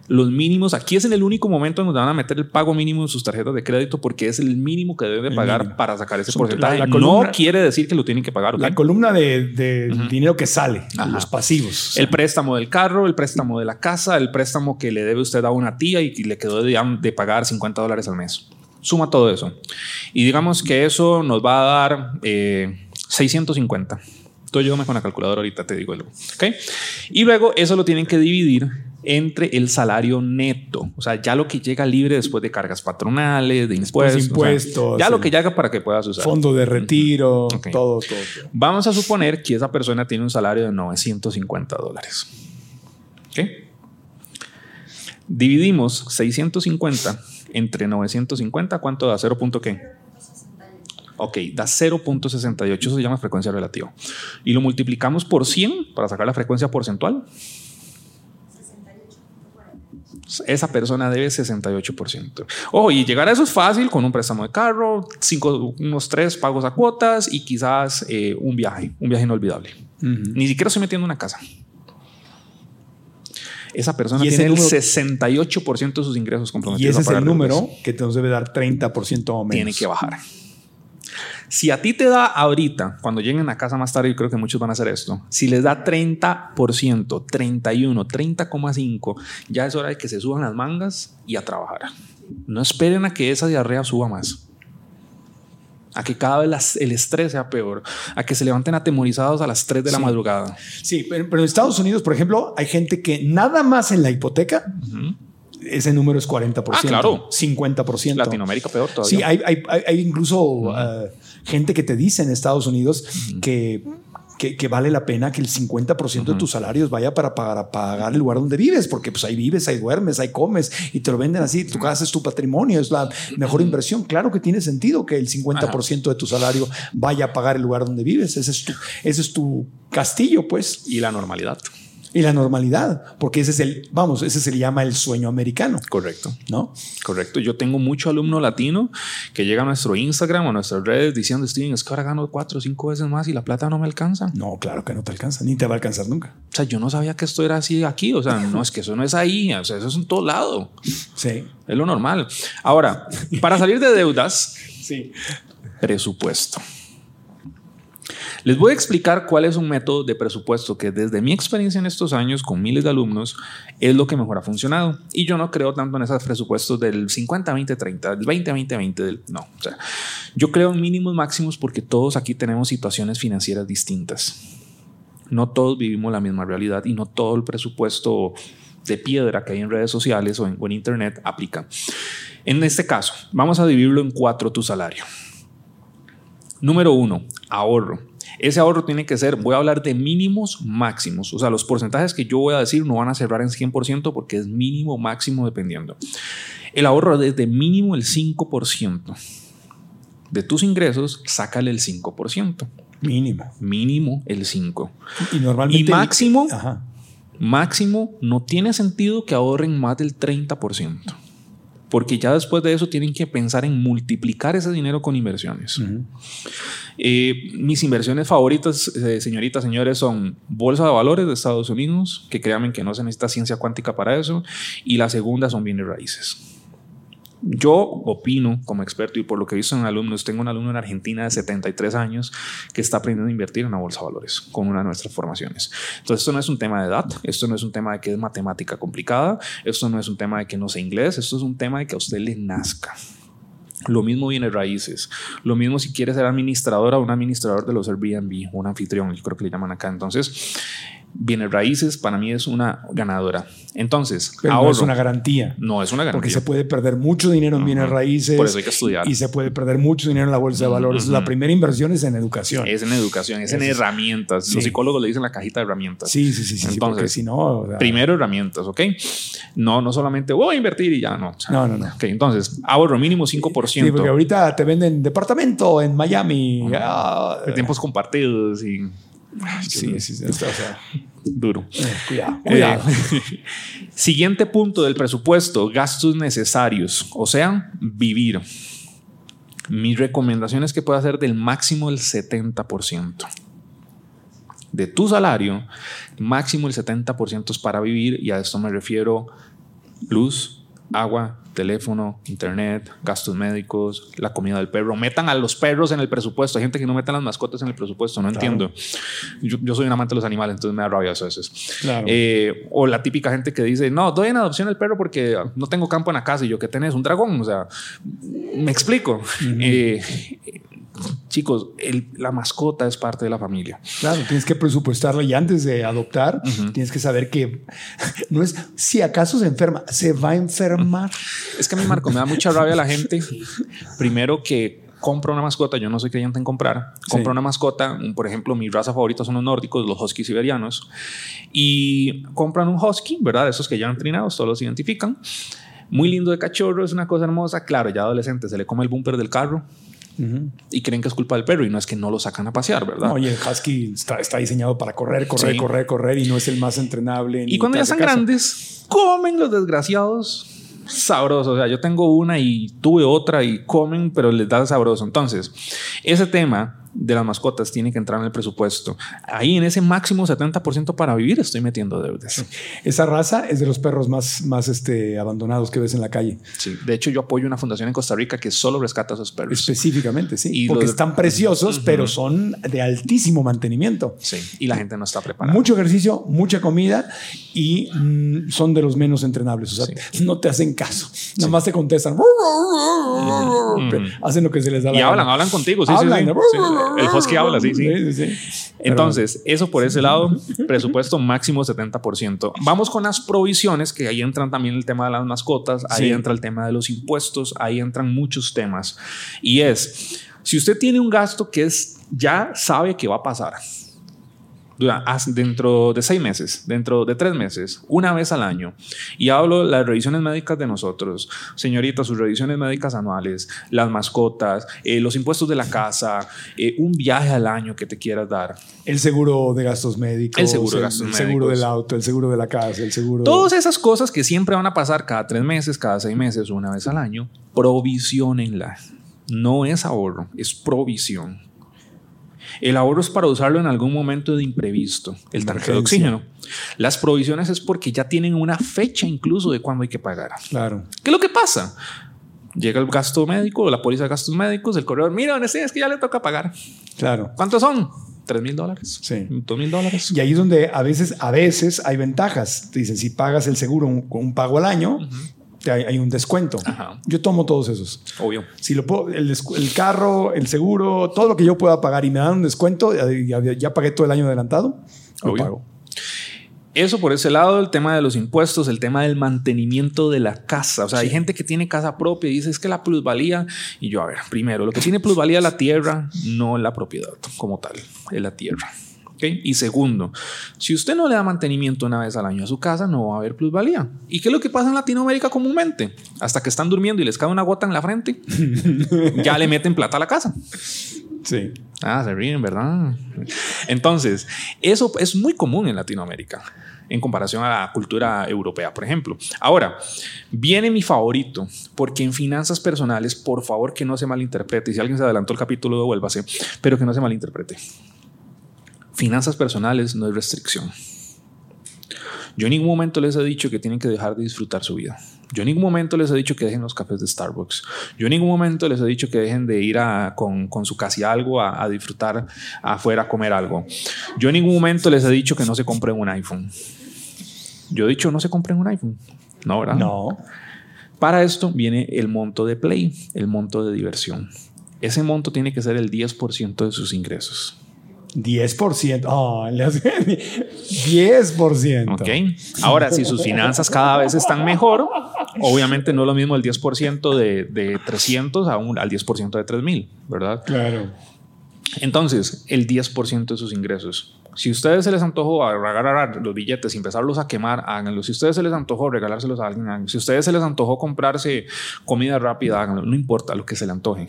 los mínimos, aquí es en el único momento en donde van a meter el pago mínimo en sus tarjetas de crédito porque es el mínimo que deben de pagar mínimo. para sacar ese porcentaje. la- la columna- no quiere decir que lo tienen que pagar. La columna de, de dinero que sale, Ajá. los pasivos. El préstamo del carro, el préstamo de la casa, el préstamo que le debe usted a una tía y que le quedó de, de pagar 50 dólares al mes. Suma todo eso. Y digamos que eso nos va a dar eh, 650. Tú ayúdame con la calculadora ahorita, te digo algo. ¿ok? Y luego eso lo tienen que dividir entre el salario neto. O sea, ya lo que llega libre después de cargas patronales, de impuestos. o sea, impuestos, ya lo que llega para que puedas usar. Fondo de retiro, Ok. todo, todo, todo. Vamos a suponer que esa persona tiene un salario de 950 dólares. ¿Ok? Dividimos 650 entre 950, ¿cuánto da? ¿0. punto qué? Ok, da 0.68, eso se llama frecuencia relativa. Y lo multiplicamos por 100 para sacar la frecuencia porcentual. Esa persona debe 68%. Ojo, y llegar a eso es fácil con un préstamo de carro, cinco, unos tres pagos a cuotas y quizás eh, un viaje, un viaje inolvidable. Ni siquiera estoy metiendo una casa. Esa persona Y ese tiene el número- 68% de sus ingresos Y comprometidos. ese a es el número que te nos debe dar 30% o menos. Tiene que bajar. Si a ti te da ahorita, cuando lleguen a casa más tarde, yo creo que muchos van a hacer esto. Si les da 30%, 31, 30,5, ya es hora de que se suban las mangas y a trabajar. No esperen a que esa diarrea suba más. A que cada vez las- el estrés sea peor. A que se levanten atemorizados a las 3 de la Sí. madrugada. Sí, pero, pero en Estados Unidos, por ejemplo, hay gente que nada más en la hipoteca, ese número es 40%. Ah, claro. 50%. Latinoamérica peor todavía. Sí, hay, hay- incluso eh, gente que te dice en Estados Unidos que, que, que vale la pena que el 50% de tus salarios vaya para pagar, pagar el lugar donde vives, porque pues ahí vives, ahí duermes, ahí comes y te lo venden así. Tu casa es tu patrimonio, es la mejor inversión. Claro que tiene sentido que el 50% de tu salario vaya a pagar el lugar donde vives. Ese es tu, ese es tu castillo, pues. Y la normalidad. Y la normalidad, porque ese es el, vamos, ese se le llama el sueño americano, Correcto. ¿no? Correcto. Yo tengo mucho alumno latino que llega a nuestro Instagram o a nuestras redes diciendo, Steven, es que ahora gano cuatro o cinco veces más y la plata no me alcanza. No, claro que no te alcanza, ni te va a alcanzar nunca. O sea, yo no sabía que esto era así aquí. O sea, no es que eso no es ahí. O sea, eso es en todo lado. Sí. Es lo normal. Ahora, para salir de deudas, Sí. presupuesto. Les voy a explicar cuál es un método de presupuesto que desde mi experiencia en estos años con miles de alumnos es lo que mejor ha funcionado. Y yo no creo tanto en esos presupuestos del 50, 20, 30, del 20, 20, 20, del, no. O sea, yo creo en mínimos máximos porque todos aquí tenemos situaciones financieras distintas. No todos vivimos la misma realidad y no todo el presupuesto de piedra que hay en redes sociales o en, o en internet aplica. En este caso, vamos a dividirlo en cuatro tu salario. Número uno, ahorro. Ese ahorro tiene que ser, voy a hablar de mínimos máximos. O sea, los porcentajes que yo voy a decir no van a cerrar en 100% porque es mínimo máximo dependiendo. El ahorro desde mínimo el 5%. De tus ingresos, sácale el 5%. Mínimo. Mínimo el 5%. Y normalmente. Y máximo, Ajá. máximo, no tiene sentido que ahorren más del 30%. Porque ya después de eso tienen que pensar en multiplicar ese dinero con inversiones. Eh, mis inversiones favoritas, eh, señoritas, señores, son Bolsa de Valores de Estados Unidos, que créanme que no se necesita ciencia cuántica para eso, y la segunda son bienes raíces. Yo opino como experto y por lo que he visto en alumnos, tengo un alumno en Argentina de 73 años que está aprendiendo a invertir en la bolsa de valores con una de nuestras formaciones. Entonces, esto no es un tema de edad, esto no es un tema de que es matemática complicada, esto no es un tema de que no sé inglés, esto es un tema de que a usted le nazca. Lo mismo viene raíces. Lo mismo si quiere ser administradora o un administrador de los Airbnb, un anfitrión, yo creo que le llaman acá. Entonces, viene raíces para mí es una ganadora. Entonces, Pero ahorro. no es una garantía. No es una garantía. Porque se puede perder mucho dinero en bienes Ujú. raíces. Por eso hay que estudiar. Y se puede perder mucho dinero en la bolsa de valores. Ujú. La primera inversión es en educación. Es en educación, es en es- herramientas. Sí. Los psicólogos le dicen la cajita de herramientas. Sí, sí, sí, sí. Entonces, si no. o sea, Primero herramientas, ¿ok? No, no solamente voy a invertir y ya, no. O sea, No, no, no. Ok, entonces, ahorro mínimo 5%. Sí, porque ahorita te venden departamento en Miami. Ah, de tiempos compartidos y Sí, sí, sí. O sea, duro. eh, cuidado, cuidado. Eh, siguiente punto del presupuesto, gastos necesarios, o sea, vivir. Mi recomendación es que pueda ser del máximo el 70%. De tu salario, máximo el 70% es para vivir y a esto me refiero luz, agua, teléfono, internet, gastos médicos, la comida del perro. Metan a los perros en el presupuesto. Hay gente que no mete a las mascotas en el presupuesto, no entiendo. Yo, yo soy un amante de los animales, entonces me da rabia a veces. Claro. Eh, o la típica gente que dice, no, doy en adopción al perro porque no tengo campo en la casa y yo que tenés un dragón. O sea, me explico. Eh, chicos, el- la mascota es parte de la familia. Claro, tienes que presupuestarla y antes de adoptar, tienes que saber que no es si acaso se enferma, se va a enfermar. Es que a mí, Marco, me da mucha rabia la gente. Primero que compra una mascota, yo no soy creyente en comprar, compra Sí. una mascota, por ejemplo, mi raza favorita son los nórdicos, los huskies siberianos, y compran un husky, ¿verdad? Esos que ya han entrenados, todos los identifican. Muy lindo de cachorro, es una cosa hermosa. Claro, ya adolescente se le come el bumper del carro y creen que es culpa del perro y no es que no lo sacan a pasear, ¿verdad? Oye, el husky está, está diseñado para correr, correr, Sí. correr, correr y no es el más entrenable. Y cuando ya están caso. grandes, comen los desgraciados sabrosos. O sea, yo tengo una y tuve otra y comen, pero les da sabroso. Entonces, ese tema de las mascotas tiene que entrar en el presupuesto. Ahí en ese máximo 70% para vivir estoy metiendo deudas. Esa raza es de los perros más, más este, abandonados que ves en la calle. Sí. De hecho, yo apoyo una fundación en Costa Rica que solo rescata a esos perros. Específicamente, sí. Y porque los- están preciosos, pero son de altísimo mantenimiento. Sí. Y la gente no está preparada. Mucho ejercicio, mucha comida y mm, son de los menos entrenables. O sea, no te hacen caso. Nada más te contestan. Hacen lo que se les da la Y hablan, gana. hablan contigo. Sí, sí, Hablan. sí. El husky habla, sí, sí. Sí. Entonces, eso por ese lado, presupuesto máximo 70%. Vamos con las provisiones, que ahí entran también el tema de las mascotas, ahí entra el tema de los impuestos, ahí entran muchos temas. Y es, si usted tiene un gasto que es, ya sabe que va a pasar. Dentro de seis meses, dentro de tres meses, una vez al año. Y hablo de las revisiones médicas de nosotros, señorita, sus revisiones médicas anuales, las mascotas, eh, los impuestos de la casa, eh, un viaje al año que te quieras dar. El seguro de gastos médicos. El seguro de gastos el seguro médicos. del auto, el seguro de la casa, el seguro. Todas esas cosas que siempre van a pasar cada tres meses, cada seis meses, una vez al año, provisionenla. No es ahorro, es provisión. El ahorro es para usarlo en algún momento de imprevisto, el tanque de oxígeno. Las provisiones es porque ya tienen una fecha incluso de cuándo hay que pagar. Claro. ¿Qué es lo que pasa? Llega el gasto médico, la póliza de gastos médicos, el corredor, mira, Ernestina, es que ya le toca pagar. Claro. ¿Cuántos son? ¿Tres mil dólares? Sí. ¿Dos mil dólares? Y ahí es donde a veces, a veces hay ventajas. Te dicen, si pagas el seguro un, un pago al año, hay, hay un descuento. Ajá. Yo tomo todos esos. Obvio. Si lo puedo, el, el carro, el seguro, todo lo que yo pueda pagar y me dan un descuento, ya, ya- ya pagué todo el año adelantado, lo Obvio. pago. Eso por ese lado, el tema de los impuestos, el tema del mantenimiento de la casa. O sea, hay gente que tiene casa propia y dice es que la plusvalía. Y yo, a ver, primero, lo que tiene plusvalía es la tierra, no la propiedad como tal, es la tierra. Y segundo, si usted no le da mantenimiento una vez al año a su casa, no va a haber plusvalía. ¿Y qué es lo que pasa en Latinoamérica comúnmente? Hasta que están durmiendo y les cae una gota en la frente, ya le meten plata a la casa. Sí. Ah, se ríen, ¿verdad? Entonces, eso es muy común en Latinoamérica en comparación a la cultura europea, por ejemplo. Ahora, viene mi favorito, porque en finanzas personales, por favor que no se malinterprete, si alguien se adelantó el capítulo, devuélvase, pero que no se malinterprete. Finanzas personales no es restricción. Yo en ningún momento les he dicho que tienen que dejar de disfrutar su vida. Yo en ningún momento les he dicho que dejen los cafés de Starbucks. Yo en ningún momento les he dicho que dejen de ir a- con, con su casi algo a, a disfrutar afuera a comer algo. Yo en ningún momento les he dicho que no se compren un iPhone. Yo he dicho no se compren un iPhone. No, ¿verdad? No. Para esto viene el monto de play, el monto de diversión. Ese monto tiene que ser el 10% de sus ingresos. 10%. Ah, le hace 10%. ¿Ok? Ahora, si sus finanzas cada vez están mejor, obviamente no es lo mismo el 10% de, de 300 a un- al 10% de 3000, ¿verdad? Claro. Entonces, el 10% de sus ingresos. Si a ustedes se les antojó agarrar los billetes y empezarlos a quemar, háganlo. Si a ustedes se les antojó regalárselos a alguien, háganlo. Si a ustedes se les antojó comprarse comida rápida, háganlo. No importa lo que se le antoje,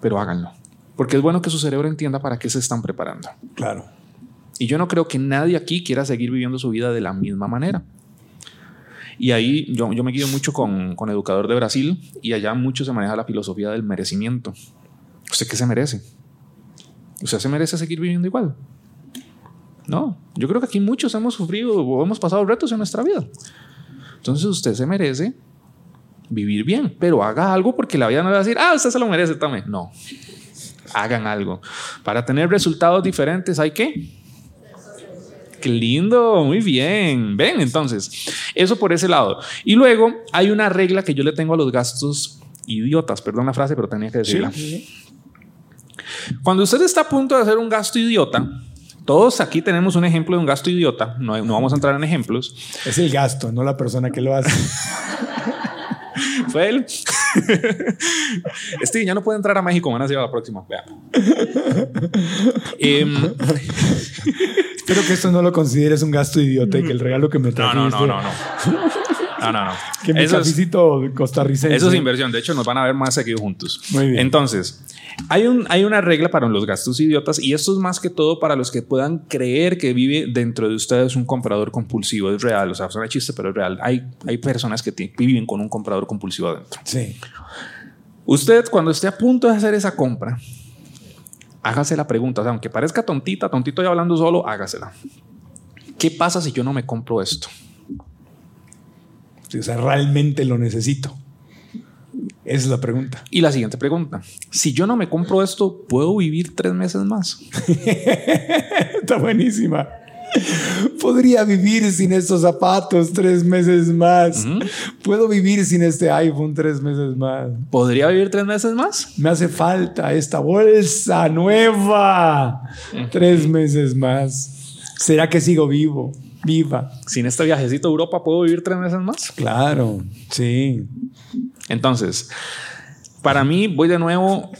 pero háganlo. Porque es bueno que su cerebro entienda para qué se están preparando. Claro. Y yo no creo que nadie aquí quiera seguir viviendo su vida de la misma manera. Y ahí yo, yo me guío mucho con, con Educador de Brasil y allá mucho se maneja la filosofía del merecimiento. ¿Usted qué se merece? ¿Usted se merece seguir viviendo igual? No, yo creo que aquí muchos hemos sufrido o hemos pasado retos en nuestra vida. Entonces usted se merece vivir bien, pero haga algo porque la vida no le va a decir, ah, usted se lo merece también. No, hagan algo. Para tener resultados diferentes hay que... Qué lindo, muy bien. Ven, entonces, eso por ese lado. Y luego hay una regla que yo le tengo a los gastos idiotas, perdón la frase, pero tenía que decirla. Cuando usted está a punto de hacer un gasto idiota, todos aquí tenemos un ejemplo de un gasto idiota, no, no vamos a entrar en ejemplos. Es el gasto, no la persona que lo hace. Fue él. Este ya no puede entrar a México, van a ser la próxima. Vea. Em, Espero que esto no lo consideres un gasto idiota y que el regalo que me trajiste. no, no, no, no. No, no, no. Que mi Eso es- cafecito costarricense. Eso es inversión. De hecho, nos van a ver más seguido juntos. Muy bien. Entonces, hay, un, hay una regla para los gastos idiotas y esto es más que todo para los que puedan creer que vive dentro de ustedes un comprador compulsivo. Es real. O sea, suena chiste, pero es real. Hay, hay personas que viven con un comprador compulsivo adentro. Sí. Usted, cuando esté a punto de hacer esa compra, hágase la pregunta. O sea, aunque parezca tontita, tontito y hablando solo, hágasela. ¿Qué pasa si yo no me compro esto? O sea, realmente lo necesito. Esa es la pregunta. Y la siguiente pregunta, si yo no me compro esto, ¿puedo vivir tres meses más? Está buenísima. Podría vivir sin estos zapatos tres meses más. Puedo vivir sin este iPhone tres meses más. ¿Podría vivir tres meses más? Me hace falta esta bolsa nueva. Tres meses más. ¿Será que sigo vivo? Viva. Sin este viajecito a Europa, ¿puedo vivir tres meses más? Claro, sí. Entonces, para mí, voy de nuevo,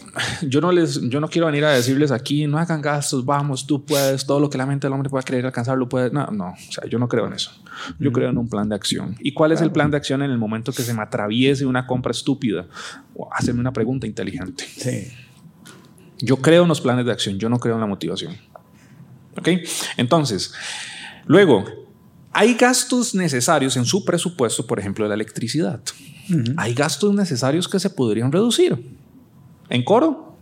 yo no, les, yo no quiero venir a decirles aquí, no hagan gastos, vamos, tú puedes, todo lo que la mente del hombre pueda creer alcanzar, lo puedes. No, no, o sea, yo no creo en eso. Yo creo en un plan de acción. ¿Y cuál es el plan de acción en el momento que se me atraviese una compra estúpida? O hacerme una pregunta inteligente. Sí. Yo creo en los planes de acción, yo no creo en la motivación. ¿Ok? Entonces, luego, hay gastos necesarios en su presupuesto, por ejemplo, de la electricidad. Hay gastos necesarios que se podrían reducir. ¿En coro?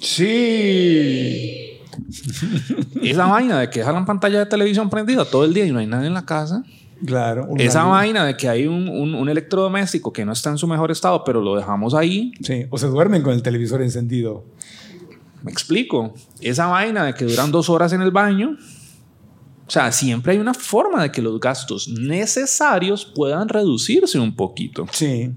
Sí. Esa vaina de que dejar la pantalla de televisión prendida todo el día y no hay nadie en la casa. Claro. Esa luz. vaina de que hay un, un- un electrodoméstico que no está en su mejor estado, pero lo dejamos ahí. Sí. O se duermen con el televisor encendido. Me explico. Esa vaina de que duran dos horas en el baño O sea, siempre hay una forma de que los gastos necesarios puedan reducirse un poquito. Sí.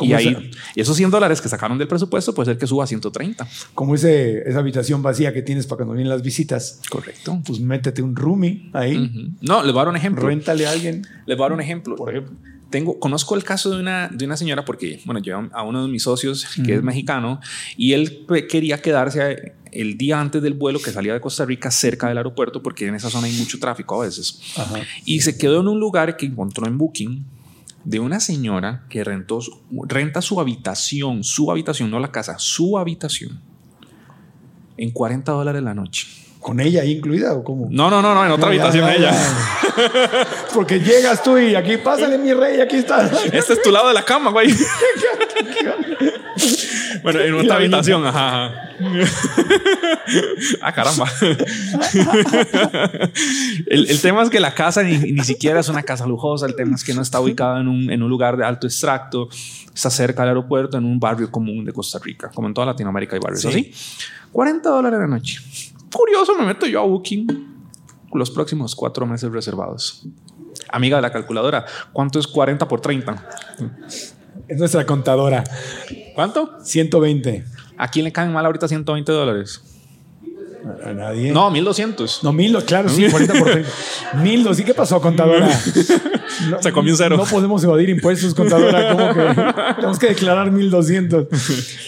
Y ahí, esa- esos 100 dólares que sacaron del presupuesto puede ser que suba a 130. Como ese, esa habitación vacía que tienes para cuando vienen las visitas. Correcto. Pues métete un roomie ahí. Ujú. No, les voy a dar un ejemplo. Réntale a alguien. Les voy a dar un ejemplo. Por ejemplo. Tengo, conozco el caso de una, de una señora porque, bueno, yo a uno de mis socios que es mexicano y él quería quedarse el día antes del vuelo que salía de Costa Rica cerca del aeropuerto porque en esa zona hay mucho tráfico a veces. Ajá. Y se quedó en un lugar que encontró en Booking de una señora que rentó, renta su habitación, su habitación, no la casa, su habitación, en 40 dólares la noche. ¿Con ella ahí incluida o cómo? No, no, no, no en otra No, habitación ya, ella. ya. Porque llegas tú y aquí, pásale mi rey, aquí está. Este es tu lado de la cama, güey. bueno, en otra habitación, ajá. ajá. ah, caramba. el, el tema es que la casa ni, ni siquiera es una casa lujosa. El tema es que no está ubicada en un, en un lugar de alto extracto. Está cerca del aeropuerto, en un barrio común de Costa Rica. Como en toda Latinoamérica hay barrios Sí. así. 40 dólares la noche. Curioso, me meto yo a Booking. Los próximos cuatro meses reservados. Amiga de la calculadora, ¿cuánto es 40 por 30? Es nuestra contadora. ¿Cuánto? 120. ¿A quién le caen mal ahorita 120 dólares? A nadie. No, 1200. No, mil, claro, sí, 40 por 30. Mil, dos. ¿Y qué pasó, contadora? No, Se comió un cero. No podemos evadir impuestos, contadora. ¿Cómo que? Tenemos que declarar 1200.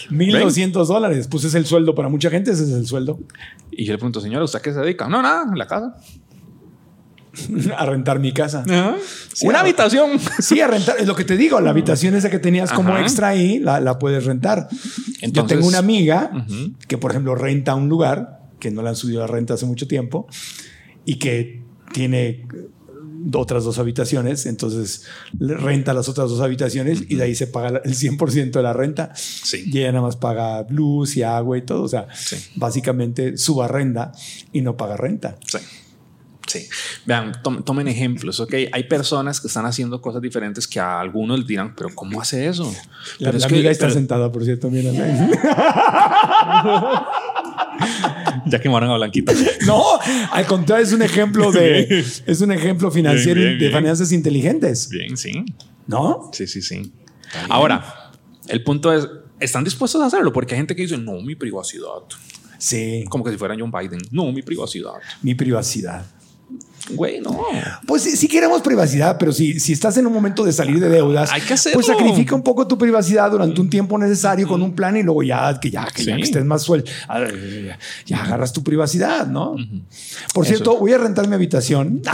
1200 dólares. Pues es el sueldo para mucha gente, ese es el sueldo. Y yo le pregunto, señora, ¿usted a qué se dedica? No, nada, en la casa. A rentar mi casa. Sí, Una a- habitación. Sí, a rentar. Es lo que te digo. La habitación esa que tenías como Ajá. extra ahí, la, la puedes rentar. Yo tengo una amiga que, por ejemplo, renta un lugar que no le han subido la renta hace mucho tiempo y que tiene otras dos habitaciones, entonces renta las otras dos habitaciones y de ahí se paga el 100% de la renta Sí. y ella nada más paga luz y agua y todo, o sea, Sí. básicamente subarrenda y no paga renta. Sí. Sí. Vean, tom- tomen ejemplos, ¿ok? Hay personas que están haciendo cosas diferentes que a algunos les dirán, pero ¿cómo hace eso? La, Pero es la que- amiga está pero- sentada, por cierto, mira. Ya quemaron a Blanquita. No, al contrario, es un ejemplo de es un ejemplo financiero Bien, bien, de finanzas inteligentes, Bien, sí. ¿no? Sí, sí, sí. Ahora, el punto es, ¿están dispuestos a hacerlo? Porque hay gente que dice, no, mi privacidad. Sí, Como que si fuera John Biden. No, mi privacidad. mi privacidad. Güey, no. Pues sí, sí queremos privacidad, pero si, si estás en un momento de salir de deudas, Hay que hacerlo. pues sacrifica un poco tu privacidad durante un tiempo necesario con un plan y luego ya que ya, que, ya que estés más suelto, ya, agarras tu privacidad, ¿no? Por Eso cierto, voy a rentar mi habitación.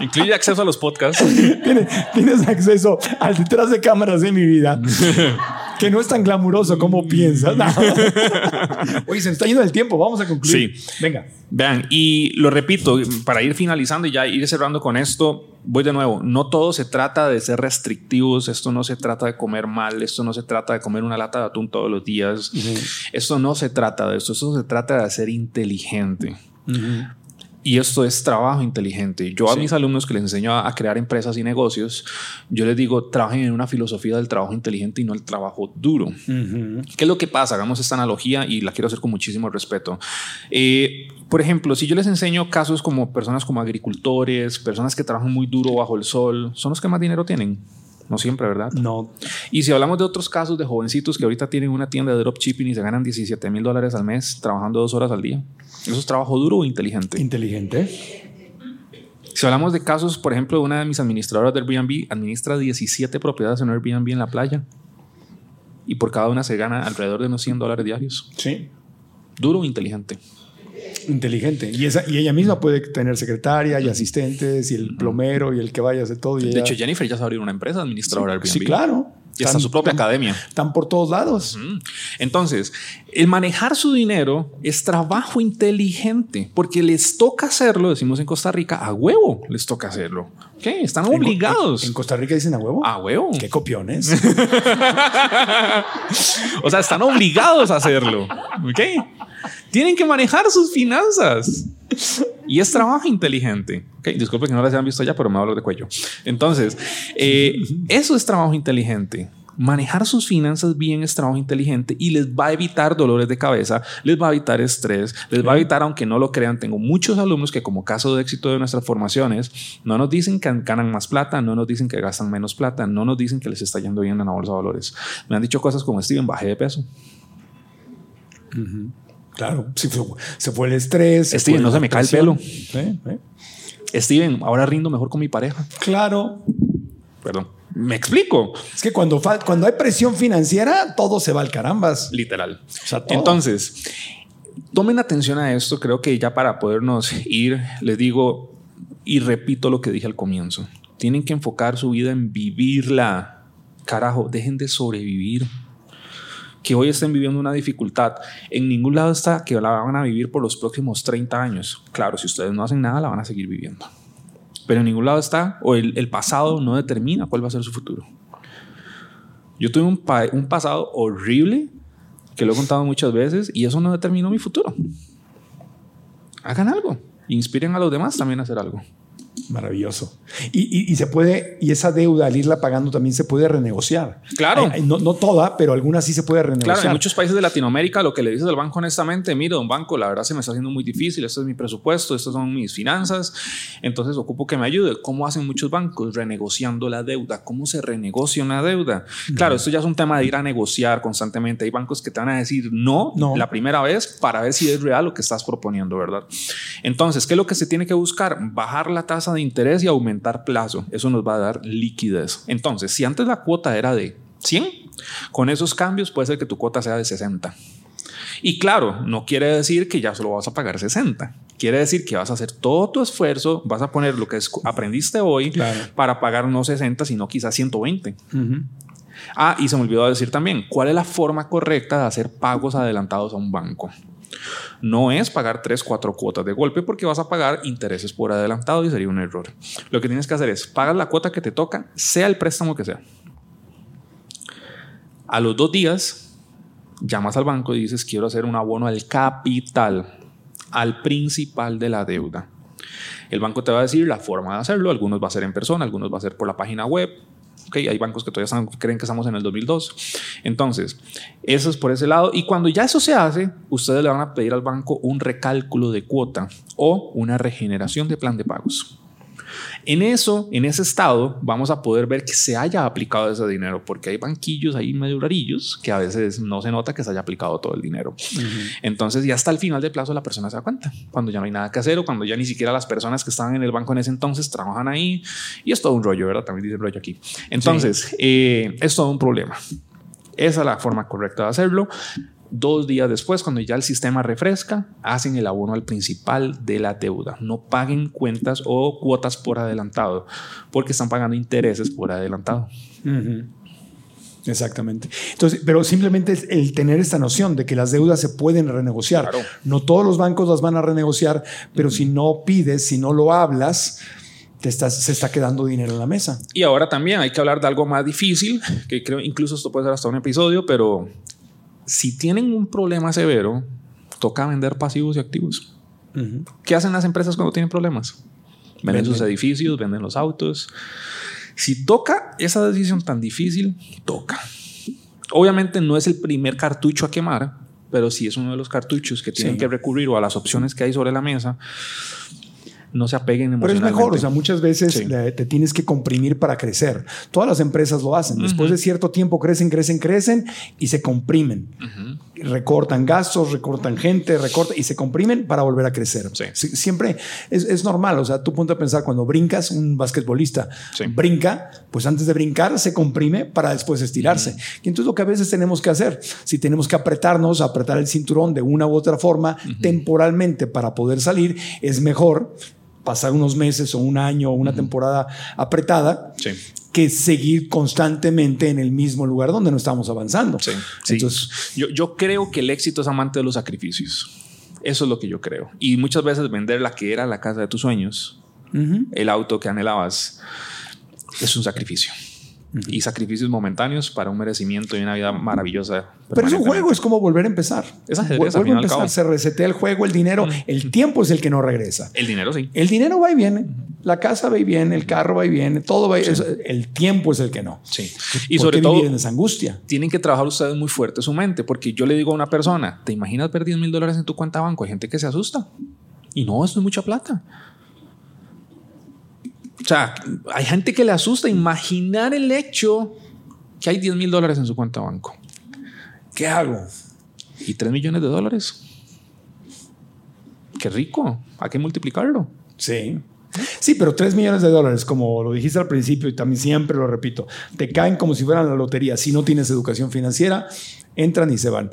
Incluye acceso a los podcasts. tienes, tienes acceso al detrás de cámaras de mi vida. Que no es tan glamuroso como piensas. No. Oye, se nos está yendo el tiempo. Vamos a concluir. Sí. Venga. Vean, y lo repito, para ir finalizando y ya ir cerrando con esto, voy de nuevo, no todo se trata de ser restrictivos, esto no se trata de comer mal, esto no se trata de comer una lata de atún todos los días, esto no se trata de esto, esto se trata de ser inteligente. Y esto es trabajo inteligente. Yo a mis alumnos que les enseño a, a crear empresas y negocios, yo les digo, trabajen en una filosofía del trabajo inteligente y no el trabajo duro. ¿Qué es lo que pasa? Hagamos esta analogía y la quiero hacer con muchísimo respeto. Eh, por ejemplo, si yo les enseño casos como personas como agricultores, personas que trabajan muy duro bajo el sol, son los que más dinero tienen. No siempre, ¿verdad? No. Y si hablamos de otros casos de jovencitos que ahorita tienen una tienda de dropshipping y se ganan 17 mil dólares al mes trabajando dos horas al día, ¿eso es trabajo duro o inteligente? Inteligente. Si hablamos de casos, por ejemplo, de una de mis administradoras del Airbnb, administra 17 propiedades en Airbnb en la playa y por cada una se gana alrededor de unos 100 dólares diarios. Sí. Duro o inteligente. Inteligente. Y, esa, y ella misma puede tener secretaria y asistentes y el plomero y el que vaya a hacer todo. y De ella- hecho, Jennifer ya sabe abrir una empresa administradora del Airbnb. sí, claro. Y hasta su propia academia. Están por todos lados. Entonces, el manejar su dinero es trabajo inteligente porque les toca hacerlo, decimos en Costa Rica, a huevo les toca hacerlo. ¿Qué? Están En- obligados. En, Costa Rica dicen a huevo. a huevo. Qué copiones. o sea, están obligados a hacerlo. ¿Ok? Tienen que manejar sus finanzas. Y es trabajo inteligente. Ok, disculpe que no las hayan visto ya, pero me hablo de cuello. Entonces, eh, eso es trabajo inteligente. Manejar sus finanzas bien es trabajo inteligente y les va a evitar dolores de cabeza, les va a evitar estrés, les va a evitar, aunque no lo crean, tengo muchos alumnos que como caso de éxito de nuestras formaciones, no nos dicen que ganan más plata, no nos dicen que gastan menos plata, no nos dicen que les está yendo bien en la bolsa de valores. Me han dicho cosas como, Steven, bajé de peso. Claro, se fue, se fue el estrés. se Steven, fue no se me cae el pelo. ¿Eh? ¿Eh? Steven, ahora rindo mejor con mi pareja. Claro. Perdón. Me explico. Es que cuando, cuando hay presión financiera, todo se va al carambas. Literal. O sea. Entonces, tomen atención a esto. Creo que ya para podernos ir, les digo y repito lo que dije al comienzo. Tienen que enfocar su vida en vivirla. Carajo, dejen de sobrevivir. Que hoy estén viviendo una dificultad. En ningún lado está que la van a vivir por los próximos 30 años. Claro, si ustedes no hacen nada, la van a seguir viviendo. Pero en ningún lado está, o el, pasado no determina cuál va a ser su futuro. Yo tuve un, un pasado horrible que lo he contado muchas veces y eso no determinó mi futuro. Hagan algo. Inspiren a los demás también a hacer algo. Maravilloso. Y, y- y se puede, y esa deuda al irla pagando también se puede renegociar. Claro. Hay- no, no toda, pero algunas sí se puede renegociar. Claro, en muchos países de Latinoamérica lo que le dices al banco honestamente, mire, don banco, la verdad se me está haciendo muy difícil, este es mi presupuesto, estas son mis finanzas, entonces ocupo que me ayude. ¿Cómo hacen muchos bancos? Renegociando la deuda. ¿Cómo se renegocia una deuda? Claro, esto ya es un tema de ir a negociar constantemente. Hay bancos que te van a decir no, No. la primera vez para ver si es real lo que estás proponiendo, ¿verdad? Entonces, ¿qué es lo que se tiene que buscar? Bajar la tasa de interés y aumentar plazo. Eso nos va a dar liquidez. Entonces, si antes la cuota era de 100, con esos cambios puede ser que tu cuota sea de 60. Y claro, no quiere decir que ya solo vas a pagar 60. Quiere decir que vas a hacer todo tu esfuerzo, vas a poner lo que aprendiste hoy Claro. para pagar no 60, sino quizás 120. Ujú. Ah, y se me olvidó decir también, ¿cuál es la forma correcta de hacer pagos adelantados a un banco? No es pagar tres, cuatro cuotas de golpe porque vas a pagar intereses por adelantado y sería un error. Lo que tienes que hacer es pagar la cuota que te toca, sea el préstamo que sea. A los dos días, llamas al banco y dices, quiero hacer un abono al capital, al principal de la deuda. El banco te va a decir la forma de hacerlo. Algunos va a ser en persona, algunos va a ser por la página web. Ok, hay bancos que todavía creen que estamos en el 2002. Entonces, eso es por ese lado. Y cuando ya eso se hace, ustedes le van a pedir al banco un recálculo de cuota o una regeneración de plan de pagos. En eso, en ese estado, vamos a poder ver que se haya aplicado ese dinero, porque hay banquillos ahí medio rarillos que a veces no se nota que se haya aplicado todo el dinero. Entonces, ya hasta el final del plazo la persona se da cuenta, cuando ya no hay nada que hacer o cuando ya ni siquiera las personas que estaban en el banco en ese entonces trabajan ahí. Y es todo un rollo, ¿verdad? También dice el rollo aquí. Entonces, eh, es todo un problema. Esa es la forma correcta de hacerlo. Dos días después, cuando ya el sistema refresca, hacen el abono al principal de la deuda. No paguen cuentas o cuotas por adelantado, porque están pagando intereses por adelantado. Exactamente. Entonces, pero simplemente el tener esta noción de que las deudas se pueden renegociar. Claro. No todos los bancos las van a renegociar, pero si no pides, si no lo hablas, te estás, se está quedando dinero en la mesa. Y ahora también hay que hablar de algo más difícil, que creo incluso esto puede ser hasta un episodio, pero si tienen un problema severo, toca vender pasivos y activos. ¿Qué hacen las empresas cuando tienen problemas? Venden, Venden. sus edificios, venden los autos. Si toca esa decisión tan difícil, toca. Obviamente no es el primer cartucho a quemar, pero sí es uno de los cartuchos que tienen Sí. que recurrir o a las opciones que hay sobre la mesa. No se apeguen Pero es emocionalmente. mejor, o sea, muchas veces Sí. te tienes que comprimir para crecer. Todas las empresas lo hacen. Después de cierto tiempo crecen, crecen, crecen y se comprimen. Recortan gastos, recortan gente, recortan y se comprimen para volver a crecer. Sí. Siempre es, es normal. O sea, tú ponte a pensar cuando brincas, un basquetbolista Sí. brinca, pues antes de brincar se comprime para después estirarse. Y entonces lo que a veces tenemos que hacer, si tenemos que apretarnos, apretar el cinturón de una u otra forma temporalmente para poder salir, es mejor pasar unos meses o un año o una temporada apretada Sí. que seguir constantemente en el mismo lugar donde no estamos avanzando. Sí, sí. Entonces, yo, yo creo que el éxito es amante de los sacrificios. Eso es lo que yo creo. Y muchas veces vender la que era la casa de tus sueños, el auto que anhelabas, es un sacrificio. Y sacrificios momentáneos para un merecimiento y una vida maravillosa. pero es un juego, es como volver a empezar. Es ajedrez, Vuelve a empezar, cabo. se resetea el juego, el dinero, el tiempo es el que no regresa. El dinero sí. El dinero va y viene, La casa va y viene, el carro va y viene, todo va y El tiempo es el que no. Sí. Y sobre todo. en esa angustia. Tienen que trabajar ustedes muy fuerte su mente, porque yo le digo a una persona, ¿te imaginas ver 10 mil dólares en tu cuenta de banco? Hay gente que se asusta. Y no, eso es mucha plata. O sea, hay gente que le asusta imaginar el hecho que hay 10 mil dólares en su cuenta de banco. ¿Qué hago? ¿Y 3 millones de dólares? Qué rico. Hay que multiplicarlo. Sí. Sí, pero 3 millones de dólares, como lo dijiste al principio y también siempre lo repito, te caen como si fueran la lotería. Si no tienes educación financiera, entran y se van.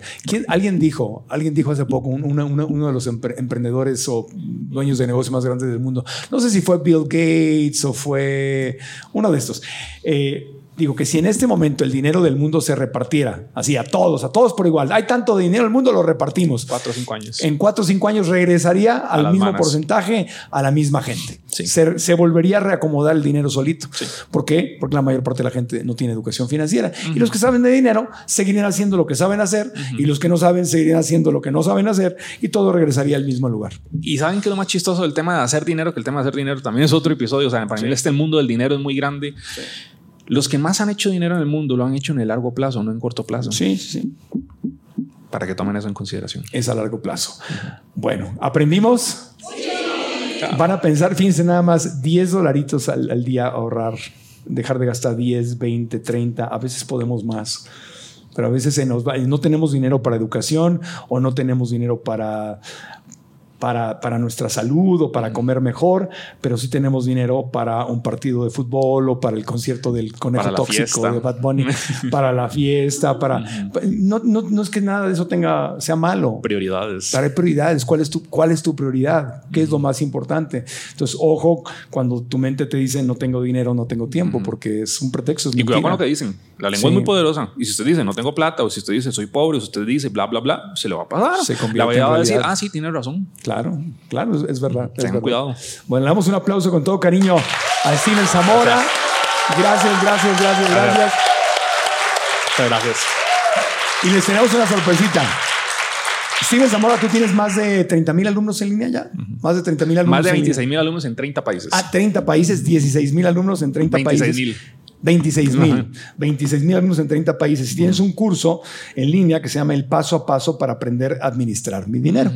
Alguien dijo, alguien dijo hace poco, uno de los emprendedores o dueños de negocios más grandes del mundo, no sé si fue Bill Gates o fue uno de estos. Eh, Digo que si en este momento el dinero del mundo se repartiera así a todos, a todos por igual, hay tanto dinero en el mundo, lo repartimos. Cuatro o cinco años. En cuatro o cinco años regresaría al mismo porcentaje a la misma gente. Se, volvería a reacomodar el dinero solito. ¿Por qué? Porque la mayor parte de la gente no tiene educación financiera. Y los que saben de dinero seguirían haciendo lo que saben hacer y los que no saben seguirían haciendo lo que no saben hacer y todo regresaría al mismo lugar. Y saben que lo más chistoso del tema de hacer dinero, que el tema de hacer dinero también es otro episodio. O sea, para mí este mundo del dinero es muy grande. Los que más han hecho dinero en el mundo lo han hecho en el largo plazo, no en corto plazo. Sí, sí. Para que tomen eso en consideración. Es a largo plazo. Bueno, ¿aprendimos? Van a pensar, fíjense nada más, 10 dolaritos al, día ahorrar, dejar de gastar 10, 20, 30, a veces podemos más pero a veces se nos va, no tenemos dinero para educación o no tenemos dinero para para, para, nuestra salud o para comer mejor, pero sí tenemos dinero para un partido de fútbol o para el concierto del conejo tóxico de Bad Bunny, para la fiesta, para... no, no, no, es que nada de eso tenga, sea malo. Prioridades. Para prioridades. ¿Cuál es tu, cuál es tu prioridad? ¿Qué es lo más importante? Entonces, ojo, cuando tu mente te dice no tengo dinero, no tengo tiempo, porque es un pretexto. Es y cuidado con lo que dicen. La lengua es muy poderosa. Y si usted dice no tengo plata, o si usted dice soy pobre, o si usted dice bla, bla, bla, se le va a pasar. Se la va a decir, ah, sí, tiene razón. Claro, claro, es, verdad. Tengan cuidado. Bueno, le damos un aplauso con todo cariño a Steven Zamora. Gracias, gracias, gracias, gracias. Muchas gracias. Y les tenemos una sorpresita. Steven Zamora, tú tienes más de 30 mil alumnos en línea ya. Más de 30 mil alumnos. Más de 26 mil alumnos en 30 países. Ah, 30 países, 16 mil alumnos en 30 26 países. Mil. 26 mil. 26 mil alumnos en 30 países. Si tienes un curso en línea que se llama El Paso a Paso para aprender a administrar mi dinero.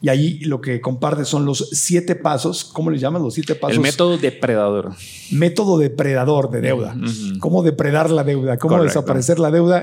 Y ahí lo que comparte son los siete pasos. ¿Cómo le llaman los siete pasos? El método depredador. Método depredador de deuda. Cómo depredar la deuda, cómo desaparecer la deuda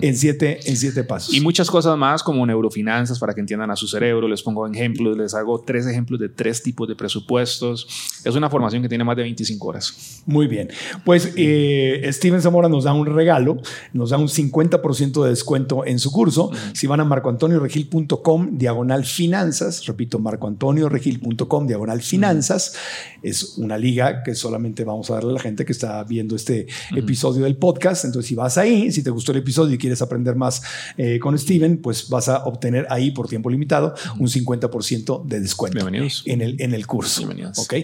En, siete, en siete pasos. Y muchas cosas más como neurofinanzas para que entiendan a su cerebro. Les pongo ejemplos, les hago tres ejemplos de tres tipos de presupuestos. Es una formación que tiene más de 25 horas. Muy bien. Pues... Eh, eh, Steven Zamora nos da un regalo, nos da un 50% de descuento en su curso. Si van a marcoantonioregil.com, diagonal finanzas, repito, marcoantonioregil.com, diagonal finanzas, es una liga que solamente vamos a darle a la gente que está viendo este episodio del podcast. Entonces, si vas ahí, si te gustó el episodio y quieres aprender más eh, con Steven, pues vas a obtener ahí por tiempo limitado un 50% de descuento en el, en el curso. Ok.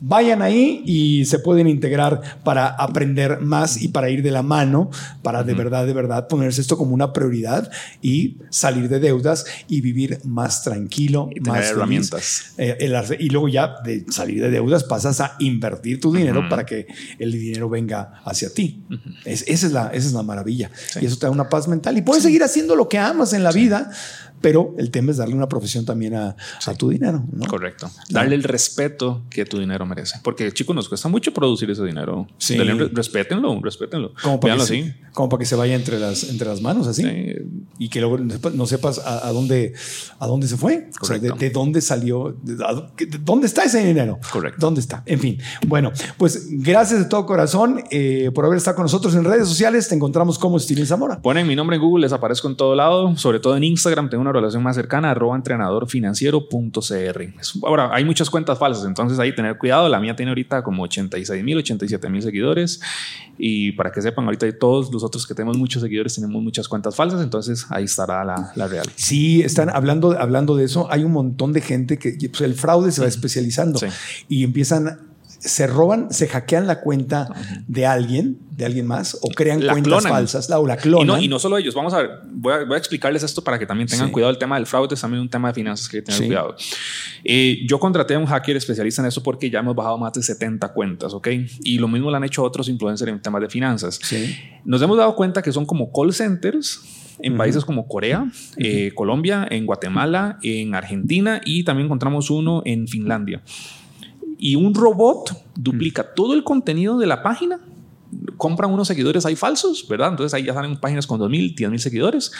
Vayan ahí y se pueden integrar para aprender más y para ir de la mano, para de verdad, de verdad ponerse esto como una prioridad y salir de deudas y vivir más tranquilo, más herramientas. Eh, y luego ya de salir de deudas pasas a invertir tu dinero para que el dinero venga hacia ti. esa, es la, esa es la maravilla. Y eso te da una paz mental. Y puedes seguir haciendo lo que amas en la vida pero el tema es darle una profesión también a, tu dinero. Correcto. Darle el respeto que tu dinero merece. Porque, chicos, nos cuesta mucho producir ese dinero. Sí. respétenlo, respétenlo. Como para, que se, como para que se vaya entre las, entre las manos, así. Y que luego no sepas a, dónde, a dónde se fue. O sea, de, dónde salió, dónde está ese dinero. Correcto. ¿Dónde está? En fin. Bueno, pues gracias de todo corazón eh, por haber estado con nosotros en redes sociales. Te encontramos como Steven Zamora. Ponen mi nombre en Google, les aparezco en todo lado, sobre todo en Instagram. Tengo una relación más cercana, arroba entrenadorfinanciero.cr. Ahora, hay muchas cuentas falsas, entonces ahí tener cuidado. La mía tiene ahorita como 86 mil, 87 mil seguidores. Y para que sepan, ahorita todos los otros que tenemos muchos seguidores tenemos muchas cuentas falsas, entonces ahí estará la, la real. Sí, están hablando, hablando de eso. Hay un montón de gente que pues, el fraude se va especializando y empiezan se roban, se hackean la cuenta de alguien, de alguien más, o crean La cuentas clonan. falsas, la, o la Y no, y no solo ellos, vamos a ver, voy a, voy a explicarles esto para que también tengan Sí. cuidado. El tema del fraude es también un tema de finanzas que hay que tener Sí. cuidado. Eh, yo contraté a un hacker especialista en eso porque ya hemos bajado más de 70 cuentas, ¿ok? Y lo mismo lo han hecho otros influencers en temas de finanzas. Sí. Nos hemos dado cuenta que son como call centers en países como Corea, eh, Colombia, en Guatemala, en Argentina y también encontramos uno en Finlandia. Y un robot duplica todo el contenido de la página. Compran unos seguidores ahí falsos, ¿verdad? Entonces ahí ya salen páginas con 2.000, 10.000 seguidores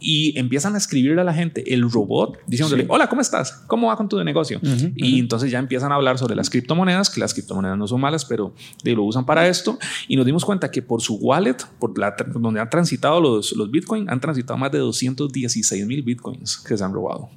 y empiezan a escribirle a la gente el robot diciéndole, Sí. hola, ¿cómo estás? ¿Cómo va con tu negocio? Y entonces ya empiezan a hablar sobre las criptomonedas, que las criptomonedas no son malas, pero lo usan para esto. Y nos dimos cuenta que por su wallet, por la, donde han transitado los, los bitcoins, han transitado más de 216 mil bitcoins que se han robado.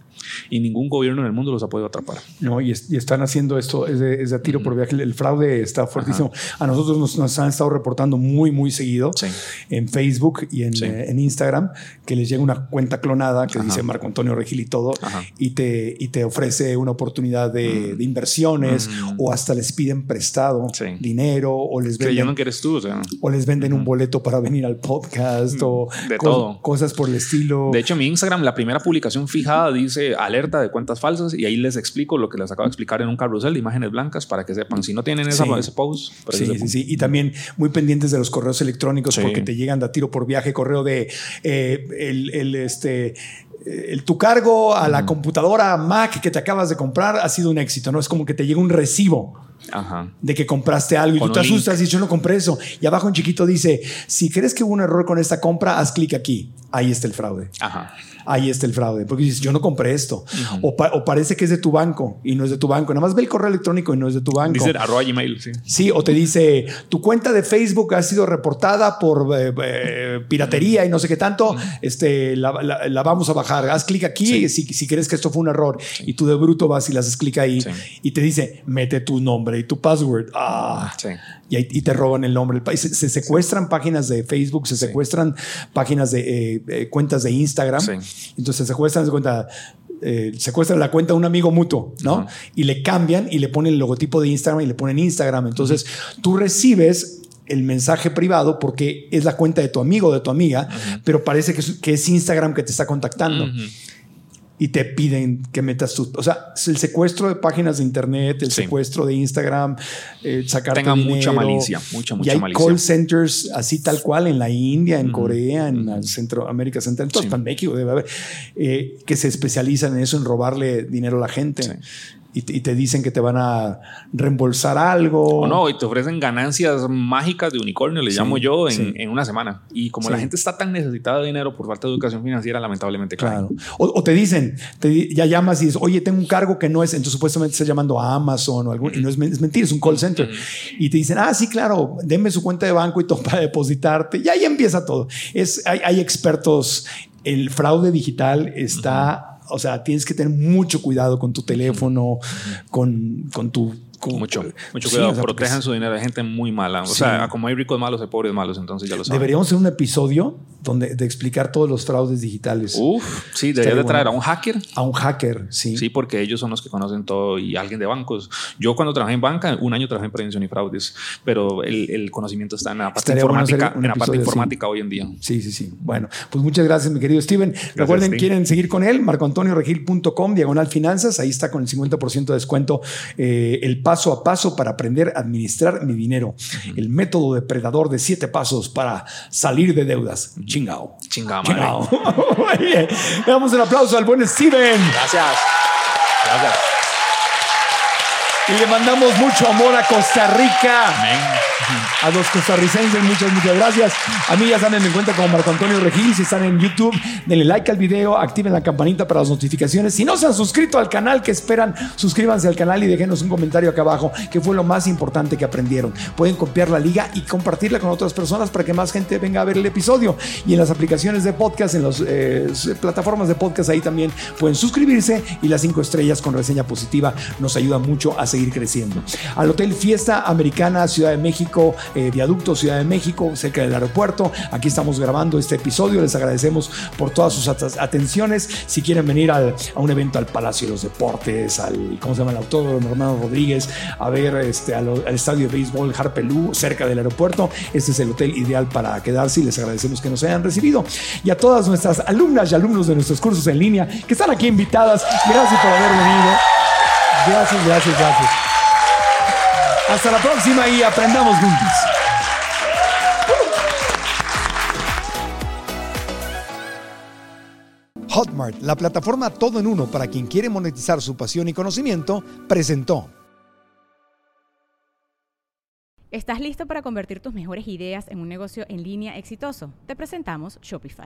Y ningún gobierno en el mundo los ha podido atrapar. No, y, es- y están haciendo esto, es de, es de tiro por viaje. El, fraude está fuertísimo. A nosotros nos, nos han estado reportando muy, muy seguido Sí. en Facebook y en, Sí. eh, en Instagram que les llega una cuenta clonada que Ajá. dice Marco Antonio Regil y todo Ajá. y te, y te ofrece una oportunidad de, de inversiones Mm. o hasta les piden prestado Sí. dinero o les venden, que eres tú. O sea. o les venden un boleto para venir al podcast o Mm. De co- todo. cosas por el estilo. De hecho, mi Instagram, la primera publicación fijada dice alerta de cuentas falsas y ahí les explico lo que les acabo de explicar en un carrusel de imágenes blancas para que sepan. Si no tienen esa, Sí. ese post, que Sí, sepan. sí, sí. Y también muy pendientes de los correos electrónicos Sí. porque te llegan de a tiro por viaje, correo de eh, el, el, este. el- tu cargo a la computadora Mac que te acabas de comprar ha sido un éxito, ¿no? Es como que te llega un recibo Ajá. de que compraste algo y Con tú te asustas y dices, yo no compré eso. Y abajo en chiquito dice, si crees que hubo un error con esta compra, haz clic aquí. Ahí está el fraude. Ajá. Ahí está el fraude. Porque dices, yo no compré esto. o, pa- o parece que es de tu banco y no es de tu banco. Nada más ve el correo electrónico y no es de tu banco. Dice arroba Gmail, sí. Sí, o te dice, tu cuenta de Facebook ha sido reportada por eh, eh, piratería y no sé qué tanto, este, la, la- la vamos a bajar. Haz clic aquí si, si crees que esto fue un error. Y tú de bruto vas y le haces clic ahí y te dice, mete tu nombre y tu password. Ah, Sí. Y, ahí- y te roban el nombre. Y Se, se secuestran páginas de Facebook, se secuestran páginas de eh, eh, cuentas de Instagram. Sí. Entonces se secuestran, se cuenta, eh, secuestran la cuenta de un amigo mutuo, ¿no? Y le cambian y le ponen el logotipo de Instagram y le ponen Instagram. Entonces tú recibes el mensaje privado porque es la cuenta de tu amigo o de tu amiga, pero parece que es, que es Instagram que te está contactando. Y te piden que metas tus, o sea, el secuestro de páginas de internet, el Sí. secuestro de Instagram, eh, sacarte Tengan mucha dinero. malicia, mucha, y mucha hay malicia. call centers así tal cual en la India, en Corea, en la Centroamérica Central, en todo Sí. México debe haber, eh, que se especializan en eso, en robarle dinero a la gente. Sí. Y, te, dicen que te van a reembolsar algo. O no, y te ofrecen ganancias mágicas de unicornio, le Sí, llamo yo, en, sí. en una semana. Y como Sí. la gente está tan necesitada de dinero por falta de educación financiera, lamentablemente. Claro. O, o te dicen, te ya llamas y dices, oye, tengo un cargo que no es, entonces supuestamente estás llamando a Amazon o algo, y no es, men- es mentira, es un call center. Y te dicen, ah, sí, claro, denme su cuenta de banco y todo para depositarte. Y ahí empieza todo. Es, hay, hay expertos, el fraude digital está, o sea, tienes que tener mucho cuidado con tu teléfono, con, con tu... Mucho, mucho Sí, cuidado. o sea, porque Protejan su dinero. Hay gente muy mala. O Sí. sea, como hay ricos malos, hay pobres malos. Entonces ya lo saben. Deberíamos hacer un episodio donde, de explicar todos los fraudes digitales. Uf, sí, Estaría de traer bueno. a un hacker. A un hacker, sí. Sí, porque ellos son los que conocen todo y alguien de bancos. Yo cuando trabajé en banca, un año trabajé en prevención y fraudes, pero el, el conocimiento está en la parte Estaría informática, un en la parte episodio así. informática hoy en día. Sí, sí, sí. Bueno, pues muchas gracias, mi querido Steven. Recuerden, quieren seguir con él, marcoantonioregil.com, diagonal finanzas. Ahí está con el 50% de descuento eh, el paso a paso para aprender a administrar mi dinero. El método depredador de siete pasos para salir de deudas. Chingao. Chingao. Oye, Le damos un aplauso al buen Steven. Gracias. Gracias. Y le mandamos mucho amor a Costa Rica. Amén. A los costarricenses, muchas, muchas gracias. A mí ya saben, me encuentran como Marco Antonio Regil. Si están en YouTube, denle like al video, activen la campanita para las notificaciones. Si no se han suscrito al canal, que esperan? Suscríbanse al canal y déjenos un comentario acá abajo, que fue lo más importante que aprendieron. Pueden copiar la liga y compartirla con otras personas para que más gente venga a ver el episodio. Y en las aplicaciones de podcast, en las eh, plataformas de podcast, ahí también pueden suscribirse y las cinco estrellas con reseña positiva nos ayuda mucho a seguir seguir creciendo. Al Hotel Fiesta Americana Ciudad de México, eh, Viaducto Ciudad de México, cerca del aeropuerto. Aquí estamos grabando este episodio. Les agradecemos por todas sus atenciones. Si quieren venir a un evento al Palacio de los Deportes, al, ¿cómo se llama? El Autódromo Hermano Rodríguez, a ver este, al, estadio de béisbol Harpelú, cerca del aeropuerto. Este es el hotel ideal para quedarse y les agradecemos que nos hayan recibido. Y a todas nuestras alumnas y alumnos de nuestros cursos en línea que están aquí invitadas, gracias por haber venido. Gracias, gracias, gracias. Hasta la próxima y aprendamos juntos. Hotmart, la plataforma todo en uno para quien quiere monetizar su pasión y conocimiento, presentó. ¿Estás listo para convertir tus mejores ideas en un negocio en línea exitoso? Te presentamos Shopify.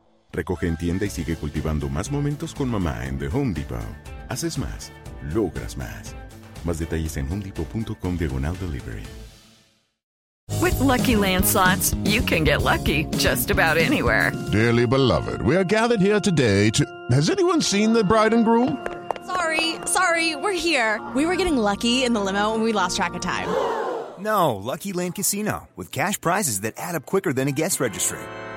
Recoge en tienda y sigue cultivando más momentos con mamá en The Home Depot. Haces más, logras más. Más detalles en homedepot.com diagonal delivery. With lucky landslots, you can get lucky just about anywhere. Dearly beloved, we are gathered here today to. Has anyone seen the bride and groom? Sorry, sorry, we're here. We were getting lucky in the limo and we lost track of time. No, Lucky Land Casino, with cash prizes that add up quicker than a guest registry